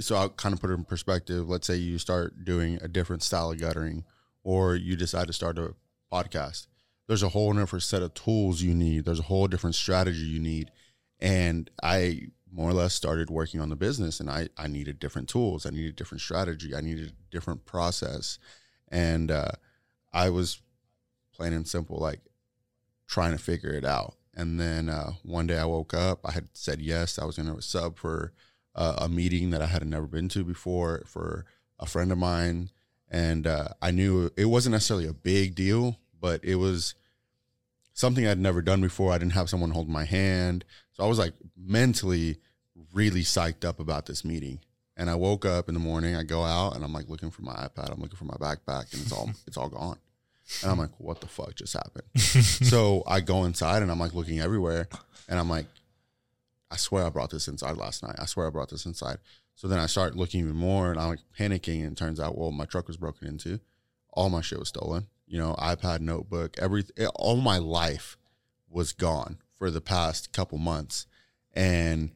So I'll kind of put it in perspective. Let's say you start doing a different style of guttering, or you decide to start a podcast. There's a whole different set of tools you need. There's a whole different strategy you need, and I more or less started working on the business and I, I needed different tools. I needed different strategy. I needed a different process. And uh, I was plain and simple, like trying to figure it out. And then uh, one day I woke up, I had said yes, I was going to sub for uh, a meeting that I had never been to before for a friend of mine. And uh, I knew it wasn't necessarily a big deal, but it was something I'd never done before. I didn't have someone hold my hand. So I was like mentally really psyched up about this meeting. And I woke up in the morning, I go out and I'm like looking for my iPad, I'm looking for my backpack and it's all it's all gone. And I'm like, what the fuck just happened? so I go inside and I'm like looking everywhere and I'm like, I swear I brought this inside last night. I swear I brought this inside. So then I start looking even more and I'm like panicking and it turns out, well, my truck was broken into. All my shit was stolen. You know, iPad, notebook, every all my life was gone for the past couple months. And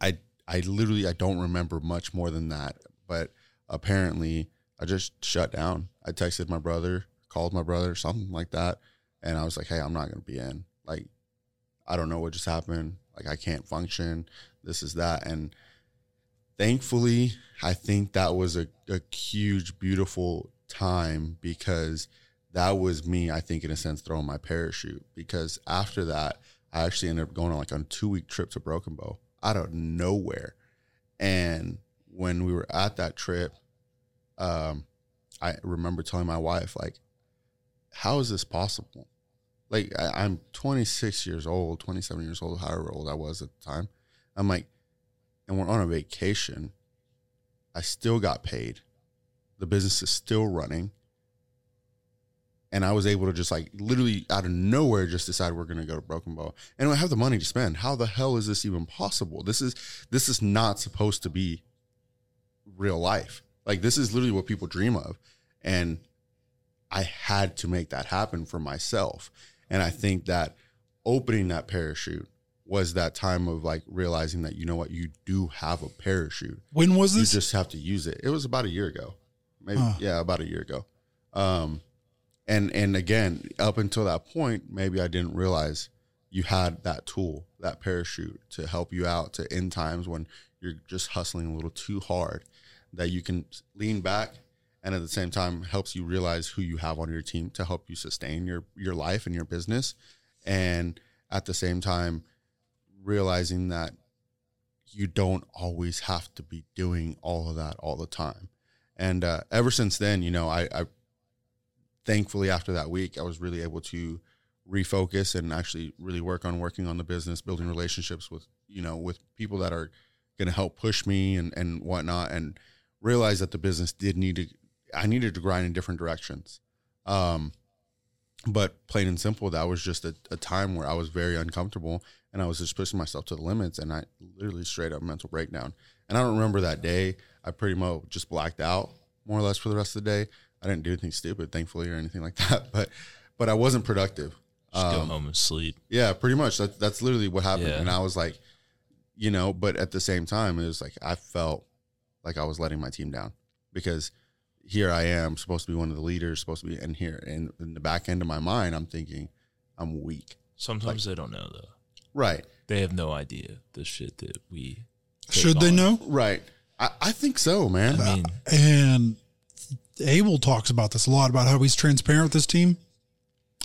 I I literally I don't remember much more than that. But apparently I just shut down. I texted my brother, called my brother, something like that. And I was like, hey, I'm not gonna be in. Like, I don't know what just happened. Like I can't function. This is that. And thankfully, I think that was a, a huge, beautiful time because that was me, I think, in a sense, throwing my parachute. Because after that, I actually ended up going on like a two week trip to Broken Bow out of nowhere. And when we were at that trip, um, I remember telling my wife, like, how is this possible? Like, I, I'm 26 years old, 27 years old, however old I was at the time. I'm like, and we're on a vacation. I still got paid. The business is still running. And I was able to just like literally out of nowhere just decide we're gonna go to Broken Bow. And I have the money to spend. How the hell is this even possible? This is this is not supposed to be real life. Like this is literally what people dream of. And I had to make that happen for myself. And I think that opening that parachute was that time of like realizing that you know what you do have a parachute. When was this? You just have to use it. It was about a year ago. Maybe Huh. yeah, about a year ago. Um and and again, up until that point, maybe I didn't realize you had that tool, that parachute to help you out to end times when you're just hustling a little too hard that you can lean back and at the same time helps you realize who you have on your team to help you sustain your your life and your business. And at the same time realizing that you don't always have to be doing all of that all the time. And uh, ever since then you know I, I thankfully after that week i was really able to refocus and actually really work on working on the business building relationships with you know with people that are going to help push me and and whatnot and realize that the business did need to i needed to grind in different directions um but plain and simple, that was just a, a time where I was very uncomfortable and I was just pushing myself to the limits and I literally straight up mental breakdown. And I don't remember that day. I pretty much just blacked out more or less for the rest of the day. I didn't do anything stupid, thankfully, or anything like that. But but I wasn't productive. Just go home and sleep. Yeah, pretty much. That, that's literally what happened. Yeah. And I was like, you know, but at the same time, it was like I felt like I was letting my team down because here I am, supposed to be one of the leaders, supposed to be in here. And in the back end of my mind, I'm thinking I'm weak. Sometimes they don't know though. Right. They have no idea the shit that we Should they know? Right. I, I think so, man. I mean, And Abel talks about this a lot about how he's transparent with his team.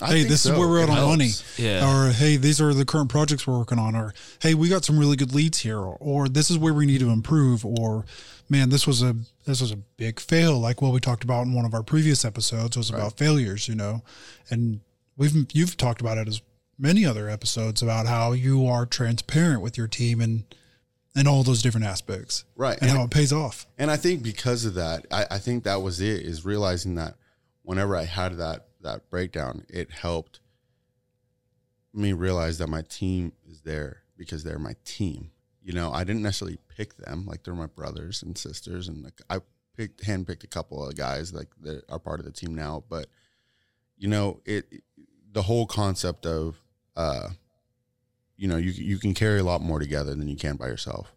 I hey, this so. is where we're It at on money. Yeah. Or hey, these are the current projects we're working on. Or hey, we got some really good leads here. Or, or this is where we need to improve. Or man, this was a this was a big fail. Like what we talked about in one of our previous episodes was about failures. You know, and we've you've talked about it as many other episodes about how you are transparent with your team and and all those different aspects. Right. And how it pays off. And I think because of that, I, I think that was it, is realizing that whenever I had that that breakdown, it helped me realize that my team is there because they're my team. You know, I didn't necessarily pick them, like they're my brothers and sisters, and like I picked handpicked a couple of guys like that are part of the team now. But you know, it the whole concept of uh you know, you you can carry a lot more together than you can by yourself.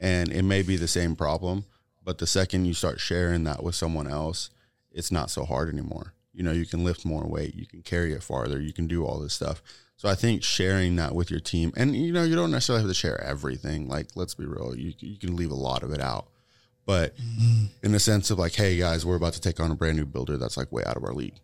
And it may be the same problem, but the second you start sharing that with someone else, it's not so hard anymore. You know, you can lift more weight, you can carry it farther, you can do all this stuff. So I think sharing that with your team, and you know, you don't necessarily have to share everything. Like, let's be real, you you can leave a lot of it out. But mm-hmm. in the sense of like, hey guys, we're about to take on a brand new builder that's like way out of our league.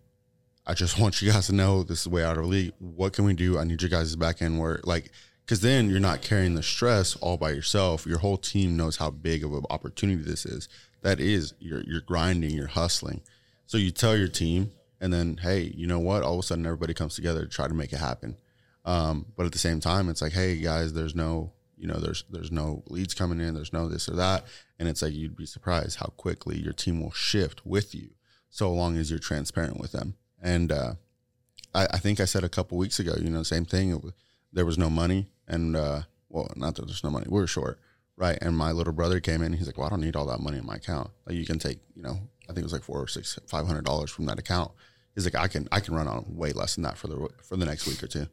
I just want you guys to know this is way out of league. What can we do? I need your guys' back end work. Like, because then you're not carrying the stress all by yourself. Your whole team knows how big of an opportunity this is. That is, you're you're grinding, you're hustling. So you tell your team, and then hey, you know what? All of a sudden, everybody comes together to try to make it happen. Um, but at the same time, it's like, hey guys, there's no, you know, there's there's no leads coming in, there's no this or that, and it's like you'd be surprised how quickly your team will shift with you, so long as you're transparent with them. And uh, I, I think I said a couple weeks ago, you know, same thing. There was no money, and uh, well, not that there's no money, we were short, right? And my little brother came in, he's like, well, I don't need all that money in my account. Like you can take, you know, I think it was like four or six, five hundred dollars from that account. He's like, I can, I can run on way less than that for the for the next week or two.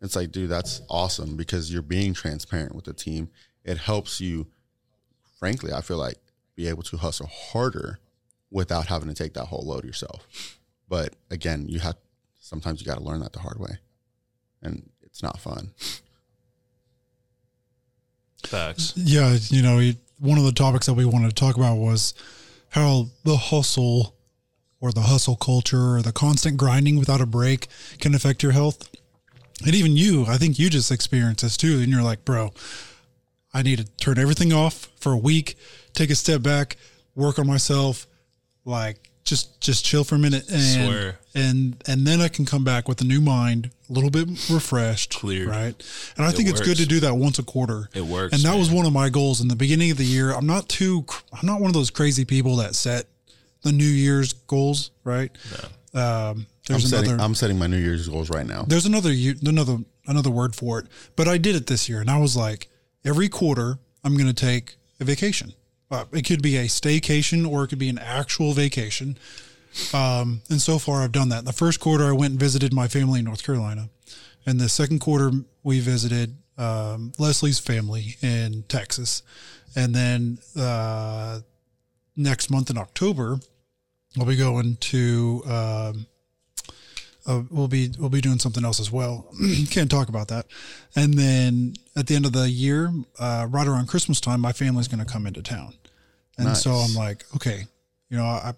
It's like, dude, that's awesome because you're being transparent with the team. It helps you, frankly, I feel like, be able to hustle harder without having to take that whole load yourself. But again, you have sometimes you got to learn that the hard way, and it's not fun. Facts. Yeah, you know, one of the topics that we wanted to talk about was how the hustle or the hustle culture or the constant grinding without a break can affect your health. And even you, I think you just experienced this too. And you're like, bro, I need to turn everything off for a week, take a step back, work on myself, like just just chill for a minute and Swear. and and then I can come back with a new mind, a little bit refreshed, Clear. right? And I It think it's good to do that once a quarter. It works, And that was one of my goals in the beginning of the year. I'm not too I'm not one of those crazy people that set the New Year's goals, right? Um, I'm there's setting, another I'm setting my New Year's goals right now. there's another another another word for it, but I did it this year, and I was like, every quarter I'm going to take a vacation. Uh, it could be a staycation or it could be an actual vacation. Um, and so far I've done that. The first quarter I went and visited my family in North Carolina, and the second quarter we visited um, Leslie's family in Texas, and then uh, next month in October I'll be going to. Um, uh, we'll be we'll be doing something else as well. Can't talk about that. And then at the end of the year, uh, right around Christmas time, my family's going to come into town, and so I'm like, okay, you know, I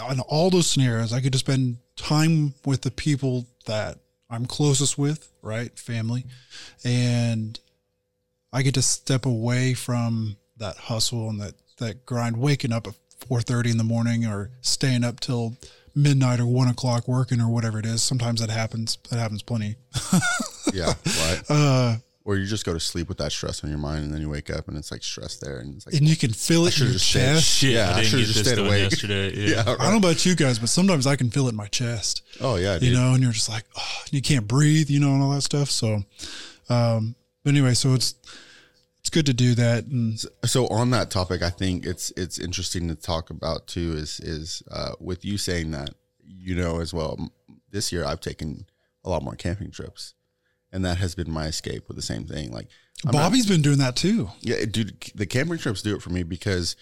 on all those scenarios, I could just spend time with the people that I'm closest with, right, family, and I get to step away from that hustle and that that grind, waking up at four thirty in the morning or staying up till midnight or one o'clock working or whatever it is. Sometimes that happens. That happens plenty. Yeah, right. Uh, Or you just go to sleep with that stress on your mind, and then you wake up and it's like stress there, and it's like, And you can feel it in your just stayed- chest. Shit, Yeah, I I should've just this stayed awake. yesterday, yeah. yeah, I don't know about you guys, but sometimes I can feel it in my chest. Oh yeah, you know, and you're just like, oh, you can't breathe, you know, and all that stuff. So, um, but anyway, so it's it's good to do that. And so on that topic, I think it's it's interesting to talk about too. Is is uh, with you saying that, you know, as well. This year, I've taken a lot more camping trips, and that has been my escape with the same thing. Like I'm not- Bobby's been doing that too. yeah, dude, the camping trips do it for me because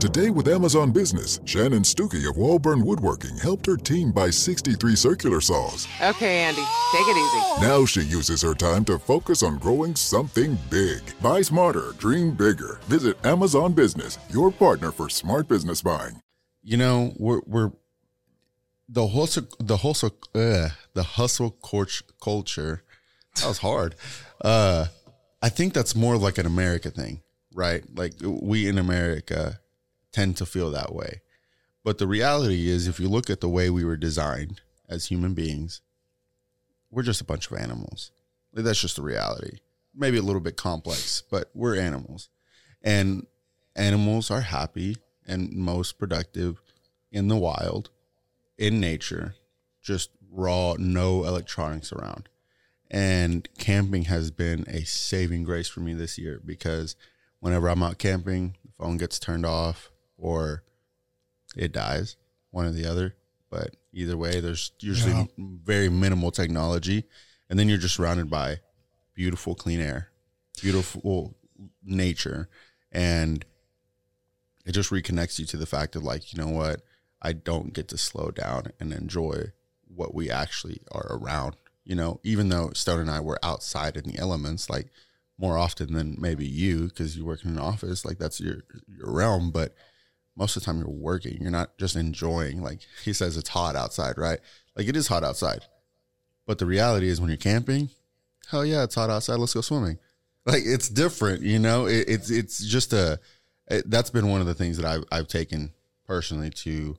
Today with Amazon Business, Shannon Stuckey of Walburn Woodworking helped her team buy 63 circular saws. Okay, Andy, take it easy. Now she uses her time to focus on growing something big. Buy smarter, dream bigger. Visit Amazon Business, your partner for smart business buying. you know we're we're the hustle the hustle uh, the hustle culture that was hard. Uh i think that's more like an america thing right? Like we in america tend to feel that way. But the reality is if you look at the way we were designed as human beings we're just a bunch of animals. Like, that's just the reality. Maybe a little bit complex but we're animals. And animals are happy and most productive in the wild, in nature, just raw, no electronics around. And camping has been a saving grace for me this year because whenever I'm out camping, the phone gets turned off or it dies, one or the other. But either way, there's usually Yeah. very minimal technology. And then you're just surrounded by beautiful, clean air, beautiful nature. And it just reconnects you to the fact of like, you know what? I don't get to slow down and enjoy what we actually are around. You know, even though Stone and I were outside in the elements, like more often than maybe you, because you work in an office, like that's your your realm. But most of the time you're working. You're not just enjoying. Like he says, it's hot outside, right? Like it is hot outside. But the reality is when you're camping, hell yeah, it's hot outside. Let's go swimming. Like it's different, you know. It, it's it's just a. It, that's been one of the things that I've I've taken personally to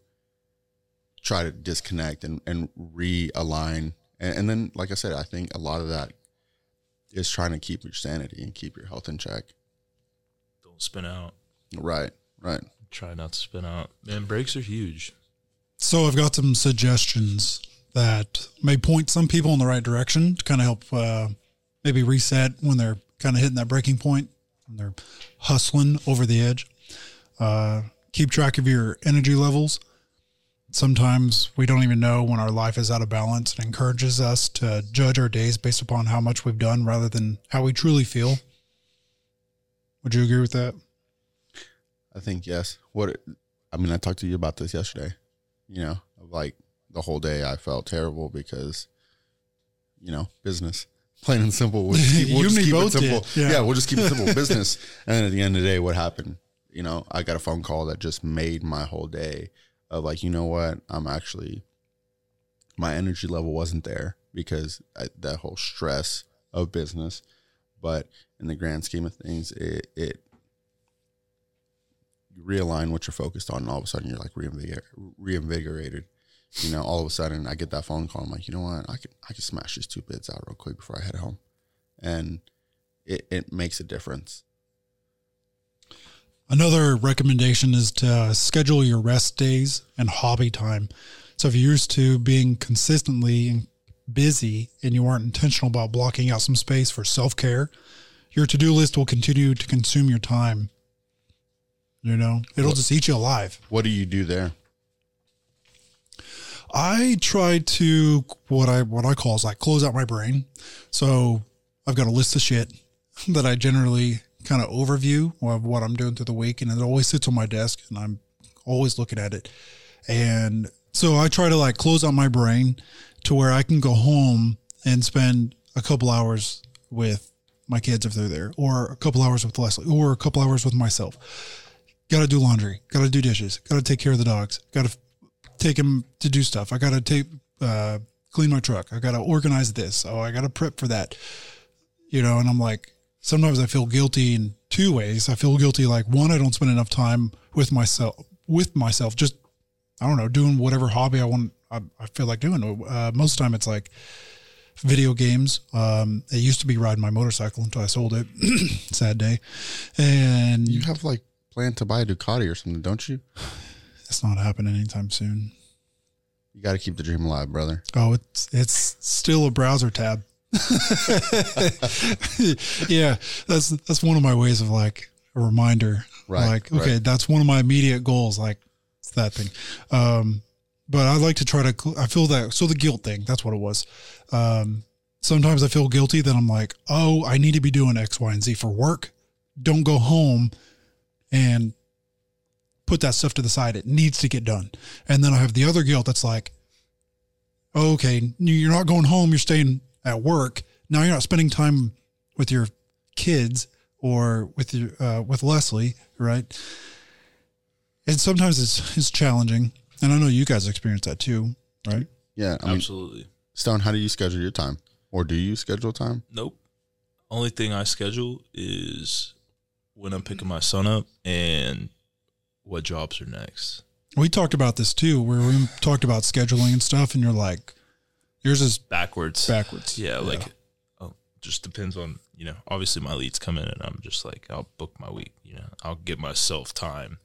try to disconnect and and realign. And, and then, like I said, I think a lot of that is trying to keep your sanity and keep your health in check. Don't spin out. Right, right. Try not to spin out. Man, breaks are huge. So I've got some suggestions that may point some people in the right direction to kind of help uh, maybe reset when they're kind of hitting that breaking point and they're hustling over the edge. Uh, keep track of your energy levels. Sometimes we don't even know when our life is out of balance. It encourages us to judge our days based upon how much we've done rather than how we truly feel. Would you agree with that? I think yes. What I mean, I talked to you about this yesterday. You know, like the whole day I felt terrible because, you know, business, plain and simple. We'll just keep, we'll You just keep it simple. yeah. Yeah. we'll just keep it simple. business. And then at the end of the day, what happened? You know, I got a phone call that just made my whole day of like, you know what? I'm actually my energy level wasn't there because I, that whole stress of business. But in the grand scheme of things, it, it realign what you're focused on, and all of a sudden you're like reinvigor- reinvigorated. You know, all of a sudden I get that phone call. I'm like, you know what? I can I can smash these two bits out real quick before I head home, and it it makes a difference. Another recommendation is to uh, schedule your rest days and hobby time. So if you're used to being consistently busy and you aren't intentional about blocking out some space for self care, your to do list will continue to consume your time. You know, it'll just eat you alive. What do you do there? I try to what I what I call is like close out my brain. So I've got a list of shit that I generally kind of overview of what I'm doing through the week, and it always sits on my desk, and I'm always looking at it. And so I try to like close out my brain to where I can go home and spend a couple hours with my kids if they're there, or a couple hours with Leslie, or a couple hours with myself. Got to do laundry. Got to do dishes. Got to take care of the dogs. Got to take them to do stuff. I got to take uh, clean my truck. I got to organize this. Oh, I got to prep for that. You know, and I'm like, sometimes I feel guilty in two ways. I feel guilty like one, I don't spend enough time with myself. With myself, just I don't know, doing whatever hobby I want. I, I feel like doing. Uh, most of the time, it's like video games. Um, it used to be riding my motorcycle until I sold it. Sad day. And you have like planned to buy a Ducati or something, don't you? It's not happening anytime soon. You got to keep the dream alive, brother. Oh, it's it's still a browser tab. yeah, that's that's one of my ways of like a reminder. Right, Like, okay, right. that's one of my immediate goals. Like, it's that thing. Um, but I like to try to. I feel that. So the guilt thing. That's what it was. Um, sometimes I feel guilty. that I'm like, oh, I need to be doing X, Y, and Z for work. Don't go home and put that stuff to the side. It needs to get done. And then I have the other guilt that's like, okay, you're not going home, you're staying at work. Now you're not spending time with your kids or with your uh, with Leslie, right? And sometimes it's it's challenging. And I know you guys experience that too, right? Yeah, I mean, Absolutely. Stone, how do you schedule your time, or do you schedule time? Nope. Only thing I schedule is when I'm picking my son up and what jobs are next. We talked about this too, where we talked about scheduling and stuff, and you're like, yours is backwards. Backwards. Yeah, like oh, just depends on you know. Obviously, my leads come in, and I'm just like, I'll book my week. You know, I'll give myself time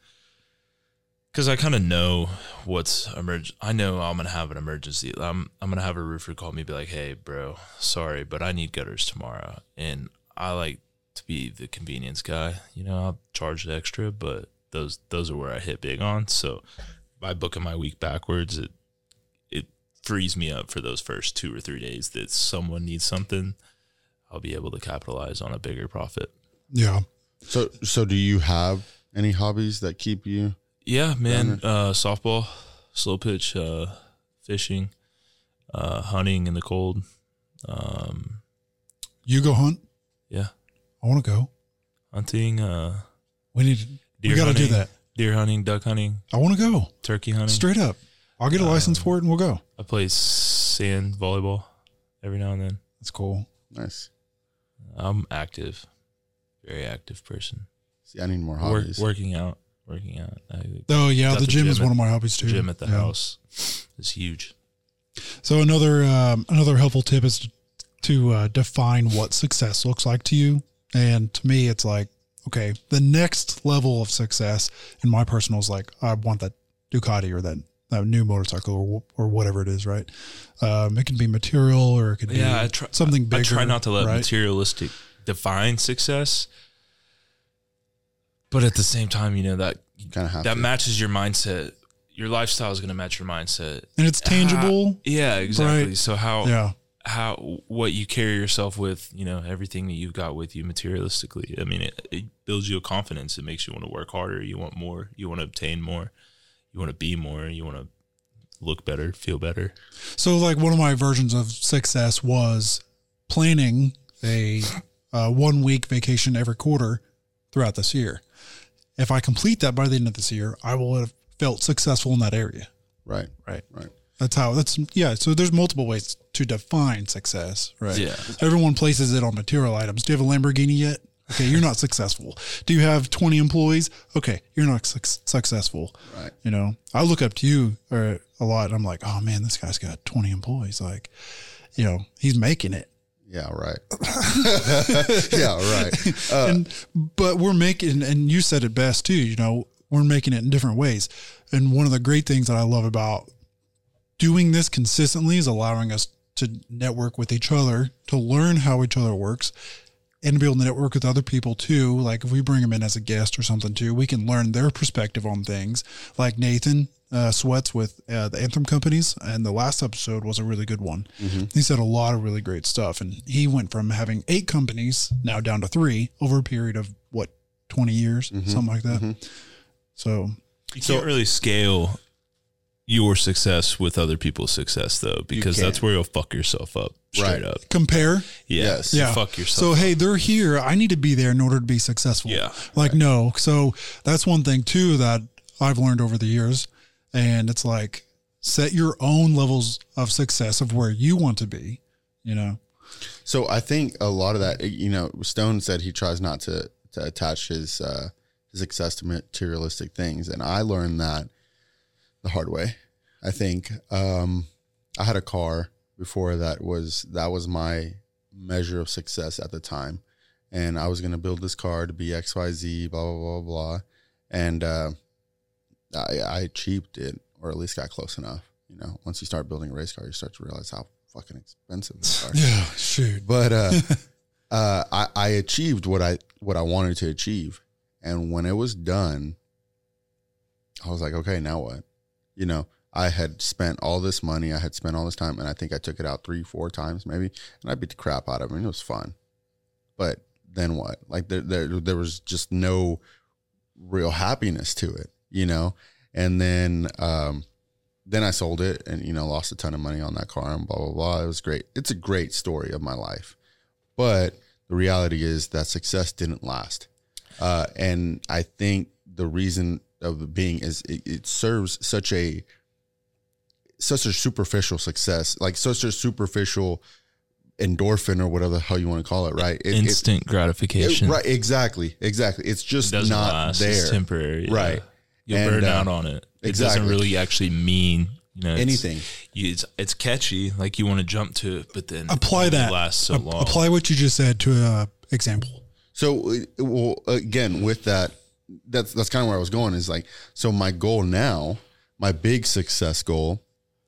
because I kind of know what's emerg. I know I'm gonna have an emergency. I'm I'm gonna have a roofer call me, be like, "Hey, bro, sorry, but I need gutters tomorrow," and I like to be the convenience guy. You know, I'll charge the extra, but those those are where I hit big on. So by booking my week backwards, it frees me up for those first two or three days that someone needs something. I'll be able to capitalize on a bigger profit. Yeah. So, so do you have any hobbies that keep you? Yeah, man. Uh, softball, slow pitch, uh, fishing, uh, hunting in the cold. Um, You go hunt. yeah, I want to go. hunting. Uh, We need to. We got to do that. Deer hunting, duck hunting, I want to go turkey hunting. straight up. I'll get a license for it and we'll go. I play sand volleyball every now and then. That's cool. Nice. I'm active, very active person. See, I need more Work, hobbies. working out, working out. I Oh, yeah, got the gym is at- one of my hobbies, too. Gym at the Yeah. house is huge. So another um, another helpful tip is to uh, define what success looks like to you. And to me, it's like, okay, the next level of success in my personal is like, I want that Ducati or that, that new motorcycle or, or whatever it is, right? Um, it can be material or it could Yeah, be I try something I try not to let right? materialistic define success, but at the same time, you know that kind of that to. matches your mindset. Your lifestyle is going to match your mindset, And it's tangible, How- yeah, exactly. right? So how Yeah. how what you carry yourself with, you know, everything that you've got with you materialistically. I mean, it, it builds you a confidence. It makes you want to work harder. You want more. You want to obtain more. You want to be more. You want to look better, feel better. So, like one of my versions of success was planning a uh, one week vacation every quarter throughout this year. If I complete that by the end of this year, I will have felt successful in that area. Right. Right. Right. That's how. That's yeah. So there's multiple ways to define success. Right. Yeah. Everyone places it on material items. Do you have a Lamborghini yet? Okay, you're not successful. Do you have 20 employees? Okay, you're not suc successful. Right. You know, I look up to you uh, a lot. And I'm like, oh man, this guy's got 20 employees. Like, you know, he's making it. Yeah. Right. yeah. Right. Uh, and but we're making, and you said it best too. You know, we're making it in different ways. And one of the great things that I love about doing this consistently is allowing us to network with each other, to learn how each other works, and to be able to network with other people too. Like if we bring them in as a guest or something too, we can learn their perspective on things. Like Nathan uh, Sweats with uh, the Anthem companies, and the last episode was a really good one. Mhm. He said a lot of really great stuff, and he went from having eight companies now down to three over a period of what twenty years, Mhm. something like that. Mhm. So You can't really scale your success with other people's success though, because that's where you'll fuck yourself up straight Right. up. compare. Yeah. you Fuck yourself. So up. hey, they're here. I need to be there in order to be successful. Yeah. Like no. So that's one thing too that I've learned over the years, and it's like set your own levels of success of where you want to be. You know. So I think a lot of that, you know, Stone said he tries not to to attach his uh, his success to materialistic things, and I learned that the hard way. I think um, I had a car before that was that was my measure of success at the time, and I was going to build this car to be X Y Z blah blah blah blah, and uh, I, I achieved it or at least got close enough. You know, once you start building a race car, you start to realize how fucking expensive they are. Yeah, shoot. But uh, uh, I, I achieved what I what I wanted to achieve, and when it was done, I was like, okay, now what? You know, I had spent all this money, I had spent all this time, and I think I took it out three, four times maybe, and I beat the crap out of. And it was fun, but then what? Like there, there, there was just no real happiness to it, you know. And then, um, then I sold it and you know lost a ton of money on that car and blah blah blah. It was great. It's a great story of my life, but the reality is that success didn't last, uh, and I think the reason of being is it, it serves such a such a superficial success, like such a superficial endorphin or whatever the hell you want to call it, right? It, Instant gratification. right? Exactly, exactly. It's just It doesn't last. there. It's temporary. yeah. right? You'll And, burn uh, out on it. It doesn't really actually mean you know it's- Anything. you- It's it's catchy, like you want to jump to it, but then Apply it that. lasts so Ap- long. Apply what you just said to a example. So, uh, well, again, with that, that's that's kind of where I was going. Is like, so my goal now, my big success goal,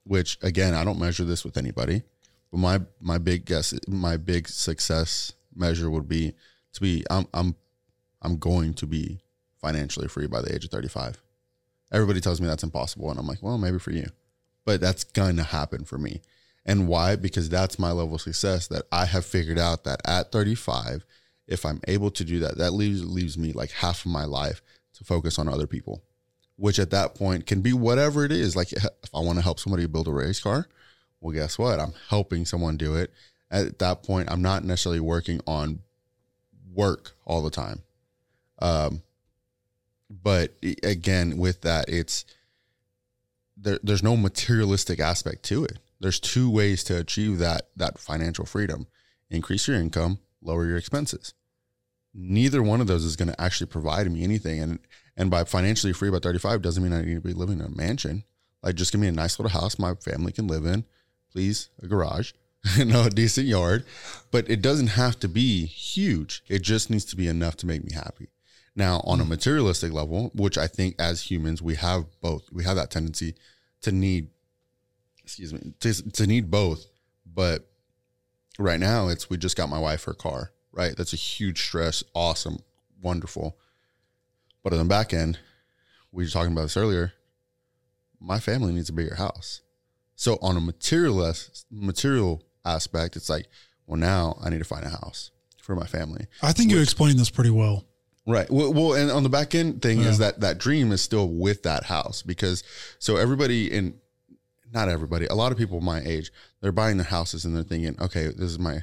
which again, I don't measure this with anybody, but my my big guess, my big success measure would be to be I'm I'm I'm going to be financially free by the age of 35. Everybody tells me that's impossible, and I'm like, well, maybe for you, but that's going to happen for me. And why? Because that's my level of success that I have figured out that at 35, if I'm able to do that, that leaves leaves me like half of my life to focus on other people, which at that point can be whatever it is. Like if I want to help somebody build a race car, well, guess what? I'm helping someone do it. At that point, I'm not necessarily working on work all the time. Um, but again, with that, it's there, there's no materialistic aspect to it. There's two ways to achieve that that financial freedom: increase your income, lower your expenses. Neither one of those is going to actually provide me anything. And and by financially free by 35 doesn't mean I need to be living in a mansion. Like just give me a nice little house my family can live in, please, a garage, you know, a decent yard. But it doesn't have to be huge. It just needs to be enough to make me happy. Now, on a mm. materialistic level, which I think as humans we have both, we have that tendency to need, excuse me, to, to need both. But right now, it's we just got my wife her car, right? That's a huge stress, awesome, wonderful. But on the back end, we were talking about this earlier. My family needs a bigger house. So on a materialist material aspect, it's like, well, now I need to find a house for my family. I think you explained this pretty well. Right. Well, well, and on the back end thing is that that dream is still with that house because so everybody in not everybody, a lot of people my age, they're buying their houses and they're thinking, okay, this is my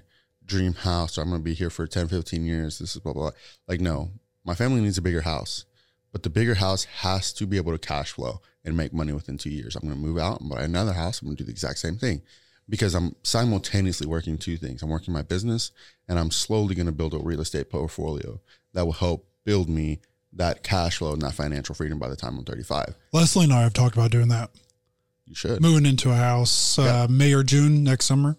dream house. So I'm going to be here for 10, 15 years. This is blah, blah, blah. Like, no, my family needs a bigger house, but the bigger house has to be able to cash flow and make money within two years. I'm going to move out and buy another house. I'm going to do the exact same thing because I'm simultaneously working two things. I'm working my business and I'm slowly going to build a real estate portfolio that will help build me that cash flow and that financial freedom by the time I'm 35. Leslie and I have talked about doing that. You should. Moving into a house uh, May or June next summer,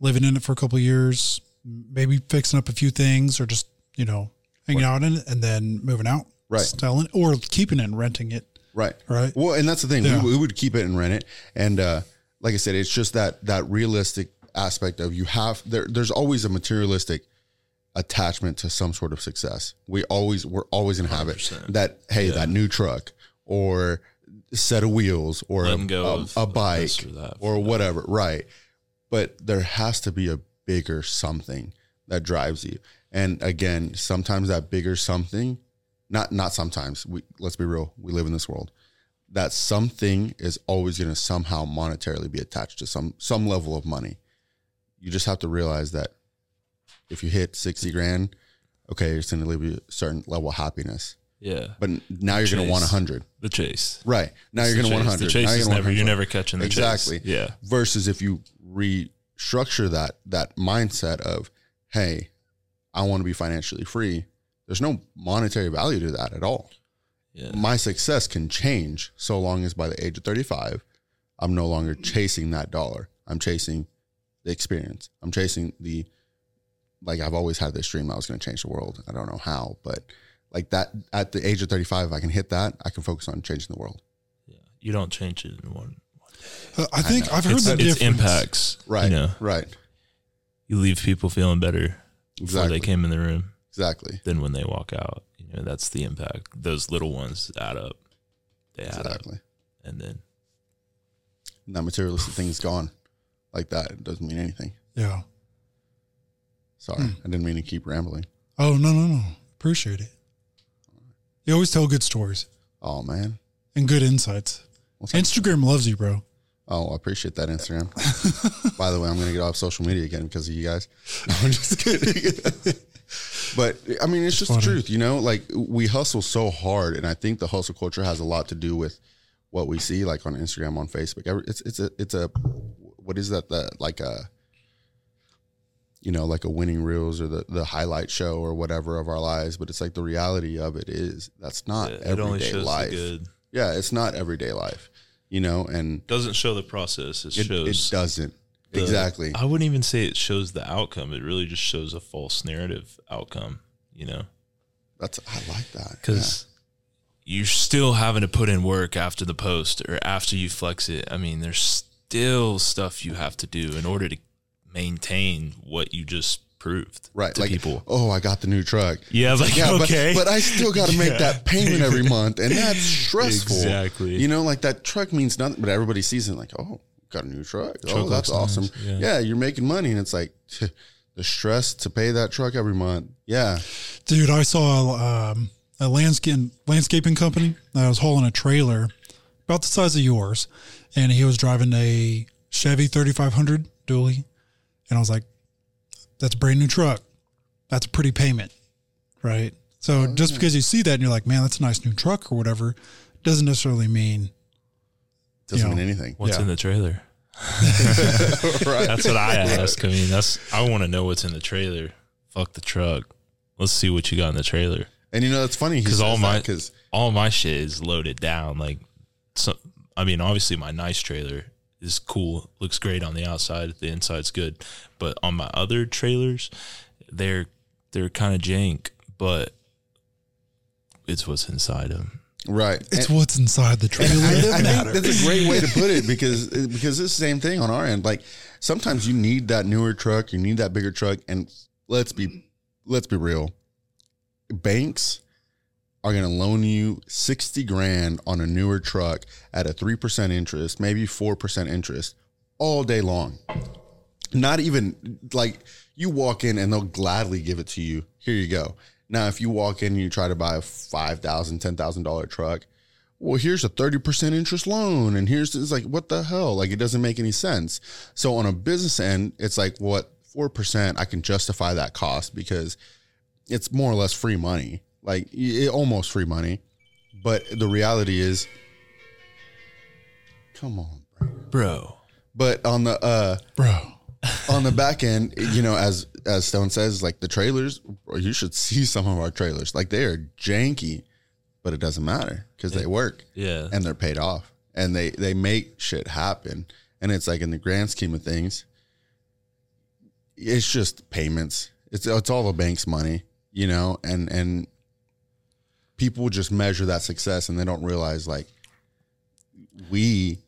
living in it for a couple of years, maybe fixing up a few things or just, you know, hanging out in it and then moving out. Right. Selling or keeping it and renting it. Right. Right. Well, and that's the thing. Yeah. We, we would keep it and rent it. And uh, like I said, it's just that that realistic aspect of you have there. There's always a materialistic attachment to some sort of success. We always we're always in habit 100%. that hey Yeah. that new truck or set of wheels or a, go a- of a bike or that or whatever. Right. But there has to be a bigger something that drives you. And again, sometimes that bigger something, not not sometimes. We let's be real. We live in this world. That something is always going to somehow monetarily be attached to some some level of money. You just have to realize that if you hit sixty grand, okay, it's going to leave you a certain level of happiness. Yeah. But now you're going to want a hundred. The chase. Right. Now It's you're going to want chase. 100. The chase is you're never- you're never catching the chase. exactly. Yeah. Versus if you restructure that that mindset of, hey, I want to be financially free. There's no monetary value to that at all. Yeah. My success can change so long as by the age of 35, I'm no longer chasing that dollar. I'm chasing the experience. I'm chasing the like I've always had this dream I was going to change the world. I don't know how, but like that at the age of 35, if I can hit that, I can focus on changing the world. Yeah you don't change it in one. Uh, I think I've heard it's, the it's difference. impacts, Right, You know, right. You leave people feeling better before Exactly. they came in the room, exactly. Than when they walk out. You know, that's the impact. Those little ones add up. They add Exactly. up, and then And that materialistic thing is gone like that. It doesn't mean anything. Yeah. Sorry, Hmm. I didn't mean to keep rambling. Oh no no no! Appreciate it. You always tell good stories. Oh man, and good insights. Instagram loves you, bro. Oh, I appreciate that Instagram. By the way, I'm gonna get off social media again because of you guys. No, I'm just kidding. but I mean, it's just the truth, you know. Like we hustle so hard, and I think the hustle culture has a lot to do with what we see, like on Instagram, on Facebook. Every- It's it's a it's a what is that? The like a you know, like a winning reels or the the highlight show or whatever of our lives. But it's like the reality of it is that's not Yeah, it everyday only shows the life. good. Yeah, it's not everyday life, you know, and doesn't show the process. It, It- shows it doesn't. the- Exactly. I wouldn't even say it shows the outcome. It really just shows a false narrative outcome. You know, that's I like that because you're still having to put in work after the post or after you flex it. I mean, there's still stuff you have to do in order to maintain what you just proved right to like people. oh i got the new truck Yeah, It's like, but- okay. but, i still got to make Yeah. that payment every month and that's stressful Exactly. you know like that truck means nothing but everybody sees it like oh got a new truck, Truck oh that's awesome nice, yeah. yeah. you're making money and it's like the stress to pay that truck every month yeah Dude, I saw um, a landscape landscaping company that was hauling a trailer about the size of yours, and he was driving a Chevy 3500 dually, and I was like, "That's a brand new truck. That's a pretty payment, right?" So oh, just because you see that and you're like, "Man, that's a nice new truck" or whatever, doesn't necessarily mean doesn't you know, mean anything What's Yeah. in the trailer? Right. That's what I ask. I mean, that's I want to know what's in the trailer. Fuck the truck. Let's see what you got in the trailer. and you know it's funny Because all my because all my shit is loaded down. Like, so I mean, obviously my nice trailer is cool, looks great on the outside. The inside's good, but on my other trailers, they're they're kind of jank. But it's what's inside them. right it's And- what's inside the trailer I, I think that's a great way to put it because because it's the same thing on our end. Like sometimes you need that newer truck, you need that bigger truck, and let's be let's be real. Banks are going to loan you sixty grand on a newer truck at a three percent interest, maybe four percent interest, all day long. Not even like you walk in and they'll gladly give it to you. Here you go. Now, if you walk in and you try to buy a five thousand, ten thousand dollar truck, well, here's a 30% interest loan. And here's, it's like, what the hell? Like, it doesn't make any sense. So, on a business end, it's like, what, 4%, I can justify that cost because it's more or less free money, like, it, almost free money. But the reality is, come on, bro. But on the, uh, bro, on the back end, you know, as as Stone says, like the trailers, you should see some of our trailers. Like they are janky, but it doesn't matter because they work. Yeah. and they're paid off, and they they make shit happen. And it's like in the grand scheme of things, it's just payments. It's it's all the bank's money, you know, and and people just measure that success, and they don't realize like we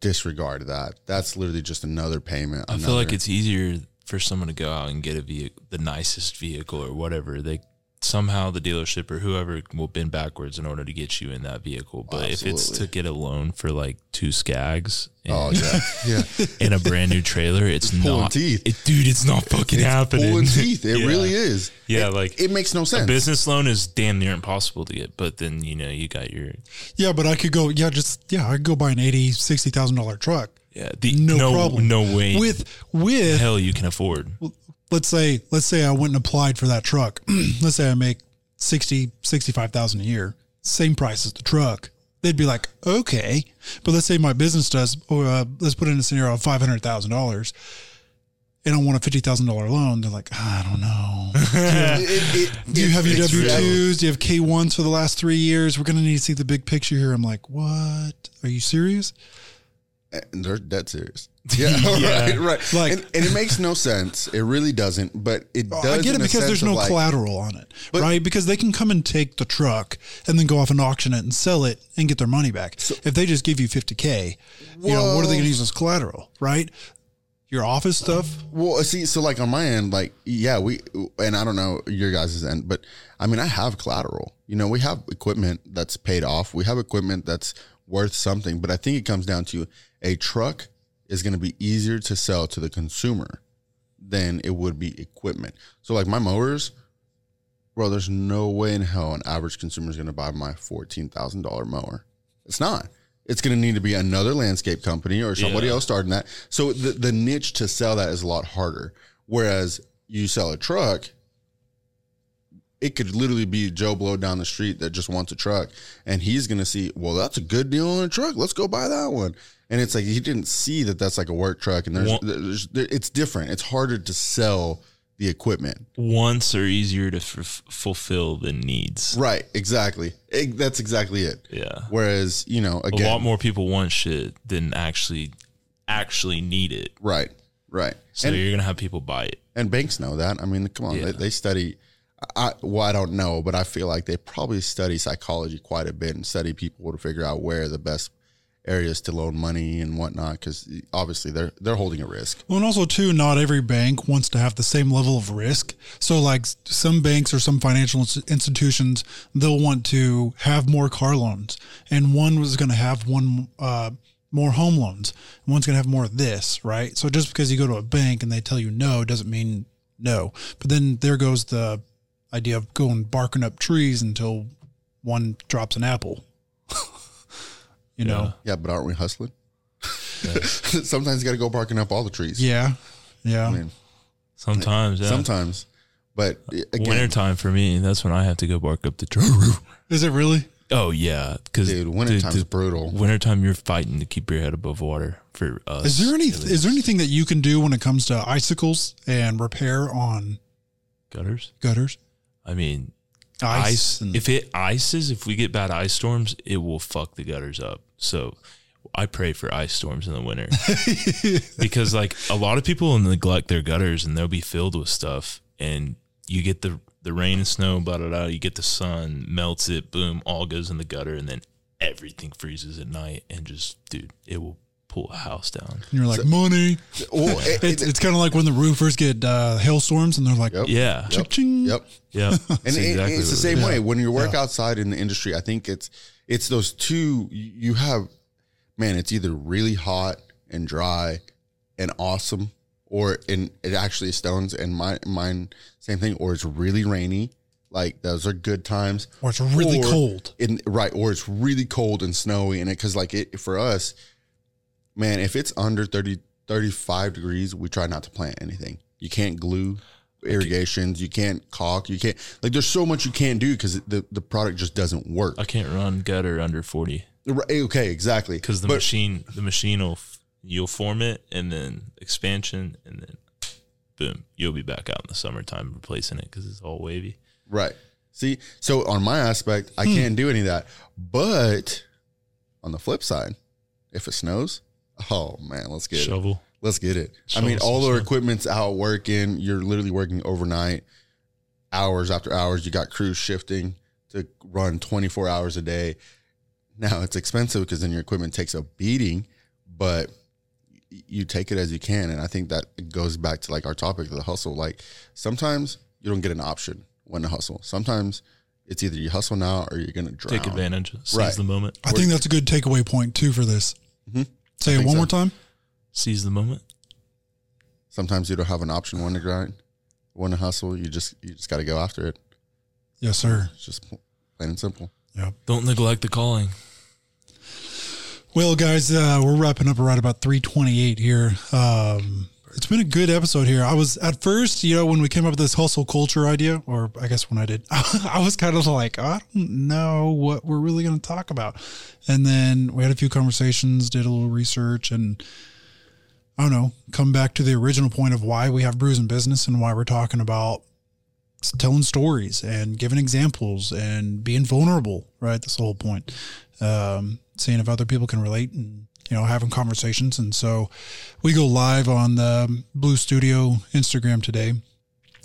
disregard that. That's literally just another payment. I feel like it's easier for someone to go out and get a vehicle, the nicest vehicle or whatever. They somehow the dealership or whoever will bend backwards in order to get you in that vehicle. But if it's to get a loan for like two Scags, and, Oh, yeah. Yeah. in a brand new trailer, it's, It's not, teeth. it- dude. It's not fucking It's happening. pulling teeth. It Yeah. really is. Yeah, It- like it makes no sense. A sense. business loan is damn near impossible to get, but then you know you got your Yeah, but I could go. Yeah, just yeah, I could go buy an eighty, sixty thousand dollar truck. yeah the no, no problem. no way with with hell you can afford. Let's say let's say I went and applied for that truck. let's say I make 60 65,000 a year. Same price as the truck. They'd be like, "Okay." But let's say my business does or uh, let's put in a scenario of $500,000 and I want a $50,000 loan. They're like, "I don't know." It- it- Do you have your W twos? Do you have K ones for the last three years? We're gonna need to see the big picture here. I'm like, what? Are you serious? They're dead serious. Yeah, Yeah. right, right. Like- and, and it makes no sense. It really doesn't. But it oh, does. I get it because there's no like- collateral on it, right? Because they can come and take the truck and then go off and auction it and sell it and get their money back. if they just give you 50k, you know, what are they going to use as collateral, right? Your office stuff. Well, uh, see, so like on my end, like yeah, we and I don't know your guys' end, but I mean, I have collateral. You know, we have equipment that's paid off. We have equipment that's worth something, but I think it comes down to a truck is going to be easier to sell to the consumer than it would be equipment. So like my mowers, bro, there's no way in hell an average consumer is going to buy my fourteen thousand dollar mower. It's not. It's going to need to be another landscape company or somebody Yeah. else starting that. So the the niche to sell that is a lot harder. Whereas you sell a truck, it could literally be Joe Blow down the street that just wants a truck, and he's going to see, well, that's a good deal on a truck. Let's go buy that one. And it's like he didn't see that that's like a work truck, and there's, there's there, it's different. It's harder to sell the equipment. Wants are easier to f- fulfill than needs. Right, exactly. It- that's exactly it. Yeah. Whereas, you know, again, a lot more people want shit than actually actually need it. Right. Right. So And- you're gonna have people buy it. And banks know that. I mean, come on, Yeah. they, they study. I well, I don't know, but I feel like they probably study psychology quite a bit and study people to figure out where the best areas to loan money and whatnot. Because obviously they're they're holding a risk. Well, and also too, not every bank wants to have the same level of risk. So, like some banks or some financial institutions, they'll want to have more car loans, and one was going to have one uh, more home loans, one's going to have more of this, right? So, just because you go to a bank and they tell you no doesn't mean no. But then there goes the idea of going barking up trees until one drops an apple. you know. Yeah, but aren't we hustling? Sometimes you got to go barking up all the trees. Yeah. Yeah. I mean, Sometimes, yeah. Sometimes, but again, wintertime for me, that's when I have to go bark up the tree. Is it really? Oh yeah, because Dude, wintertime's brutal. Wintertime, you're fighting to keep your head above water. For us, Is there any is there anything that you can do when it comes to icicles and repair on gutters? gutters? I mean, Ice ice. if it ices, if we get bad ice storms, it will fuck the gutters up. So I pray for ice storms in the winter because like a lot of people will neglect their gutters and they'll be filled with stuff, and you get the the rain and snow, blah blah blah. You get the sun, melts it, boom, all goes in the gutter, and then everything freezes at night, and just dude, it will pull a house down. And you're like money. Well, it- it's it's kind of like when the roofers get uh, hailstorms and they're like, Yeah. ching, ching. Yep. Yeah, and That's it- exactly it's the it same is. way when you work Yeah. outside in the industry. I think it's it's those two. You you have, man, it's either really hot and dry and awesome, or in it actually stones. And my mine same thing, or it's really rainy. Like those are good times. Or it's really cold. In right, or it's really cold and snowy, and it because like it for us, man, if it's under 30, 35 degrees, we try not to plant anything. You can't glue irrigations, you can't caulk, you can't like. There's so much you can't do because the the product just doesn't work. I can't run gutter under forty. Okay, exactly. because the But- machine the machine will you'll form it and then expansion and then boom you'll be back out in the summertime replacing it because it's all wavy Right. See, so on my aspect, I Hmm. can't do any of that. But on the flip side, if it snows, oh man, let's get Shovel. it. Let's get it. I mean, all our equipment's out working. You're literally working overnight, hours after hours. You got crews shifting to run 24 hours a day. Now it's expensive because then your equipment takes a beating, but you take it as you can. And I think that goes back to like our topic of the hustle. Like sometimes you don't get an option when to hustle. Sometimes it's either you hustle now or you're gonna drown. take advantage seize the moment I think that's a good takeaway point too for this. Mhm. Say it one so. more time. seize the moment Sometimes you don't have an option when to grind, when to hustle. You just you just got to go after it. Yes, sir. It's just plain and simple. Yeah. don't neglect the calling Well, guys, uh, we're wrapping up right about 328 here. Um, it's been a good episode here. I was at first, you know, when we came up with this hustle culture idea, or I guess when I did, I was kind of like, I don't know what we're really going to talk about. And then we had a few conversations, did a little research, and I don't know, come back to the original point of why we have Brews in Business and why we're talking about telling stories and giving examples and being vulnerable, right? That's the whole point. Um, seeing if other people can relate and you know, having conversations. And so we go live on the Blue Studio Instagram today.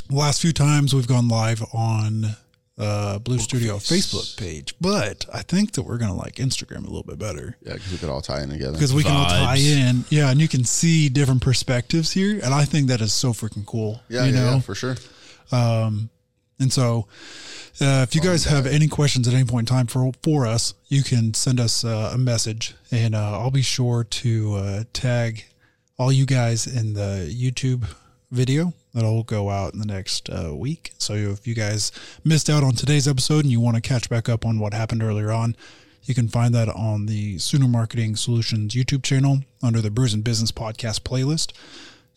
The last few times we've gone live on uh, Blue Studio Facebook page, but I think that we're gonna like Instagram a little bit better. Yeah, because we could all tie in together. Because we can all tie in, yeah, and you can see different perspectives here, and I think that is so freaking cool. Yeah, you yeah, know, yeah, for sure. Um, and so, uh, if you guys have any questions at any point in time for for us, you can send us uh, a message, and uh, I'll be sure to uh, tag all you guys in the YouTube video that'll go out in the next uh, week. So if you guys missed out on today's episode and you want to catch back up on what happened earlier on, you can find that on the Sooner Marketing Solutions YouTube channel under the Brews and Business Podcast playlist.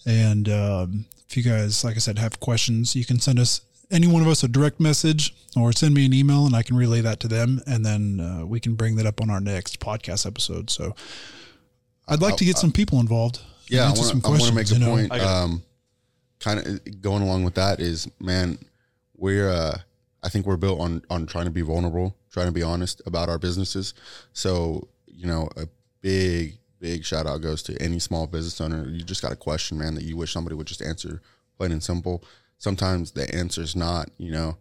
And um, if you guys, like I said, have questions, you can send us any one of us a direct message or send me an email and I can relay that to them. And then uh, we can bring that up on our next podcast episode. So I'd like to get some people involved. Yeah, I want to. I want to make a point. Um, kind of going along with that is, man, we're. Uh, I think we're built on on trying to be vulnerable, trying to be honest about our businesses. So you know, a big big shout out goes to any small business owner. You just got a question, man, that you wish somebody would just answer, plain and simple. Sometimes the answer is not, you know.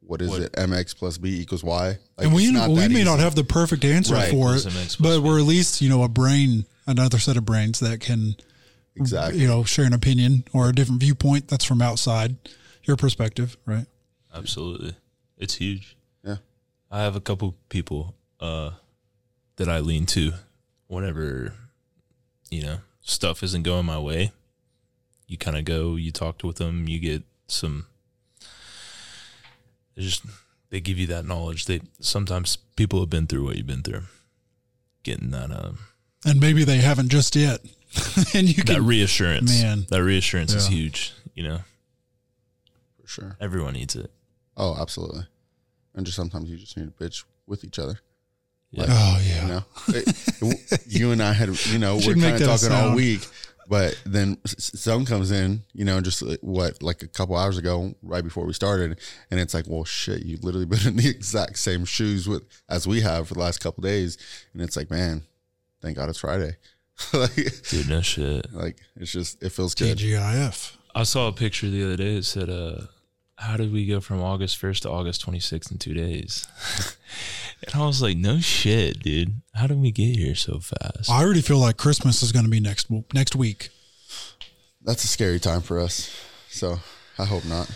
What is What- it? MX plus B equals Y. Like, and we not we that may not have the perfect answer Right. for it, but we're at least you know a brain, another set of brains that can exactly you know share an opinion or a different viewpoint that's from outside your perspective, right? Absolutely. It's huge. Yeah. I have a couple people uh that I lean to whenever you know, stuff isn't going my way. You kind of go, you talk with them, you get some they just they give you that knowledge. They sometimes people have been through what you've been through. Getting that um And maybe they haven't just yet, and you that can reassurance. man. That reassurance is huge, you know. For sure. Everyone needs it. Oh, absolutely. And just sometimes you just need to bitch with each other. Yeah. Oh, yeah. You know, It- you and I had, you know, Should we're kind of talking all week, but then s- some comes in, you know, just like, what, like a couple hours ago, right before we started, and it's like, well, shit, you've literally been in the exact same shoes with as we have for the last couple days, and it's like, man, thank God it's Friday. like, Dude, no shit. Like it's just, it feels good. TGIF. I saw a picture the other day that said, uh, how did we go from August 1st to August 26th in two days? and I was like, no shit, dude. How did we get here so fast? I already feel like Christmas is going to be next next week. That's a scary time for us. So I hope not.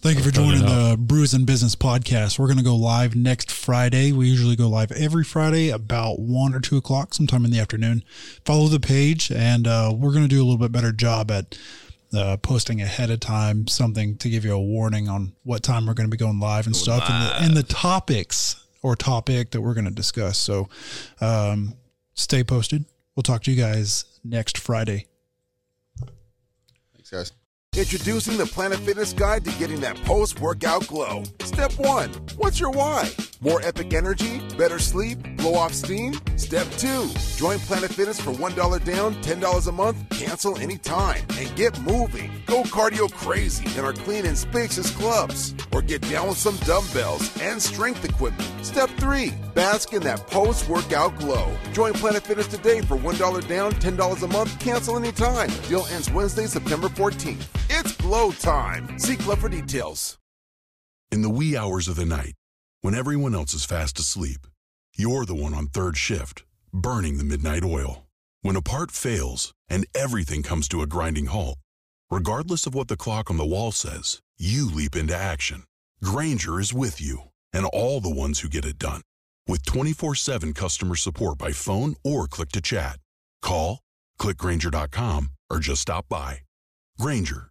Thank you for joining the Brews and Business podcast. We're going to go live next Friday. We usually go live every Friday about one or two o'clock, sometime in the afternoon. Follow the page, and uh, we're going to do a little bit better job at uh, posting ahead of time something to give you a warning on what time we're going to be going live and stuff, and the, and the topics or topic that we're going to discuss. So, um, stay posted. We'll talk to you guys next Friday. Thanks, guys. Introducing the Planet Fitness Guide to getting that post workout glow. Step one What's your why? More epic energy? Better sleep? Blow off steam? Step two Join Planet Fitness for $1 down, $10 a month, cancel anytime, and get moving. Go cardio crazy in our clean and spacious clubs. Or get down with some dumbbells and strength equipment. Step three Bask in that post workout glow. Join Planet Fitness today for $1 down, $10 a month, cancel anytime. Deal ends Wednesday, September 14th. It's glow time. See Club for details. In the wee hours of the night, when everyone else is fast asleep, you're the one on third shift, burning the midnight oil. When a part fails and everything comes to a grinding halt, regardless of what the clock on the wall says, you leap into action. Grainger is with you and all the ones who get it done. With 24 7 customer support by phone or click to chat. Call, clickgranger.com, or just stop by. Grainger,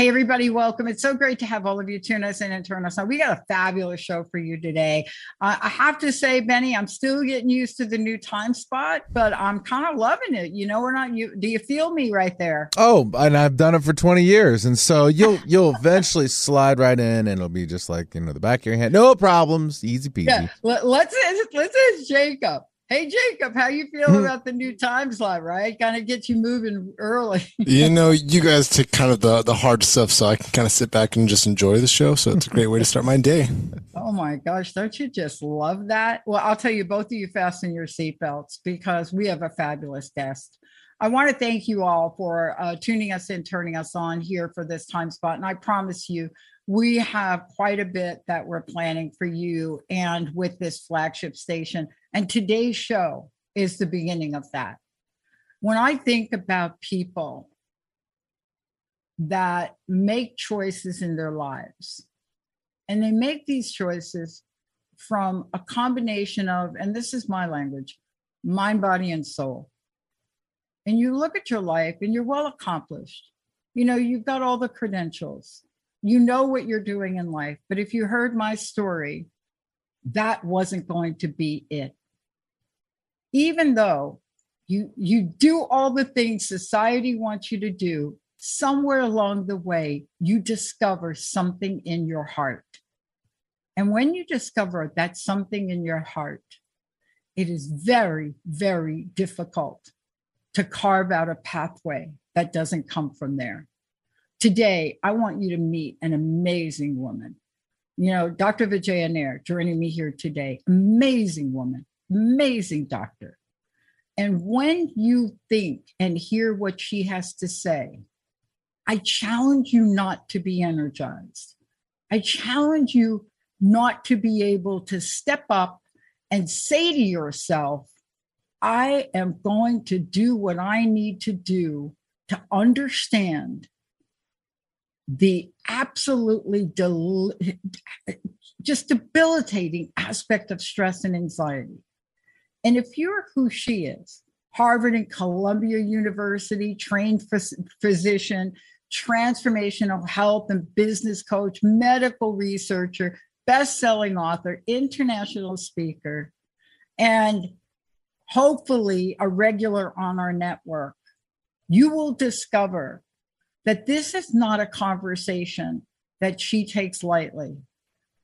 Hey, everybody, welcome. It's so great to have all of you tune us in and turn us on. We got a fabulous show for you today. Uh, I have to say, Benny, I'm still getting used to the new time spot, but I'm kind of loving it. You know, we're not you. Do you feel me right there? Oh, and I've done it for 20 years. And so you'll you'll eventually slide right in and it'll be just like, you know, the back of your hand. No problems. Easy peasy. Yeah. Let, let's, let's ask Jacob. Hey Jacob, how you feel Hmm. about the new time slot? Right, kind of gets you moving early. you know, you guys take kind of the the hard stuff, so I can kind of sit back and just enjoy the show. So it's a great way to start my day. Oh my gosh, don't you just love that? Well, I'll tell you, both of you fasten your seatbelts because we have a fabulous guest. I want to thank you all for uh, tuning us in, turning us on here for this time spot. And I promise you, we have quite a bit that we're planning for you and with this flagship station. And today's show is the beginning of that. When I think about people that make choices in their lives, and they make these choices from a combination of, and this is my language, mind, body, and soul. And you look at your life and you're well accomplished. You know, you've got all the credentials. You know what you're doing in life. But if you heard my story, that wasn't going to be it. Even though you you do all the things society wants you to do, somewhere along the way, you discover something in your heart. And when you discover that something in your heart, it is very, very difficult to carve out a pathway that doesn't come from there. Today, I want you to meet an amazing woman. You know, Dr. Vijaya Nair joining me here today, amazing woman, amazing doctor. And when you think and hear what she has to say, I challenge you not to be energized. I challenge you not to be able to step up and say to yourself, I am going to do what I need to do to understand the absolutely del- just debilitating aspect of stress and anxiety. And if you're who she is, Harvard and Columbia University trained physician, transformational health and business coach, medical researcher, best-selling author, international speaker, and hopefully a regular on our network, you will discover that this is not a conversation that she takes lightly,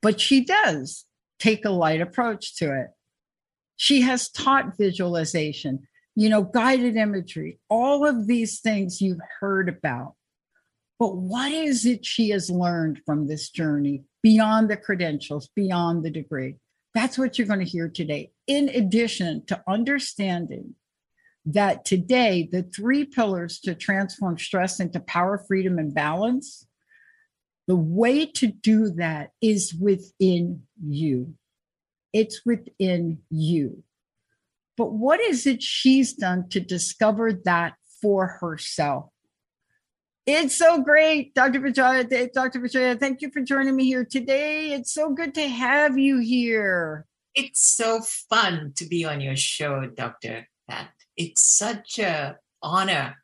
but she does take a light approach to it. She has taught visualization, you know, guided imagery, all of these things you've heard about. But what is it she has learned from this journey beyond the credentials, beyond the degree? That's what you're going to hear today. In addition to understanding that today, the three pillars to transform stress into power, freedom, and balance, the way to do that is within you. It's within you. But what is it she's done to discover that for herself? It's so great, Dr. Vijaya. Dr. Vijaya, thank you for joining me here today. It's so good to have you here. It's so fun to be on your show, Dr. Pat. It's such a honor.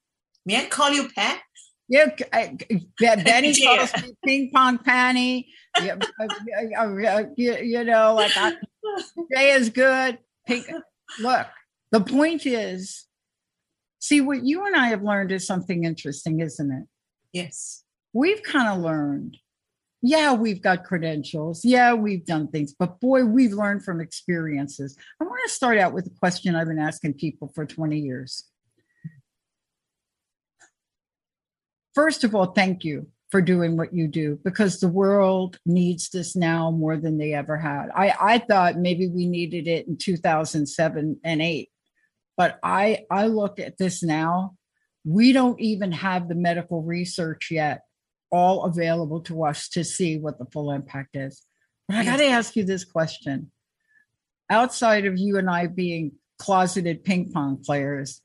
May I call you Pat? Yeah, I, Benny calls me ping pong panty. Yeah, uh, you, you know, like I, Jay is good. Pink, look, the point is, see what you and I have learned is something interesting, isn't it? Yes. We've kind of learned. Yeah, we've got credentials. Yeah, we've done things, but boy, we've learned from experiences. I want to start out with a question I've been asking people for 20 years. First of all, thank you for doing what you do because the world needs this now more than they ever had. I, I thought maybe we needed it in 2007 and 8, but I, I look at this now. We don't even have the medical research yet all available to us to see what the full impact is. But I got to ask you this question. outside of you and I being closeted ping pong players,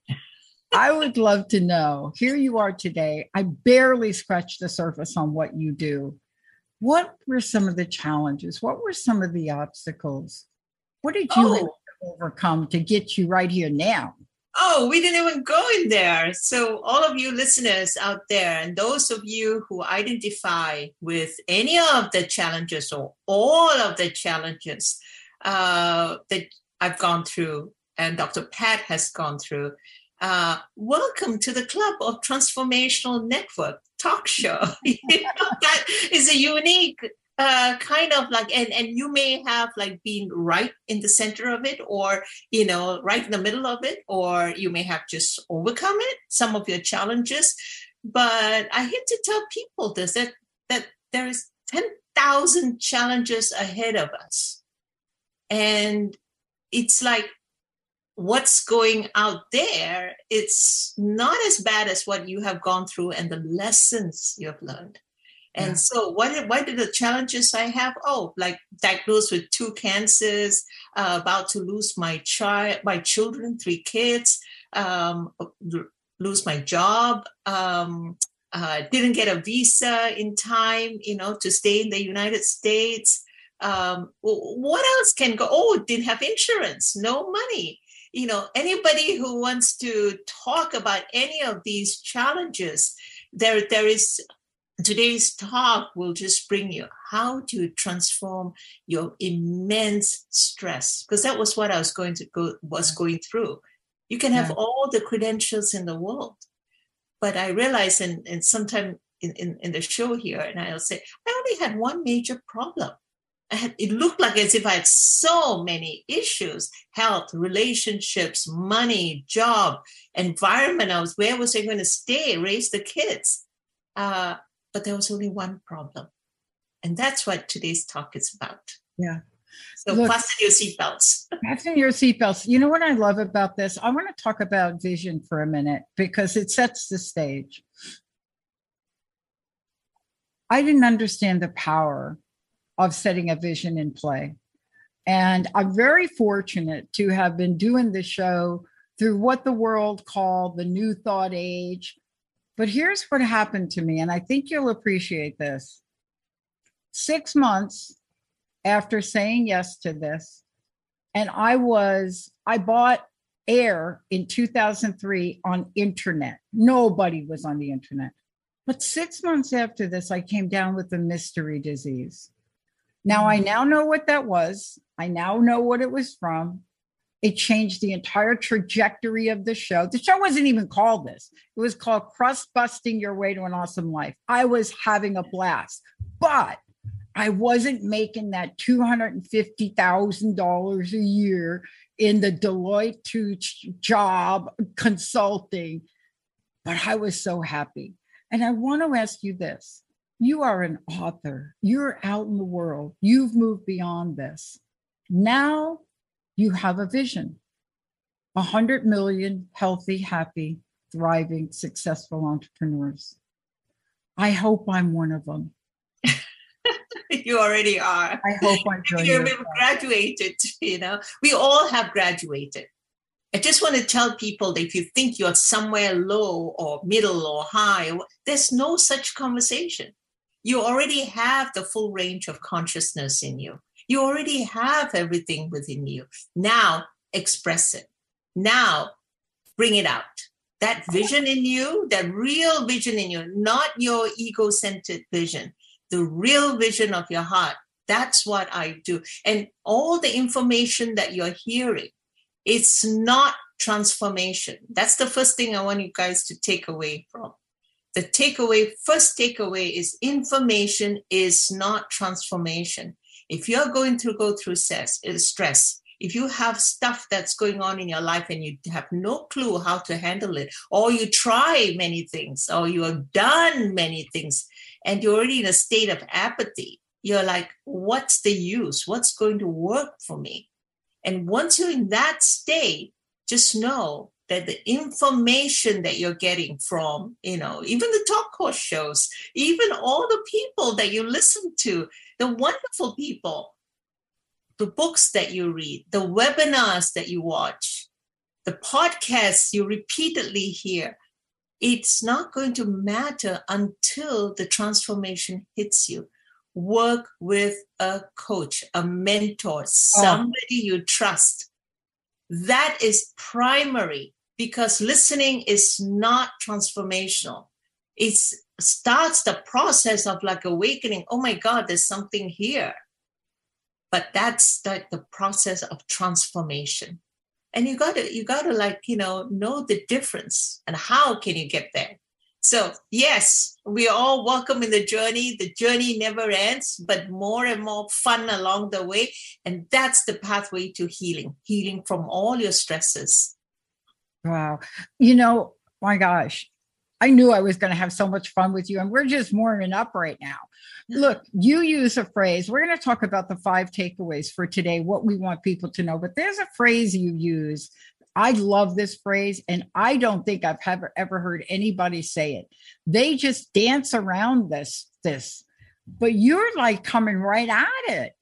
I would love to know. Here you are today. I barely scratched the surface on what you do. What were some of the challenges? What were some of the obstacles? What did you Oh. overcome to get you right here now? Oh, we didn't even go in there. So, all of you listeners out there, and those of you who identify with any of the challenges or all of the challenges uh, that I've gone through and Dr. Pat has gone through, uh, welcome to the Club of Transformational Network talk show. you know, that is a unique uh, kind of like, and, and you may have like been right in the center of it or, you know, right in the middle of it, or you may have just overcome it, some of your challenges. But I hate to tell people this, that, that there is 10,000 challenges ahead of us. And it's like, what's going out there, it's not as bad as what you have gone through and the lessons you have learned. And Yeah. so, what what are the challenges I have? Oh, like diagnosed with two cancers, uh, about to lose my child, my children, three kids, um, lose my job, um, uh, didn't get a visa in time, you know, to stay in the United States. Um, what else can go? Oh, didn't have insurance, no money. You know, anybody who wants to talk about any of these challenges, there there is today's talk will just bring you how to transform your immense stress because that was what i was going to go was going through. You can have Yeah. all the credentials in the world but i realized and and sometime in, in in the show here and i'll say i only had one major problem it looked like as if I had so many issues health, relationships, money, job, environment. I was where was I going to stay, raise the kids? Uh, but there was only one problem. And that's what today's talk is about. Yeah. So Look- fasten your seatbelts. Fasten your seatbelts. You know what I love about this? I want to talk about vision for a minute because it sets the stage. I didn't understand the power of setting a vision in play. And I'm very fortunate to have been doing the show through what the world called the new thought age. But here's what happened to me, and I think you'll appreciate this. Six months after saying yes to this, and I was, I bought air in 2003 on internet. Nobody was on the internet. But six months after this, I came down with a mystery disease. Now I mm-hmm. now know what that was. I now know what it was from. It changed the entire trajectory of the show. The show wasn't even called this. It was called Crust Busting Your Way to an Awesome Life. I was having a blast, but I wasn't making that $250,000 a year in the Deloitte to job consulting. But I was so happy. And I want to ask you this you are an author, you're out in the world, you've moved beyond this. Now you have a vision 100 million healthy, happy, thriving, successful entrepreneurs. I hope I'm one of them. you already are. I hope I'm You've graduated, you know. We all have graduated. I just want to tell people that if you think you're somewhere low or middle or high, there's no such conversation. You already have the full range of consciousness in you. You already have everything within you. Now express it. Now bring it out. That vision in you, that real vision in you, not your ego centered vision, the real vision of your heart. That's what I do. And all the information that you're hearing, it's not transformation. That's the first thing I want you guys to take away from. The takeaway, first takeaway is information is not transformation. If you're going to go through stress, uh, if you have stuff that's going on in your life and you have no clue how to handle it, or you try many things, or you have done many things, and you're already in a state of apathy, you're like, what's the use? What's going to work for me? And once you're in that state, just know that the information that you're getting from, you know, even the talk horse shows, even all the people that you listen to, the wonderful people, the books that you read, the webinars that you watch, the podcasts you repeatedly hear, it's not going to matter until the transformation hits you. Work with a coach, a mentor, somebody you trust. That is primary because listening is not transformational. It starts the process of like awakening. Oh my God, there's something here. But that's like the process of transformation and you gotta you gotta like you know know the difference and how can you get there so yes we are all welcome in the journey the journey never ends but more and more fun along the way and that's the pathway to healing healing from all your stresses wow you know my gosh I knew I was going to have so much fun with you, and we're just warming up right now. Look, you use a phrase. We're going to talk about the five takeaways for today, what we want people to know. But there's a phrase you use. I love this phrase, and I don't think I've ever ever heard anybody say it. They just dance around this this, but you're like coming right at it.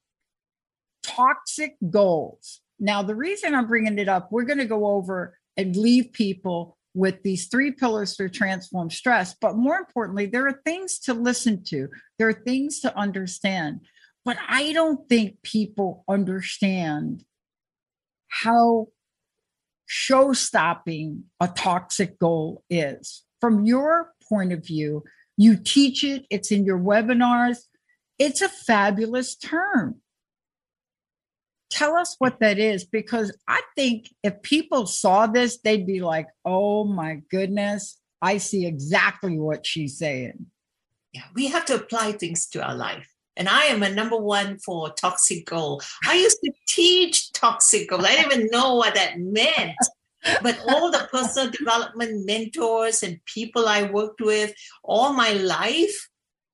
Toxic goals. Now, the reason I'm bringing it up, we're going to go over and leave people with these three pillars to transform stress. But more importantly, there are things to listen to, there are things to understand. But I don't think people understand how show stopping a toxic goal is. From your point of view, you teach it, it's in your webinars. It's a fabulous term tell us what that is because I think if people saw this, they'd be like, oh my goodness, I see exactly what she's saying. Yeah, we have to apply things to our life. And I am a number one for toxic goal. I used to teach toxic goal. I didn't even know what that meant. but all the personal development mentors and people I worked with all my life,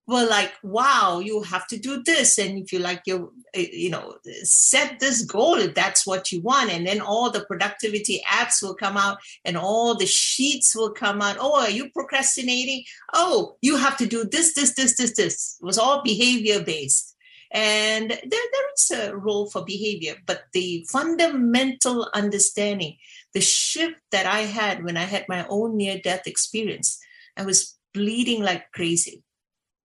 were like, wow, you have to do this. And if you like your, eh, you know, set this goal if that's what you want. And then all the productivity apps will come out and all the sheets will come out. Oh, are you procrastinating? Oh, you have to do this, this, this, this, this. It was all behavior based. And there, there is a role for behavior, but the fundamental understanding, the shift that I had when I had my own near death experience, I was bleeding like crazy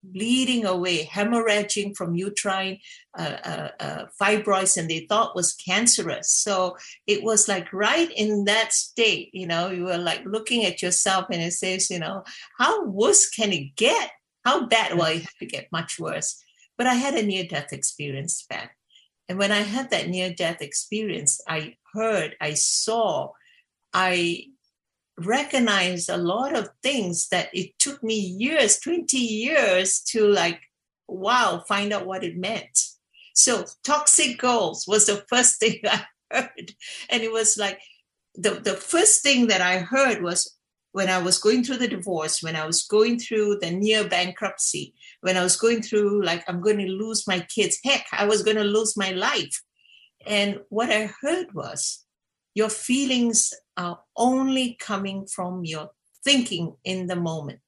bleeding away, hemorrhaging from uterine uh, uh, uh, fibroids, and they thought was cancerous. So it was like right in that state, you know, you were like looking at yourself and it says, you know, how worse can it get? How bad? Well, it had to get much worse. But I had a near death experience back. And when I had that near death experience, I heard, I saw, I recognize a lot of things that it took me years 20 years to like wow find out what it meant. So toxic goals was the first thing i heard. And it was like the, the first thing that i heard was when i was going through the divorce when i was going through the near bankruptcy when i was going through like i'm going to lose my kids. Heck i was going to lose my life. And what i heard was your feelings are only coming from your thinking in the moment.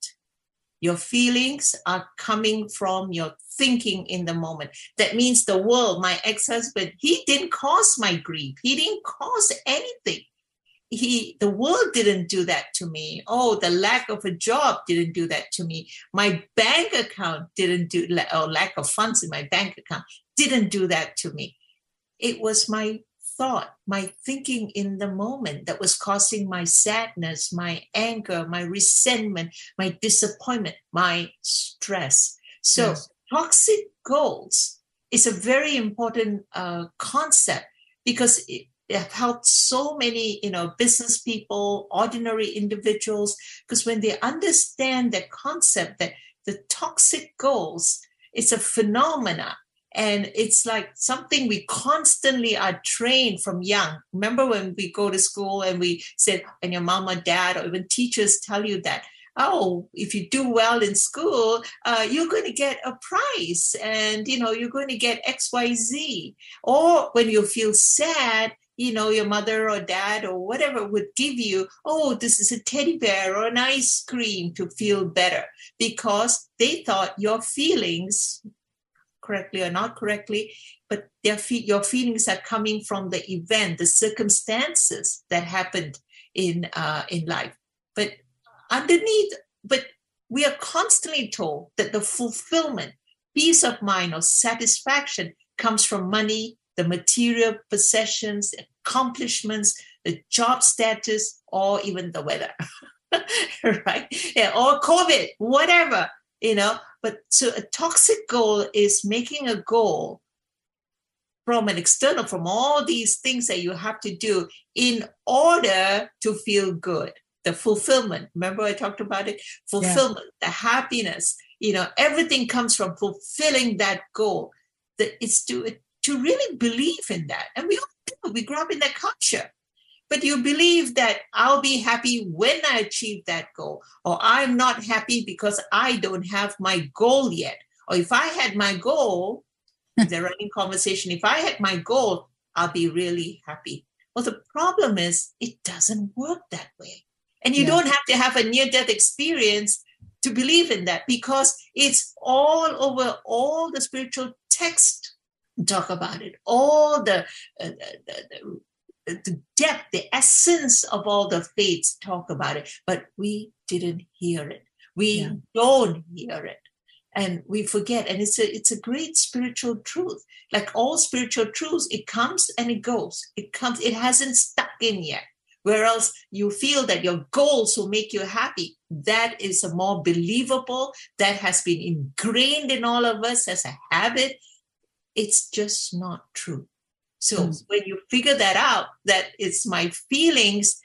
Your feelings are coming from your thinking in the moment. That means the world, my ex husband, he didn't cause my grief. He didn't cause anything. He, the world didn't do that to me. Oh, the lack of a job didn't do that to me. My bank account didn't do, or lack of funds in my bank account didn't do that to me. It was my thought, my thinking in the moment that was causing my sadness, my anger, my resentment, my disappointment, my stress. So, yes. toxic goals is a very important uh, concept because it, it helped so many you know business people ordinary individuals because when they understand the concept that the toxic goals is a phenomena and it's like something we constantly are trained from young. Remember when we go to school and we said and your mom or dad or even teachers tell you that oh if you do well in school uh, you're going to get a prize and you know you're going to get xyz or when you feel sad you know your mother or dad or whatever would give you oh this is a teddy bear or an ice cream to feel better because they thought your feelings correctly or not correctly, but fe- your feelings are coming from the event, the circumstances that happened in uh, in life. But underneath, but we are constantly told that the fulfillment, peace of mind, or satisfaction comes from money, the material possessions, accomplishments, the job status, or even the weather. right? Yeah, or COVID, whatever, you know. But so a toxic goal is making a goal from an external, from all these things that you have to do in order to feel good. The fulfillment. Remember, I talked about it? Fulfillment, yeah. the happiness, you know, everything comes from fulfilling that goal. That it's to to really believe in that. And we all do. We grew up in that culture but you believe that I'll be happy when I achieve that goal, or I'm not happy because I don't have my goal yet. Or if I had my goal, the running conversation, if I had my goal, I'll be really happy. Well, the problem is it doesn't work that way. And you yeah. don't have to have a near death experience to believe in that because it's all over all the spiritual text talk about it all the, uh, the, the, the depth, the essence of all the faiths talk about it, but we didn't hear it. We yeah. don't hear it. And we forget. And it's a it's a great spiritual truth. Like all spiritual truths, it comes and it goes. It comes, it hasn't stuck in yet. Whereas you feel that your goals will make you happy. That is a more believable, that has been ingrained in all of us as a habit. It's just not true. So mm. when you figure that out, that it's my feelings,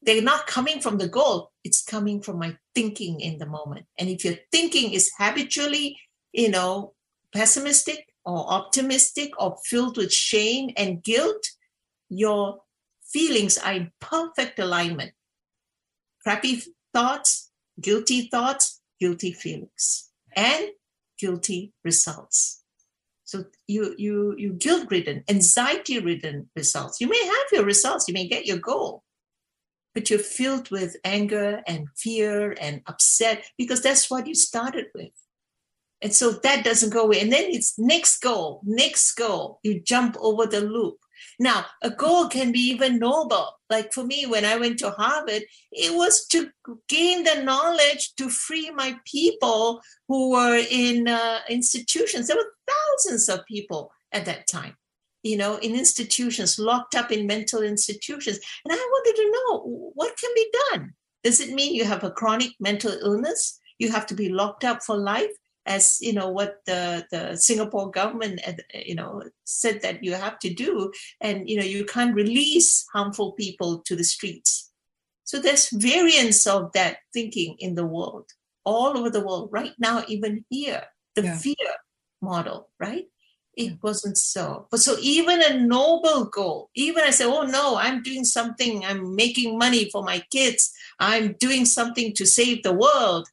they're not coming from the goal, it's coming from my thinking in the moment. And if your thinking is habitually, you know, pessimistic or optimistic or filled with shame and guilt, your feelings are in perfect alignment. Crappy thoughts, guilty thoughts, guilty feelings, and guilty results. So you you you guilt ridden, anxiety ridden results. You may have your results, you may get your goal, but you're filled with anger and fear and upset because that's what you started with. And so that doesn't go away. And then it's next goal, next goal. You jump over the loop. Now, a goal can be even noble. Like for me, when I went to Harvard, it was to gain the knowledge to free my people who were in uh, institutions. There were thousands of people at that time, you know, in institutions, locked up in mental institutions. And I wanted to know what can be done. Does it mean you have a chronic mental illness? You have to be locked up for life? As you know what the the Singapore government uh, you know said that you have to do, and you know you can't release harmful people to the streets. So there's variants of that thinking in the world, all over the world, right now, even here, the yeah. fear model, right? It wasn't so. But so even a noble goal, even I say, oh no, I'm doing something, I'm making money for my kids, I'm doing something to save the world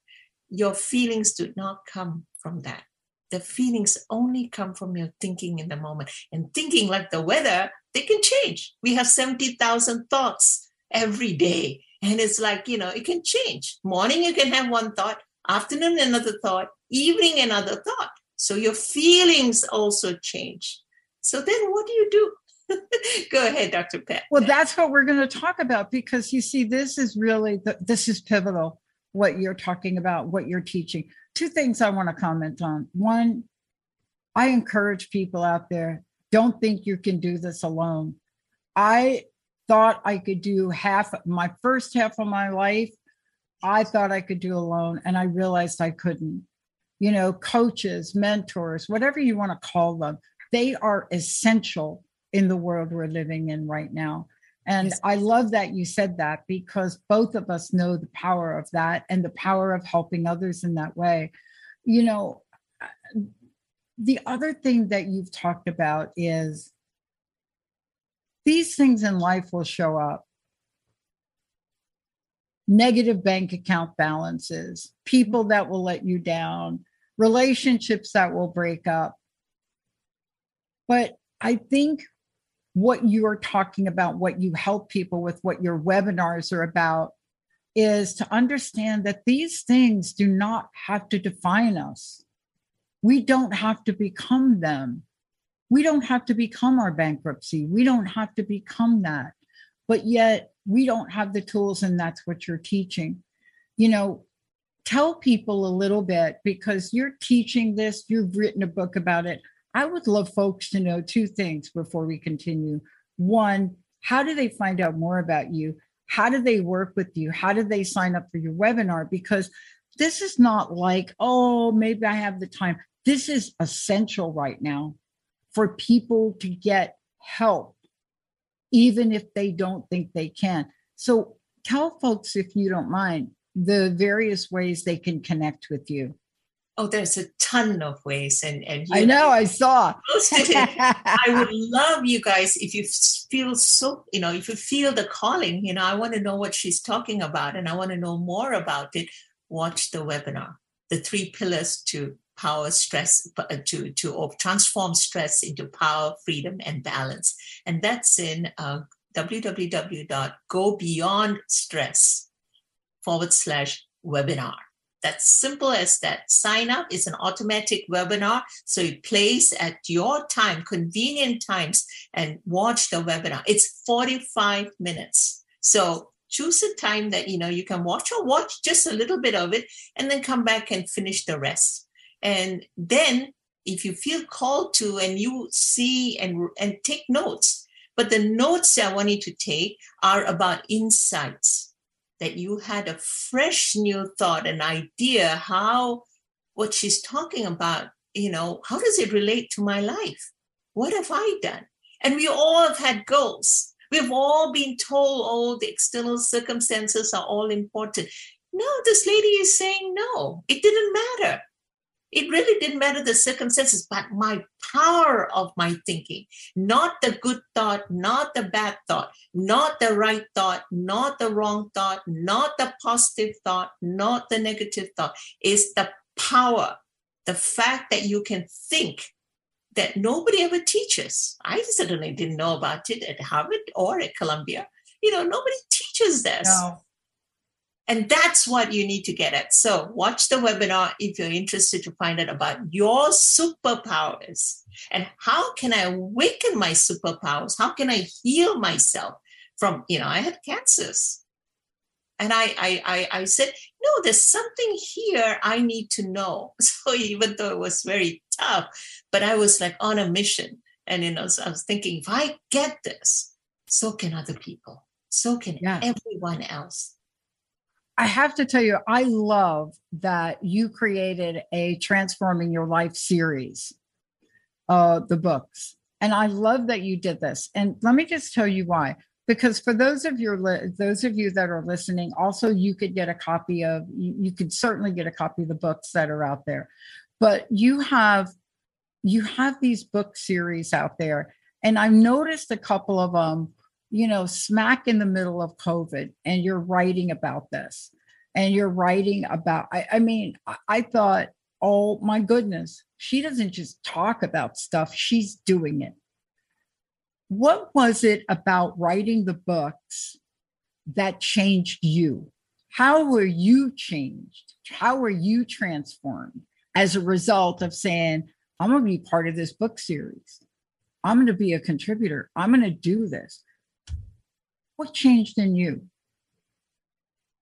your feelings do not come from that. The feelings only come from your thinking in the moment. And thinking like the weather, they can change. We have 70,000 thoughts every day. And it's like, you know, it can change. Morning, you can have one thought, afternoon, another thought, evening, another thought. So your feelings also change. So then what do you do? Go ahead, Dr. Pat. Well, that's what we're going to talk about because you see, this is really, the, this is pivotal what you're talking about, what you're teaching. Two things I want to comment on. One, I encourage people out there don't think you can do this alone. I thought I could do half my first half of my life. I thought I could do alone, and I realized I couldn't. You know, coaches, mentors, whatever you want to call them, they are essential in the world we're living in right now. And. I love that you said that because both of us know the power of that and the power of helping others in that way. You know, uh, the other thing that you've talked about is these things in life will show up negative bank account balances, people that will let you down, relationships that will break up. But I think what you're talking about, what you help people with, what your webinars are about, is to understand that these things do not have to define us. We don't have to become them. We don't have to become our bankruptcy. We don't have to become that. But yet we don't have the tools, and that's what you're teaching. You know, tell people a little bit because you're teaching this, you've written a book about it. I would love folks to know two things before we continue. One, how do they find out more about you? How do they work with you? How do they sign up for your webinar? Because this is not like, oh, maybe I have the time. This is essential right now for people to get help, even if they don't think they can. So tell folks, if you don't mind, the various ways they can connect with you. Oh, there's a ton of ways, and and I know I saw. I would love you guys if you feel so, you know, if you feel the calling. You know, I want to know what she's talking about, and I want to know more about it. Watch the webinar, the three pillars to power stress uh, to to or transform stress into power, freedom, and balance, and that's in uh, www.gobeyondstress forward slash webinar. That's simple as that. Sign up is an automatic webinar. So it plays at your time, convenient times, and watch the webinar. It's 45 minutes. So choose a time that you know you can watch or watch just a little bit of it and then come back and finish the rest. And then if you feel called to and you see and and take notes, but the notes I want you to take are about insights that you had a fresh new thought, an idea how what she's talking about, you know, how does it relate to my life? What have I done? And we all have had goals. We've all been told, oh, the external circumstances are all important. No, this lady is saying no, it didn't matter. It really didn't matter the circumstances, but my power of my thinking, not the good thought, not the bad thought, not the right thought, not the wrong thought, not the positive thought, not the negative thought, is the power, the fact that you can think that nobody ever teaches. I certainly didn't know about it at Harvard or at Columbia. You know, nobody teaches this. No. And that's what you need to get at. So, watch the webinar if you're interested to find out about your superpowers and how can I awaken my superpowers? How can I heal myself from, you know, I had cancers. And I, I, I, I said, no, there's something here I need to know. So even though it was very tough, but I was like on a mission. And you know, so I was thinking, if I get this, so can other people. So can yeah. everyone else. I have to tell you, I love that you created a Transforming Your Life series, uh, the books. And I love that you did this. And let me just tell you why. Because for those of your those of you that are listening, also you could get a copy of you, you could certainly get a copy of the books that are out there. But you have you have these book series out there. And I've noticed a couple of them you know, smack in the middle of COVID and you're writing about this and you're writing about, I, I mean, I, I thought, oh my goodness, she doesn't just talk about stuff, she's doing it. What was it about writing the books that changed you? How were you changed? How were you transformed as a result of saying, I'm going to be part of this book series? I'm going to be a contributor. I'm going to do this. What changed in you?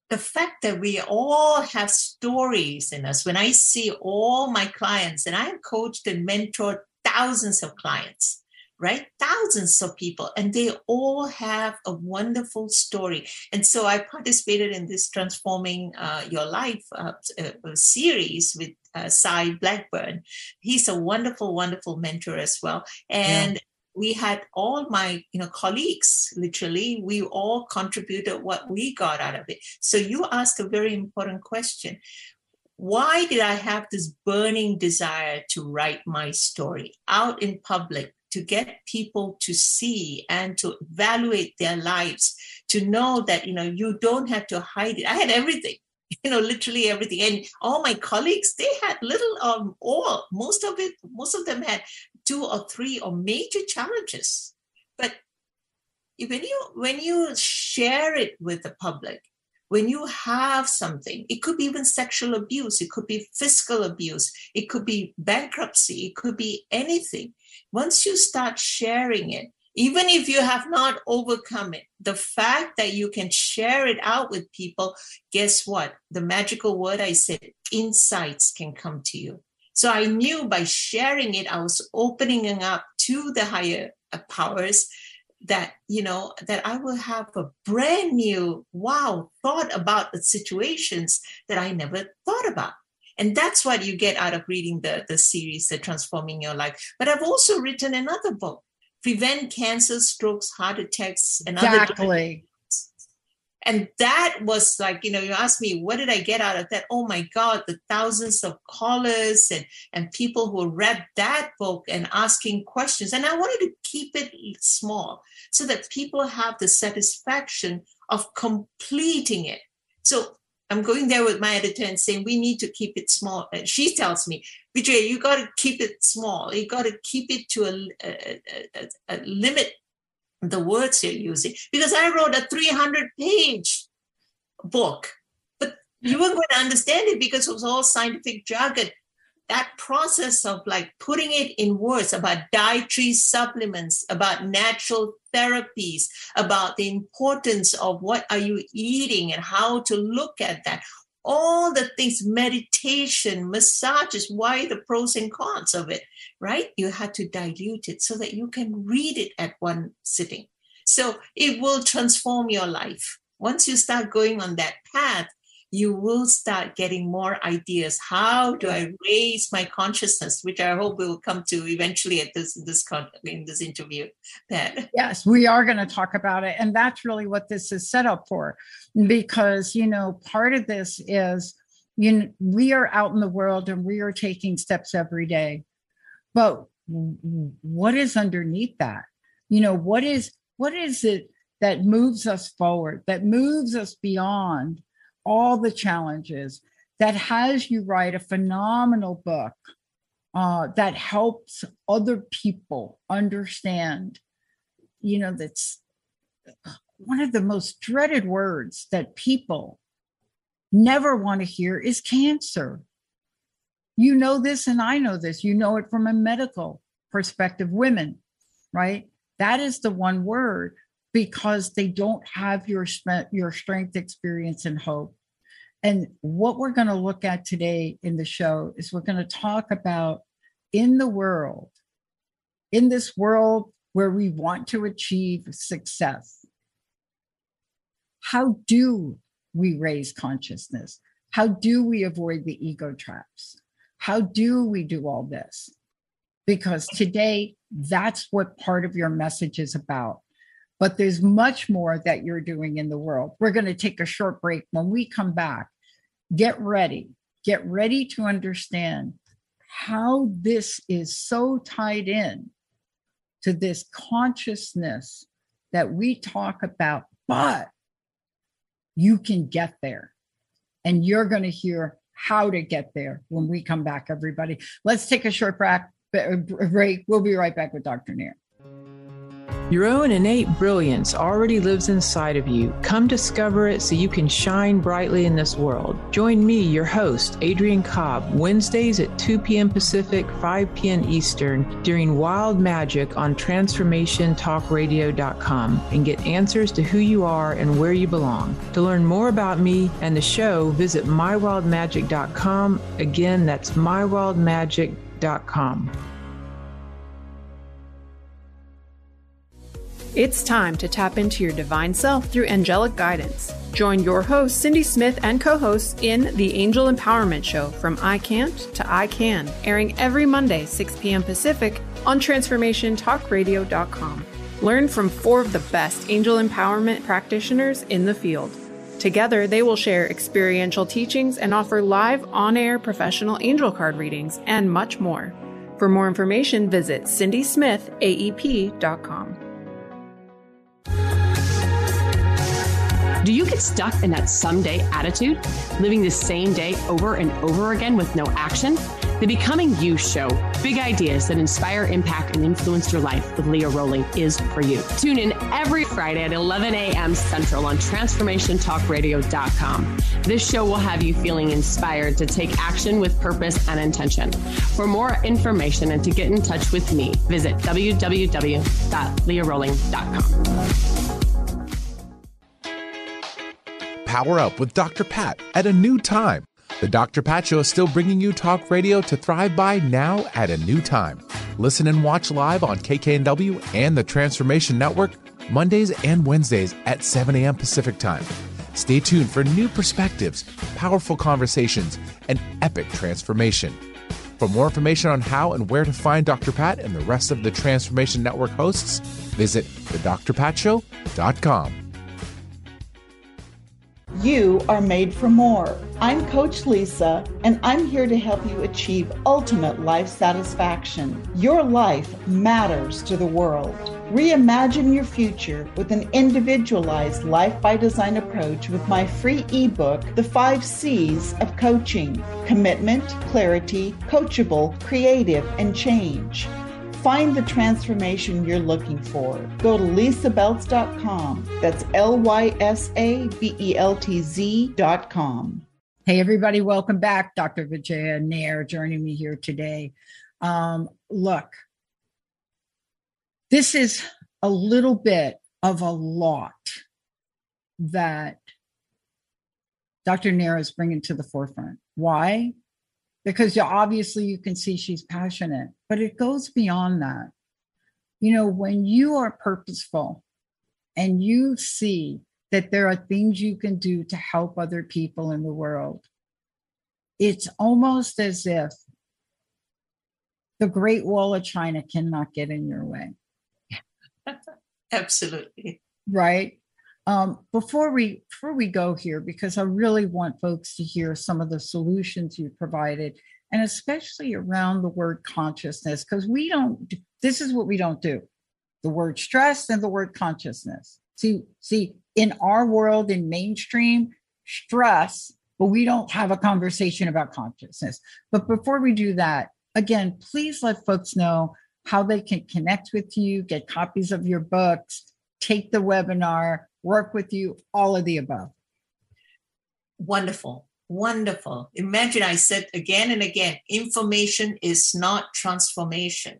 The fact that we all have stories in us. When I see all my clients, and I have coached and mentored thousands of clients, right? Thousands of people, and they all have a wonderful story. And so I participated in this Transforming uh, Your Life uh, uh, series with uh, Cy Blackburn. He's a wonderful, wonderful mentor as well. And yeah we had all my you know colleagues literally we all contributed what we got out of it. So you asked a very important question. Why did i have this burning desire to write my story out in public to get people to see and to evaluate their lives to know that you know you don't have to hide it? I had everything you know literally everything. And all my colleagues they had little um all most of it most of them had two or three or major challenges. But when you when you share it with the public, when you have something, it could be even sexual abuse, it could be fiscal abuse, it could be bankruptcy, it could be anything. Once you start sharing it, even if you have not overcome it, the fact that you can share it out with people, guess what? The magical word I said, insights can come to you. So I knew by sharing it, I was opening up to the higher uh, powers that you know that i will have a brand new wow thought about the situations that i never thought about. And that's what you get out of reading the the series the transforming your life. But i've also written another book prevent cancer strokes heart attacks and Other. exactly and that was like you know you asked me what did i get out of that? Oh my god the thousands of callers and and people who read that book and asking questions. And i wanted to keep it small so that people have the satisfaction of completing it. So i'm going there with my editor and saying we need to keep it small. And she tells me vijay you got to keep it small. You got to keep it to a, a, a, a limit the words you're using. Because I wrote a 300 page book, but you weren't going to understand it because it was all scientific jargon. That process of like putting it in words about dietary supplements, about natural therapies, about the importance of what are you eating and how to look at that. All the things meditation massages why the pros and cons of it right you had to dilute it so that you can read it at one sitting so it will transform your life once you start going on that path you will start getting more ideas. How do I raise my consciousness, which I hope we will come to eventually at this this in this interview. Pat. Yes, we are going to talk about it, and that's really what this is set up for, because you know part of this is you know we are out in the world and we are taking steps every day, but what is underneath that? You know what is what is it that moves us forward, that moves us beyond all the challenges, that has you write a phenomenal book uh, that helps other people understand, you know, that's one of the most dreaded words that people never want to hear is cancer. You know this, and I know this. You know it from a medical perspective, women, right? That is the one word because they don't have your your strength, experience, and hope. And what we're going to look at today in the show is we're going to talk about in the world, in this world where we want to achieve success, how do we raise consciousness? How do we avoid the ego traps? How do we do all this? Because today, that's what part of your message is about. But there's much more that you're doing in the world. We're going to take a short break. When we come back, get ready. Get ready to understand how this is so tied in to this consciousness that we talk about, but you can get there. And you're going to hear how to get there when we come back, everybody. Let's take a short break. We'll be right back with Dr. Nair. Your own innate brilliance already lives inside of you. Come discover it so you can shine brightly in this world. Join me, your host, Adrian Cobb, Wednesdays at 2 p.m. Pacific, 5 p.m. Eastern during Wild Magic on TransformationTalkRadio.com and get answers to who you are and where you belong. To learn more about me and the show, visit MyWildMagic.com. Again, that's MyWildMagic.com. It's time to tap into your divine self through angelic guidance. Join your host, Cindy Smith, and co hosts in the Angel Empowerment Show from I Can't to I Can, airing every Monday, 6 p.m. Pacific on TransformationTalkRadio.com. Learn from four of the best angel empowerment practitioners in the field. Together, they will share experiential teachings and offer live on air professional angel card readings and much more. For more information, visit cindysmithaep.com. Do you get stuck in that someday attitude, living the same day over and over again with no action? The Becoming You Show, big ideas that inspire, impact, and influence your life with Leah Rowling is for you. Tune in every Friday at 11 a.m. Central on TransformationTalkRadio.com. This show will have you feeling inspired to take action with purpose and intention. For more information and to get in touch with me, visit www.leahrowling.com. Power up with Dr. Pat at a new time. The Dr. Pat Show is still bringing you talk radio to thrive by now at a new time. Listen and watch live on KKNW and the Transformation Network Mondays and Wednesdays at 7 a.m. Pacific Time. Stay tuned for new perspectives, powerful conversations, and epic transformation. For more information on how and where to find Dr. Pat and the rest of the Transformation Network hosts, visit thedrpatshow.com. You are made for more. I'm Coach Lisa, and I'm here to help you achieve ultimate life satisfaction. Your life matters to the world. Reimagine your future with an individualized life by design approach with my free ebook, The Five C's of Coaching Commitment, Clarity, Coachable, Creative, and Change. Find the transformation you're looking for. Go to lysabeltz.com. That's L Y S A B E L T Z.com. Hey, everybody, welcome back. Dr. Vijaya Nair joining me here today. Um, look, this is a little bit of a lot that Dr. Nair is bringing to the forefront. Why? Because you, obviously you can see she's passionate, but it goes beyond that. You know, when you are purposeful and you see that there are things you can do to help other people in the world, it's almost as if the Great Wall of China cannot get in your way. Absolutely. Right? Um, before we before we go here, because I really want folks to hear some of the solutions you provided, and especially around the word consciousness, because we don't. This is what we don't do: the word stress and the word consciousness. See, see, in our world, in mainstream, stress, but we don't have a conversation about consciousness. But before we do that, again, please let folks know how they can connect with you, get copies of your books, take the webinar work with you, all of the above. Wonderful. Wonderful. Imagine I said again and again information is not transformation.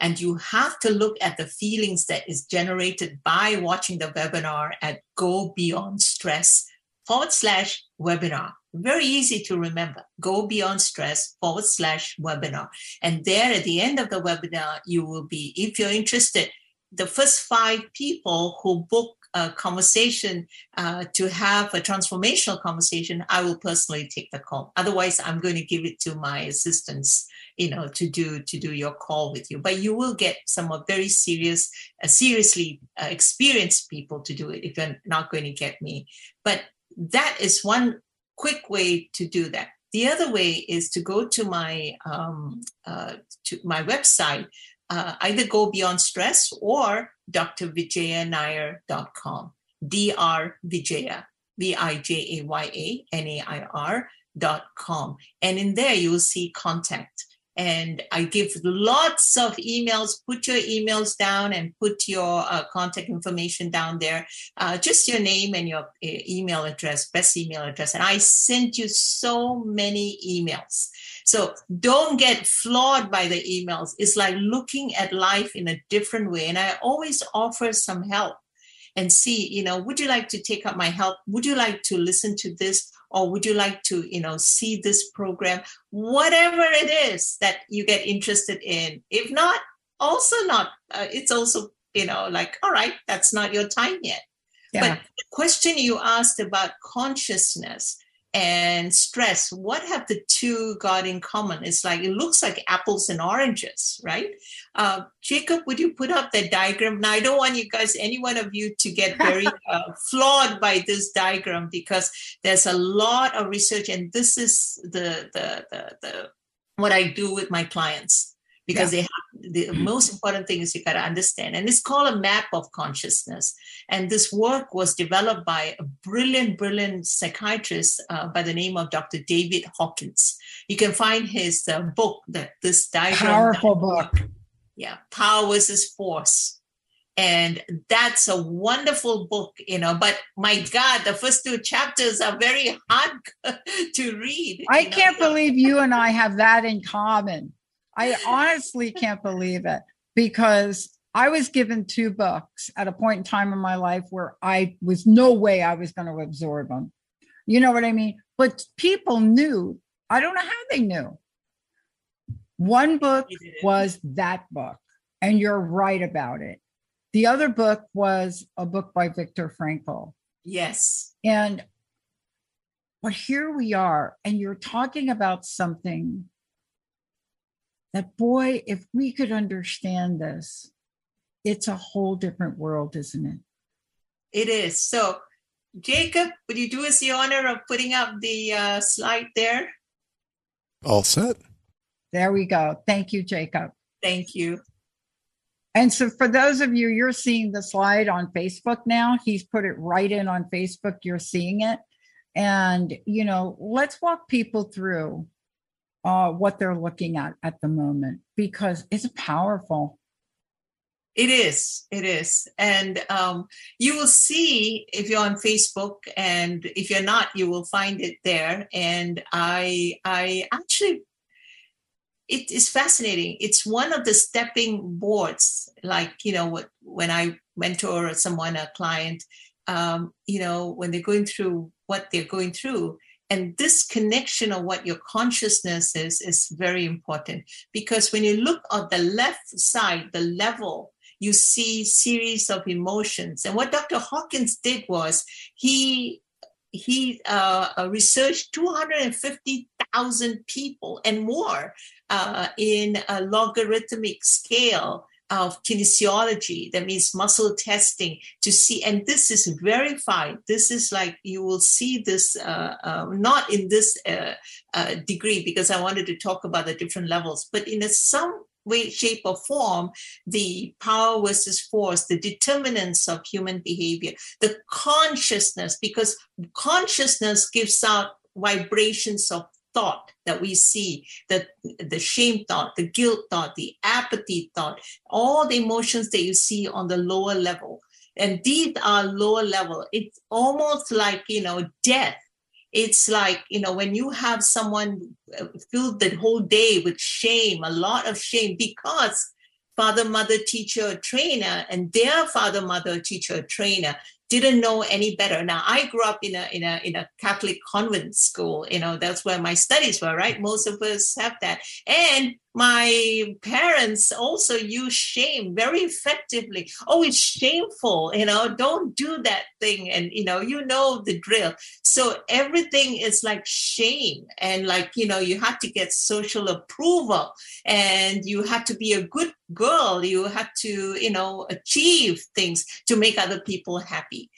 And you have to look at the feelings that is generated by watching the webinar at Go Beyond Stress forward slash webinar. Very easy to remember. Go Beyond Stress forward slash webinar. And there at the end of the webinar, you will be, if you're interested, the first five people who book a conversation uh, to have a transformational conversation, I will personally take the call. Otherwise, I'm going to give it to my assistants, you know, to do to do your call with you. But you will get some of very serious, uh, seriously uh, experienced people to do it if you're not going to get me. But that is one quick way to do that. The other way is to go to my um, uh, to my website, uh, either go beyond stress or drvijayanair.com. Dr. Vijaya, V I J A Y A N A I R dot com. And in there, you'll see contact. And I give lots of emails. Put your emails down and put your uh, contact information down there. Uh, just your name and your uh, email address, best email address. And I sent you so many emails. So don't get flawed by the emails. It's like looking at life in a different way. And I always offer some help and see, you know, would you like to take up my help? Would you like to listen to this? Or would you like to, you know, see this program? Whatever it is that you get interested in. If not, also not. Uh, it's also, you know, like, all right, that's not your time yet. Yeah. But the question you asked about consciousness, and stress what have the two got in common? It's like it looks like apples and oranges right? Uh, jacob would you put up that diagram? Now i don't want you guys any one of you to get very uh, flawed by this diagram because there's a lot of research and this is the the the, the what i do with my clients because yeah. they have the most important thing is you got to understand. And it's called a map of consciousness. And this work was developed by a brilliant, brilliant psychiatrist uh, by the name of Dr. David Hawkins. You can find his uh, book, that this diagram. Powerful book. Yeah, Power versus Force and that's a wonderful book you know but my god the first two chapters are very hard to read i can't believe you and i have that in common i honestly can't believe it because i was given two books at a point in time in my life where i was no way i was going to absorb them you know what i mean? But people knew. I don't know how they knew. One book was that book and you're right about it. The other book was a book by Viktor Frankl. Yes. And but here we are, and you're talking about something that, boy, if we could understand this, it's a whole different world, isn't it? It is. So, Jacob, would you do us the honor of putting up the uh, slide there? All set. There we go. Thank you, Jacob. Thank you. And so, for those of you, you're seeing the slide on Facebook now. He's put it right in on Facebook. You're seeing it. And, you know, let's walk people through uh, what they're looking at at the moment because it's powerful. It is. It is. And um, you will see if you're on Facebook, and if you're not, you will find it there. And I, I actually it is fascinating. It's one of the stepping boards, like, you know, when I mentor someone, a client, um, you know, when they're going through what they're going through. And this connection of what your consciousness is, is very important because when you look at the left side, the level, you see series of emotions. And what Dr. Hawkins did was he he uh, uh researched 250,000 people and more uh, in a logarithmic scale of kinesiology that means muscle testing to see and this is verified. This is like you will see this uh, uh, not in this uh, uh degree because i wanted to talk about the different levels but in a some way shape or form the power versus force the determinants of human behavior the consciousness because consciousness gives out vibrations of thought that we see the the shame thought the guilt thought the apathy thought all the emotions that you see on the lower level. And these are lower level. It's almost like you know death. It's like you know when you have someone uh, filled the whole day with shame a lot of shame because father mother teacher trainer and their father mother teacher trainer didn't know any better. Now I grew up in a in a in a Catholic convent school. You know that's where my studies were. Right, most of us have that, and my parents also use shame very effectively. Oh, it's shameful, you know, don't do that thing. And, you know, you know the drill. So everything is like shame. And like, you know, you have to get social approval and you have to be a good girl. You have to, you know, achieve things to make other people happy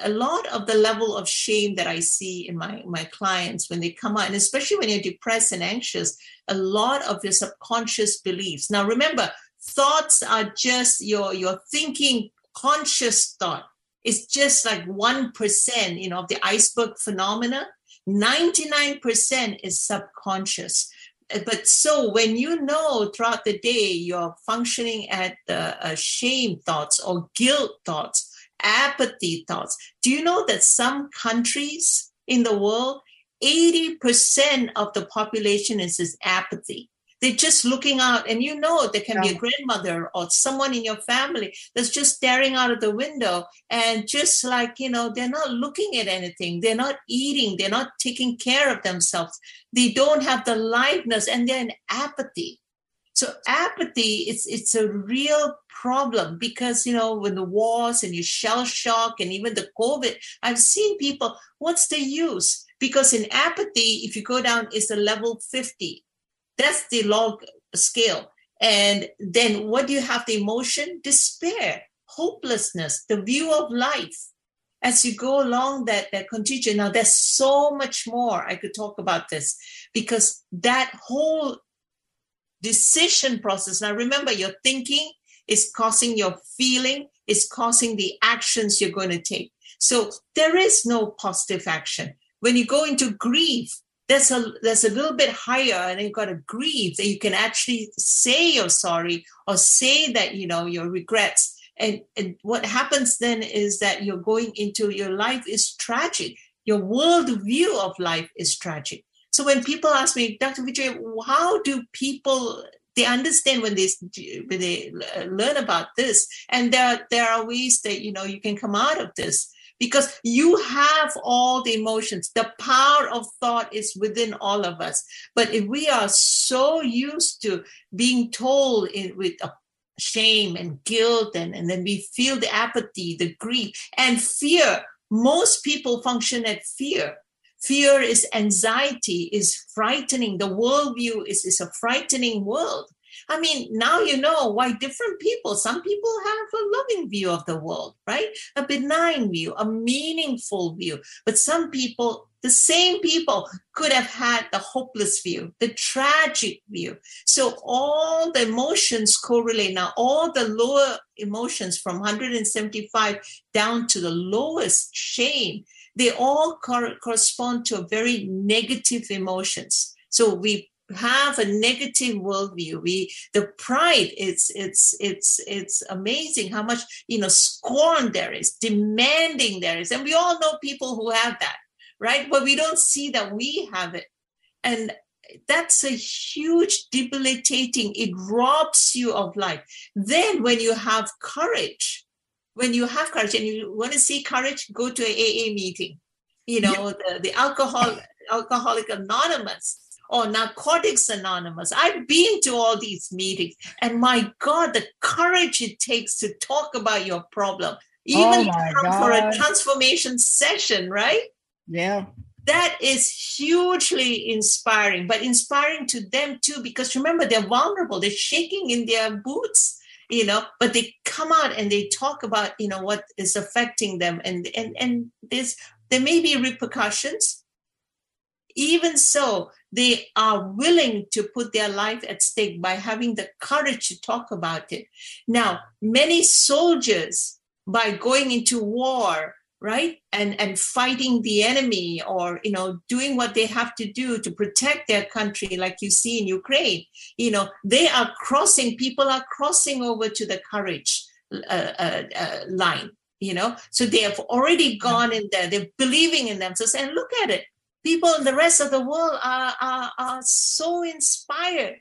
a lot of the level of shame that I see in my, my clients when they come out, and especially when you're depressed and anxious, a lot of your subconscious beliefs. Now, remember, thoughts are just your, your thinking conscious thought. It's just like 1%, you know, of the iceberg phenomena. 99% is subconscious but so when you know throughout the day you're functioning at the uh, shame thoughts or guilt thoughts apathy thoughts. Do you know that some countries in the world, 80% of the population is, is apathy? They're just looking out, and you know there can yeah. be a grandmother or someone in your family that's just staring out of the window and just like, you know, they're not looking at anything. They're not eating. They're not taking care of themselves. They don't have the liveness and they're in apathy. So apathy, it's it's a real problem because you know when the wars and you shell shock and even the COVID, I've seen people. What's the use? Because in apathy, if you go down, it's a level fifty. That's the log scale. And then what do you have? The emotion, despair, hopelessness, the view of life. As you go along that that continuum, now there's so much more I could talk about this because that whole decision process. Now, remember, your thinking is causing your feeling, is causing the actions you're going to take. So there is no positive action. When you go into grief, there's a there's a little bit higher and you've got to grieve that you can actually say you're sorry or say that you know your regrets and, and what happens then is that you're going into your life is tragic your world view of life is tragic so when people ask me dr vijay how do people they understand when they when they learn about this and there there are ways that you know you can come out of this because you have all the emotions. The power of thought is within all of us. But if we are so used to being told in, with shame and guilt, and, and then we feel the apathy, the grief, and fear, most people function at fear. Fear is anxiety, is frightening. The worldview is, is a frightening world. I mean, now you know why different people, some people have a loving view of the world, right? A benign view, a meaningful view. But some people, the same people, could have had the hopeless view, the tragic view. So all the emotions correlate now, all the lower emotions from 175 down to the lowest shame, they all cor- correspond to very negative emotions. So we have a negative worldview. We the pride it's it's it's it's amazing how much you know scorn there is demanding there is. And we all know people who have that right? But we don't see that we have it. And that's a huge debilitating it robs you of life. Then when you have courage when you have courage and you want to see courage go to an aa meeting you know the, the alcohol alcoholic anonymous or Narcotics Anonymous. I've been to all these meetings, and my God, the courage it takes to talk about your problem, even oh for a transformation session, right? Yeah. That is hugely inspiring, but inspiring to them too, because remember, they're vulnerable, they're shaking in their boots you know but they come out and they talk about you know what is affecting them and and and there's there may be repercussions even so they are willing to put their life at stake by having the courage to talk about it. Now, many soldiers, by going into war, right? And and fighting the enemy or you know doing what they have to do to protect their country like you see in ukraine. You know they are crossing people are crossing over to the courage uh, uh, uh, line you know? So they have already gone in there. They're believing in themselves. And look at it. People in the rest of the world are, are, are so inspired.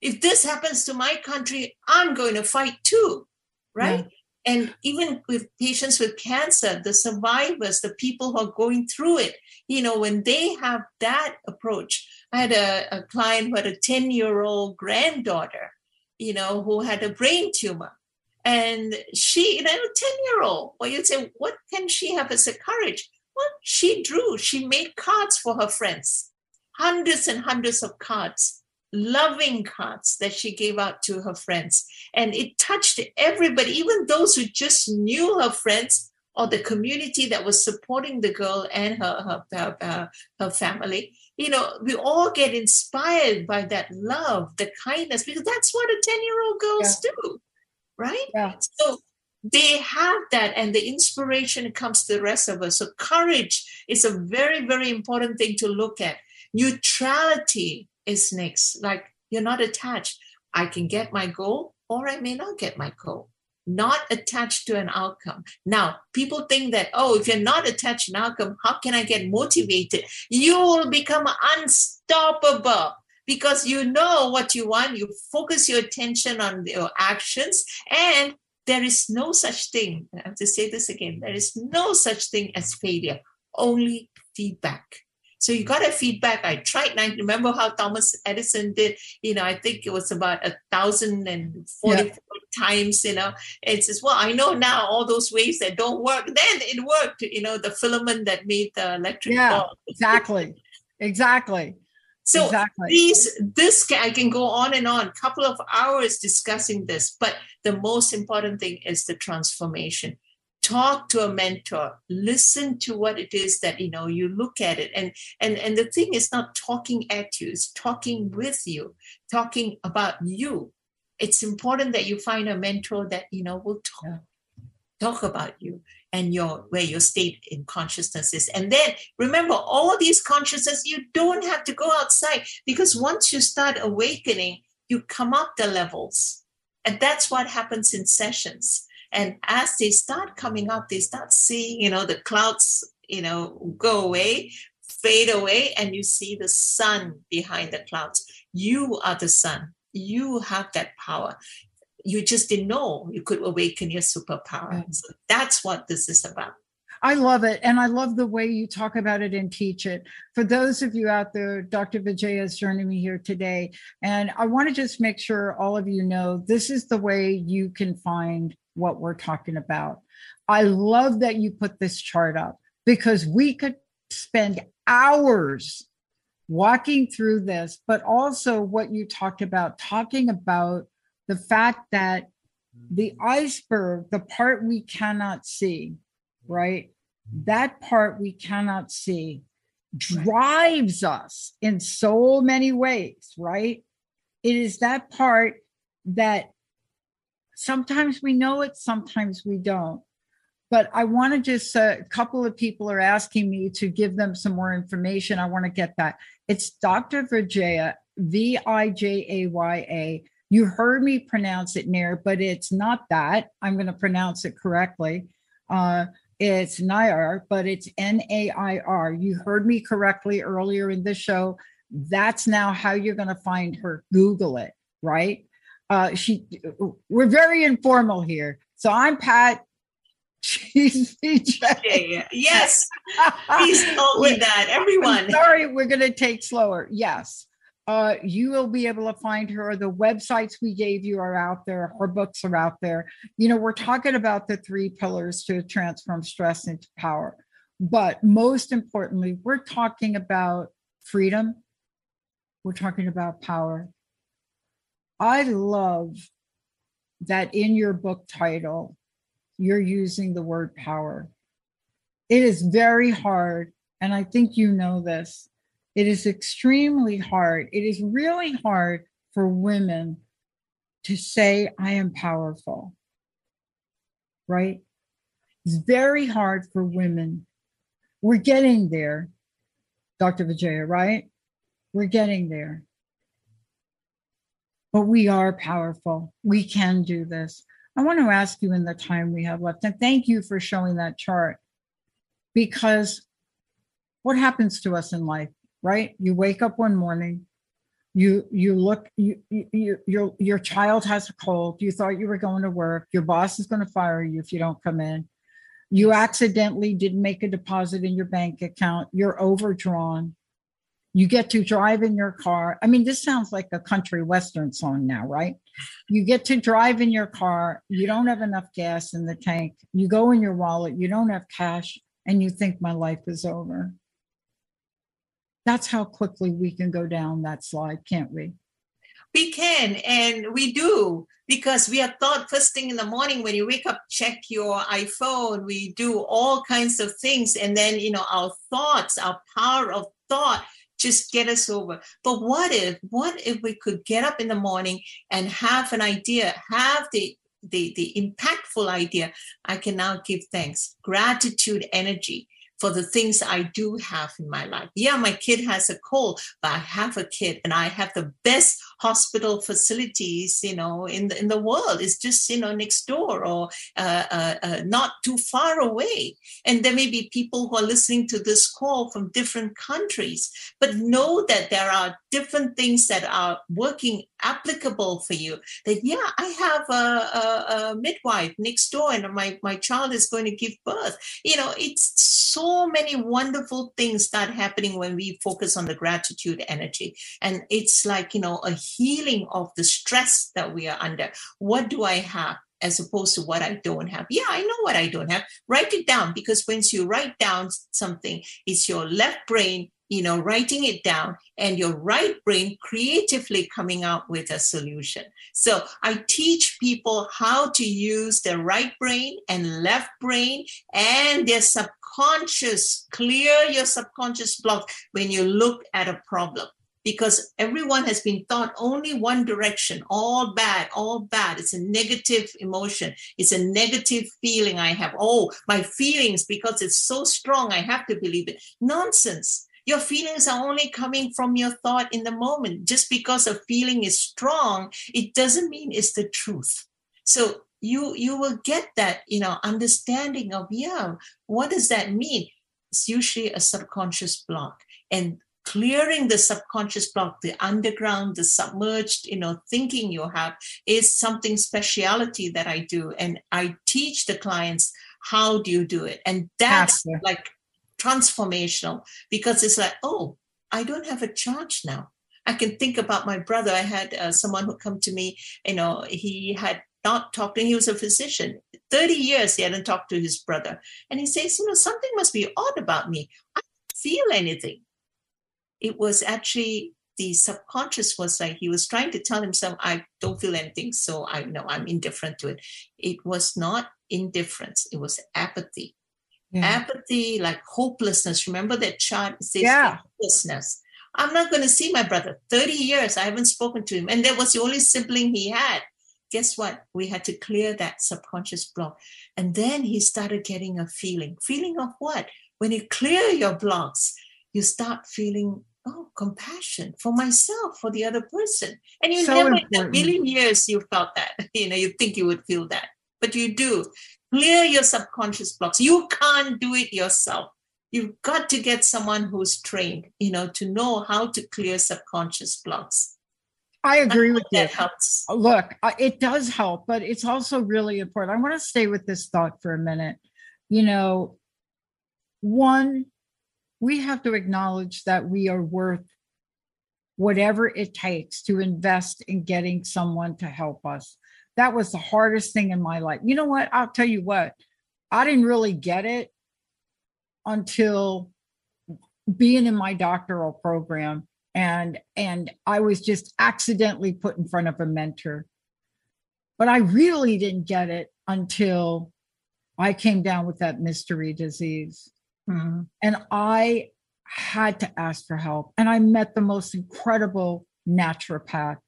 If this happens to my country, I'm going to fight too, right? Yeah. And even with patients with cancer, the survivors, the people who are going through it, you know, when they have that approach, I had a, a client who had a 10 year old granddaughter, you know, who had a brain tumor. And she, you know, 10 year old, well, you'd say, what can she have as a courage? Well, she drew, she made cards for her friends, hundreds and hundreds of cards, loving cards that she gave out to her friends. And it touched everybody, even those who just knew her friends or the community that was supporting the girl and her, her, her, her family. You know, we all get inspired by that love, the kindness, because that's what a 10 year old girls yeah. do, right? Yeah. So they have that and the inspiration comes to the rest of us so courage is a very very important thing to look at neutrality is next. Like you're not attached. I can get my goal or i may not get my goal. Not attached to an outcome. Now people think that oh if you're not attached to an outcome how can i get motivated? You will become unstoppable because you know what you want. You focus your attention on your actions and there is no such thing, I have to say this again, there is no such thing as failure, only feedback. So you got a feedback. I tried. and I remember how Thomas Edison did. You know, I think it was about a thousand and forty-four yeah. times. You know, it says, "Well, I know now all those ways that don't work. Then it worked. You know, the filament that made the electric yeah, bulb. exactly, exactly. So exactly. these, this I can go on and on, couple of hours discussing this, but the most important thing is the transformation. Talk to a mentor. Listen to what it is that you know you look at it. And and and the thing is not talking at you it's talking with you talking about you. It's important that you find a mentor that you know will talk talk about you and your where your state in consciousness is. And then remember all these consciousness you don't have to go outside because once you start awakening you come up the levels. And that's what happens in sessions and as they start coming up, they start seeing, you know, the clouds, you know, go away, fade away, and you see the sun behind the clouds. You are the sun. You have that power. You just didn't know you could awaken your superpower. Mm. So that's what this is about. I love it. And I love the way you talk about it and teach it. For those of you out there, Dr. Vijaya is joining me here today. And I want to just make sure all of you know this is the way you can find what we're talking about. I love that you put this chart up because we could spend hours walking through this, but also what you talked about, talking about the fact that the iceberg, the part we cannot see, right? That part we cannot see drives us in so many ways, right? It is that part that sometimes we know it, sometimes we don't. But I want to just, uh, a couple of people are asking me to give them some more information. I want to get that. It's Dr. Vijaya, V I J A Y A. You heard me pronounce it near, but it's not that. I'm going to pronounce it correctly. Uh, it's Nair, but it's N A I R. You heard me correctly earlier in the show. That's now how you're going to find her. Google it, right? Uh, she, we're very informal here. So I'm Pat. She's PJ. Yes. Please told me that. Everyone. I'm sorry, we're going to take slower. Yes. Uh, you will be able to find her. The websites we gave you are out there. Her books are out there. You know, we're talking about the three pillars to transform stress into power. But most importantly, we're talking about freedom. We're talking about power. I love that in your book title, you're using the word power. It is very hard, and I think you know this. It is extremely hard. It is really hard for women to say, I am powerful, right? It's very hard for women. We're getting there, Dr. Vijaya, right? We're getting there but we are powerful. We can do this. I want to ask you in the time we have left, and thank you for showing that chart because what happens to us in life, right? You wake up one morning, you you look you, you your your child has a cold you thought you were going to work your boss is going to fire you if you don't come in you accidentally didn't make a deposit in your bank account you're overdrawn you get to drive in your car. I mean, this sounds like a country western song now, right? You get to drive in your car. You don't have enough gas in the tank. You go in your wallet. You don't have cash, and you think my life is over. That's how quickly we can go down that slide, can't we? We can, and we do, because we are taught first thing in the morning when you wake up, check your iPhone. We do all kinds of things. And then, you know, our thoughts, our power of thought just get us over. But what if, what if we could get up in the morning and have an idea, have the the, the impactful idea, I can now give thanks, gratitude energy for the things I do have in my life. Yeah, my kid has a cold, but I have a kid and I have the best hospital facilities, you know, in the in the world. It's just you know next door or uh, uh, uh, not too far away. And there may be people who are listening to this call from different countries, but know that there are different things that are working applicable for you. That yeah, I have a, a, a midwife next door, and my my child is going to give birth. You know, it's so many wonderful things start happening when we focus on the gratitude energy, and it's like you know a healing of the stress that we are under. What do I have? As opposed to what I don't have. Yeah, I know what I don't have. Write it down because once you write down something, it's your left brain, you know, writing it down and your right brain creatively coming out with a solution. So I teach people how to use their right brain and left brain and their subconscious, clear your subconscious block when you look at a problem because everyone has been taught only one direction. All bad all bad. It's a negative emotion. It's a negative feeling i have. Oh my feelings because it's so strong i have to believe it. Nonsense. Your feelings are only coming from your thought in the moment. Just because a feeling is strong it doesn't mean it's the truth. So you you will get that you know understanding of yeah what does that mean? It's usually a subconscious block. And clearing the subconscious block, the underground, the submerged, you know, thinking you have is something speciality that I do. And I teach the clients how do you do it. And that's like transformational because it's like, oh, I don't have a charge now. I can think about my brother. I had uh, someone who come to me, you know, he had not talked, and he was a physician. 30 years he hadn't talked to his brother. And he says, you know, something must be odd about me. I don't feel anything it was actually the subconscious was like he was trying to tell himself, I don't feel anything, so I know I'm indifferent to it. It was not indifference, it was apathy. Yeah. Apathy, like hopelessness. Remember that chart says yeah. hopelessness. I'm not going to see my brother. 30 years, I haven't spoken to him. And that was the only sibling he had. Guess what? We had to clear that subconscious block. And then he started getting a feeling. Feeling of what? When you clear your blocks, you start feeling oh compassion for myself for the other person and you so never important. in a million years you felt that you know you think you would feel that but you do clear your subconscious blocks you can't do it yourself you've got to get someone who's trained you know to know how to clear subconscious blocks I agree I with you. That helps. Uh, look, uh, it does help, but it's also really important. I want to stay with this thought for a minute. You know, one, we have to acknowledge that we are worth whatever it takes to invest in getting someone to help us. That was the hardest thing in my life. You know what? I'll tell you what, I didn't really get it until being in my doctoral program and and I was just accidentally put in front of a mentor. But I really didn't get it until I came down with that mystery disease. Mm-hmm. And I had to ask for help. And I met the most incredible naturopath.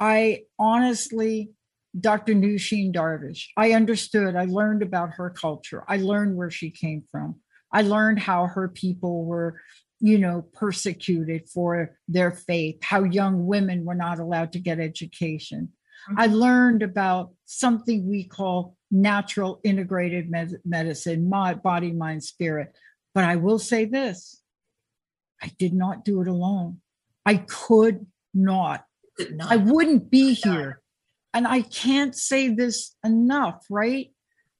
I honestly, Dr. Nosheen Darvish, I understood, I learned about her culture. I learned where she came from. I learned how her people were, you know, persecuted for their faith, how young women were not allowed to get education. I learned about something we call natural integrated med- medicine, my body, mind, spirit. But I will say this I did not do it alone. I could not. Could not. I wouldn't be here. And I can't say this enough, right?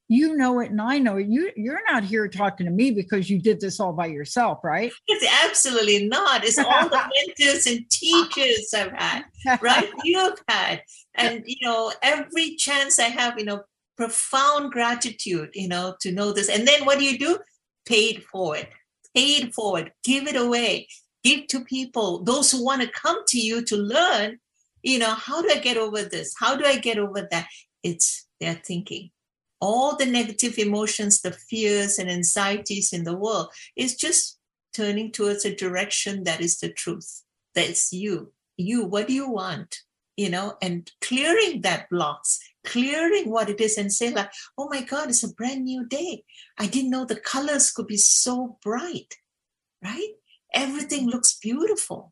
You know it and I know it. You you're not here talking to me because you did this all by yourself, right? It's absolutely not. It's all the mentors and teachers I've had, right? You've had. And you know, every chance I have, you know, profound gratitude, you know, to know this. And then what do you do? Paid forward, paid forward, give it away, give to people, those who want to come to you to learn, you know, how do I get over this? How do I get over that? It's their thinking. All the negative emotions, the fears and anxieties in the world is just turning towards a direction that is the truth. That's you. You, what do you want? You know, and clearing that blocks, clearing what it is and say like oh my god it's a brand new day i didn't know the colors could be so bright right everything looks beautiful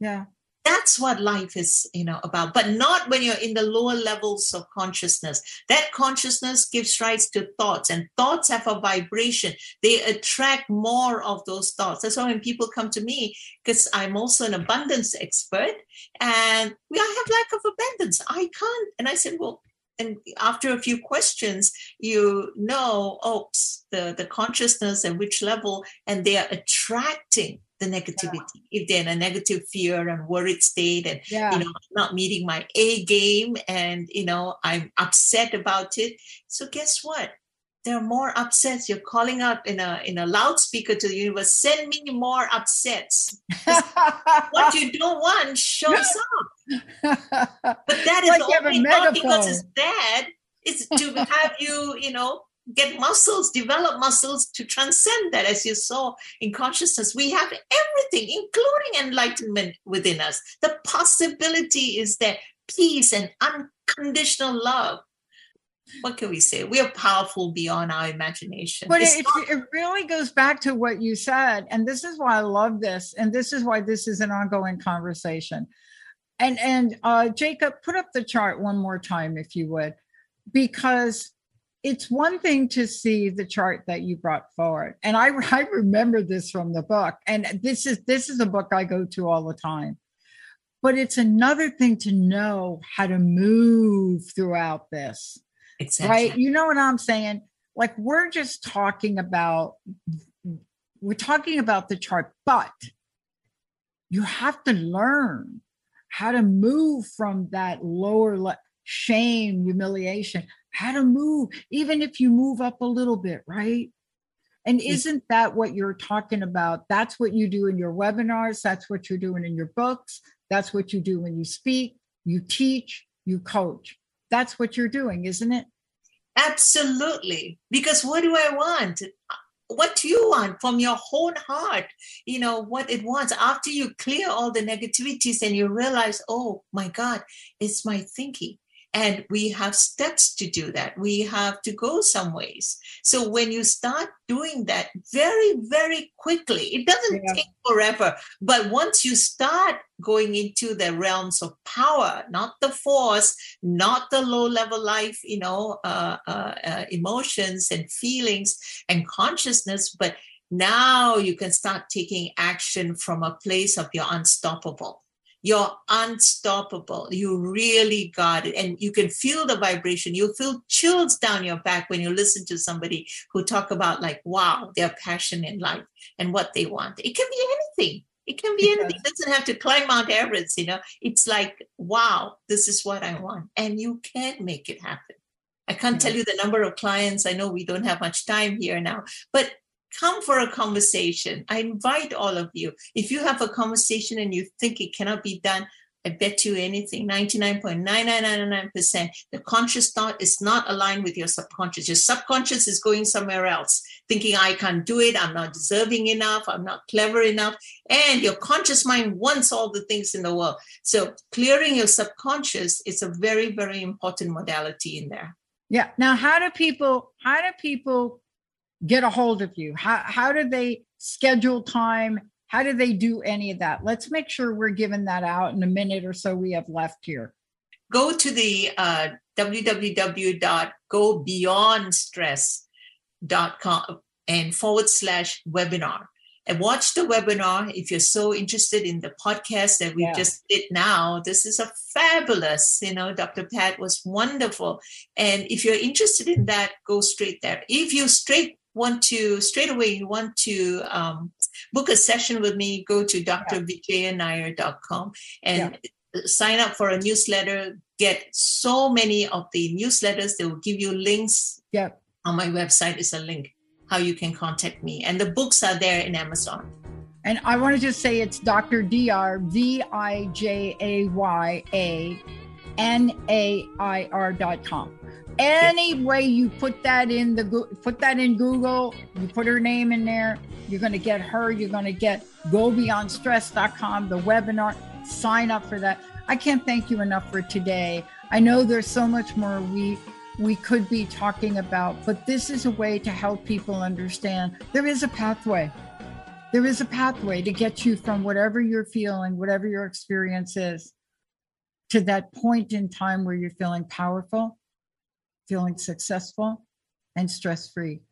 yeah that's what life is you know about but not when you're in the lower levels of consciousness. That consciousness gives rise to thoughts and thoughts have a vibration. They attract more of those thoughts. That's why when people come to me because i'm also an abundance expert and we I have lack of abundance. I can't and i said well and after a few questions you know oh the the consciousness and which level and they are attracting the negativity. If they're in a negative fear and worried state and Yeah. you know not meeting my A game and you know I'm upset about it. So guess what? There are more upsets. You're calling out in a in a loudspeaker to the universe, send me more upsets what you don't want shows up. But that is Like have only because it's bad. It's to have you, you know, get muscles, develop muscles to transcend that. As you saw in consciousness, we have everything, including enlightenment within us. The possibility is that peace and unconditional love. What can we say? We are powerful beyond our imagination. But it, not- it really goes back to what you said. And this is why I love this. And this is why this is an ongoing conversation. And and uh, Jacob, put up the chart one more time, if you would, because it's one thing to see the chart that you brought forward. And I, I remember this from the book. And this is this is a book I go to all the time. But it's another thing to know how to move throughout this exactly. right you know what i'm saying like we're just talking about we're talking about the chart but you have to learn how to move from that lower le- shame humiliation how to move even if you move up a little bit right and mm. isn't that what you're talking about that's what you do in your webinars that's what you're doing in your books that's what you do when you speak you teach you coach that's what you're doing isn't it Absolutely. Because what do I want? What do you want from your whole heart? You know, what it wants. After you clear all the negativities and you realize, oh my God, it's my thinking. And we have steps to do that. We have to go some ways. So when you start doing that very, very quickly, it doesn't Yeah. take forever. But once you start going into the realms of power, not the force, not the low level life, you know, uh, uh, uh, emotions and feelings and consciousness, but now you can start taking action from a place of you're unstoppable. You're unstoppable. You really got it. And you can feel the vibration. You feel chills down your back when you listen to somebody who talk about like, wow, their passion in life and what they want. It can be anything. It can be anything. It doesn't have to climb Mount Everest, you know. It's like, wow, this is what I want. And you can make it happen. I can't tell you the number of clients. I know we don't have much time here now, but come for a conversation. I invite all of you. If you have a conversation and you think it cannot be done, I bet you anything, 99.9999%, the conscious thought is not aligned with your subconscious. Your subconscious is going somewhere else, thinking, I can't do it, I'm not deserving enough, I'm not clever enough. And your conscious mind wants all the things in the world. So clearing your subconscious is a very, very important modality in there. Yeah. Now, how do people how do people get a hold of you? How how do they schedule time? How do they do any of that? Let's make sure we're giving that out in a minute or so we have left here. go to the uh, www.gobeyondstress.com and forward slash webinar and watch the webinar if you're so interested in the podcast that we Yeah. just did now this is a fabulous you know dr pat was wonderful and if you're interested in that go straight there if you straight want to straight away you want to um, book a session with me go to drvijayanair.com and sign up for a newsletter get so many of the newsletters they will give you links yeah on my website is a link how you can contact me and the books are there in amazon And I want to just say it's Dr. Dr. V I J A Y A N A I R dot com. Any way you put that in the put that in Google, you put her name in there, you're going to get her. You're going to get gobeyondstress.com, the webinar. Sign up for that. I can't thank you enough for today. I know there's so much more we we could be talking about, but this is a way to help people understand there is a pathway there is a pathway to get you from whatever you're feeling, whatever your experience is, to that point in time where you're feeling powerful, feeling successful, and stress free.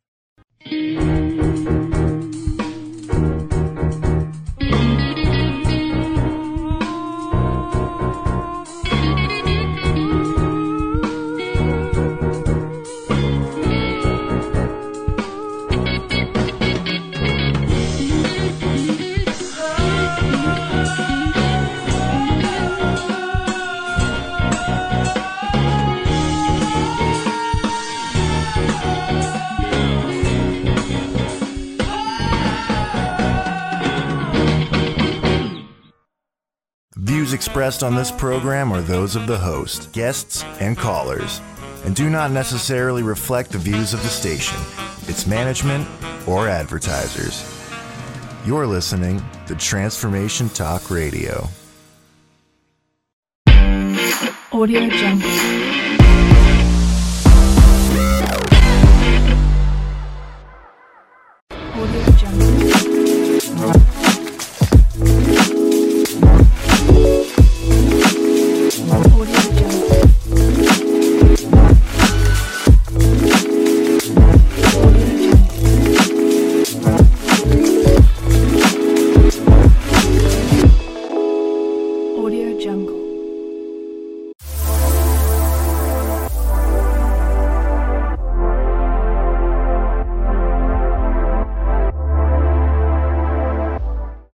Views expressed on this program are those of the host, guests, and callers, and do not necessarily reflect the views of the station, its management, or advertisers. You're listening to Transformation Talk Radio. Audio Jungle.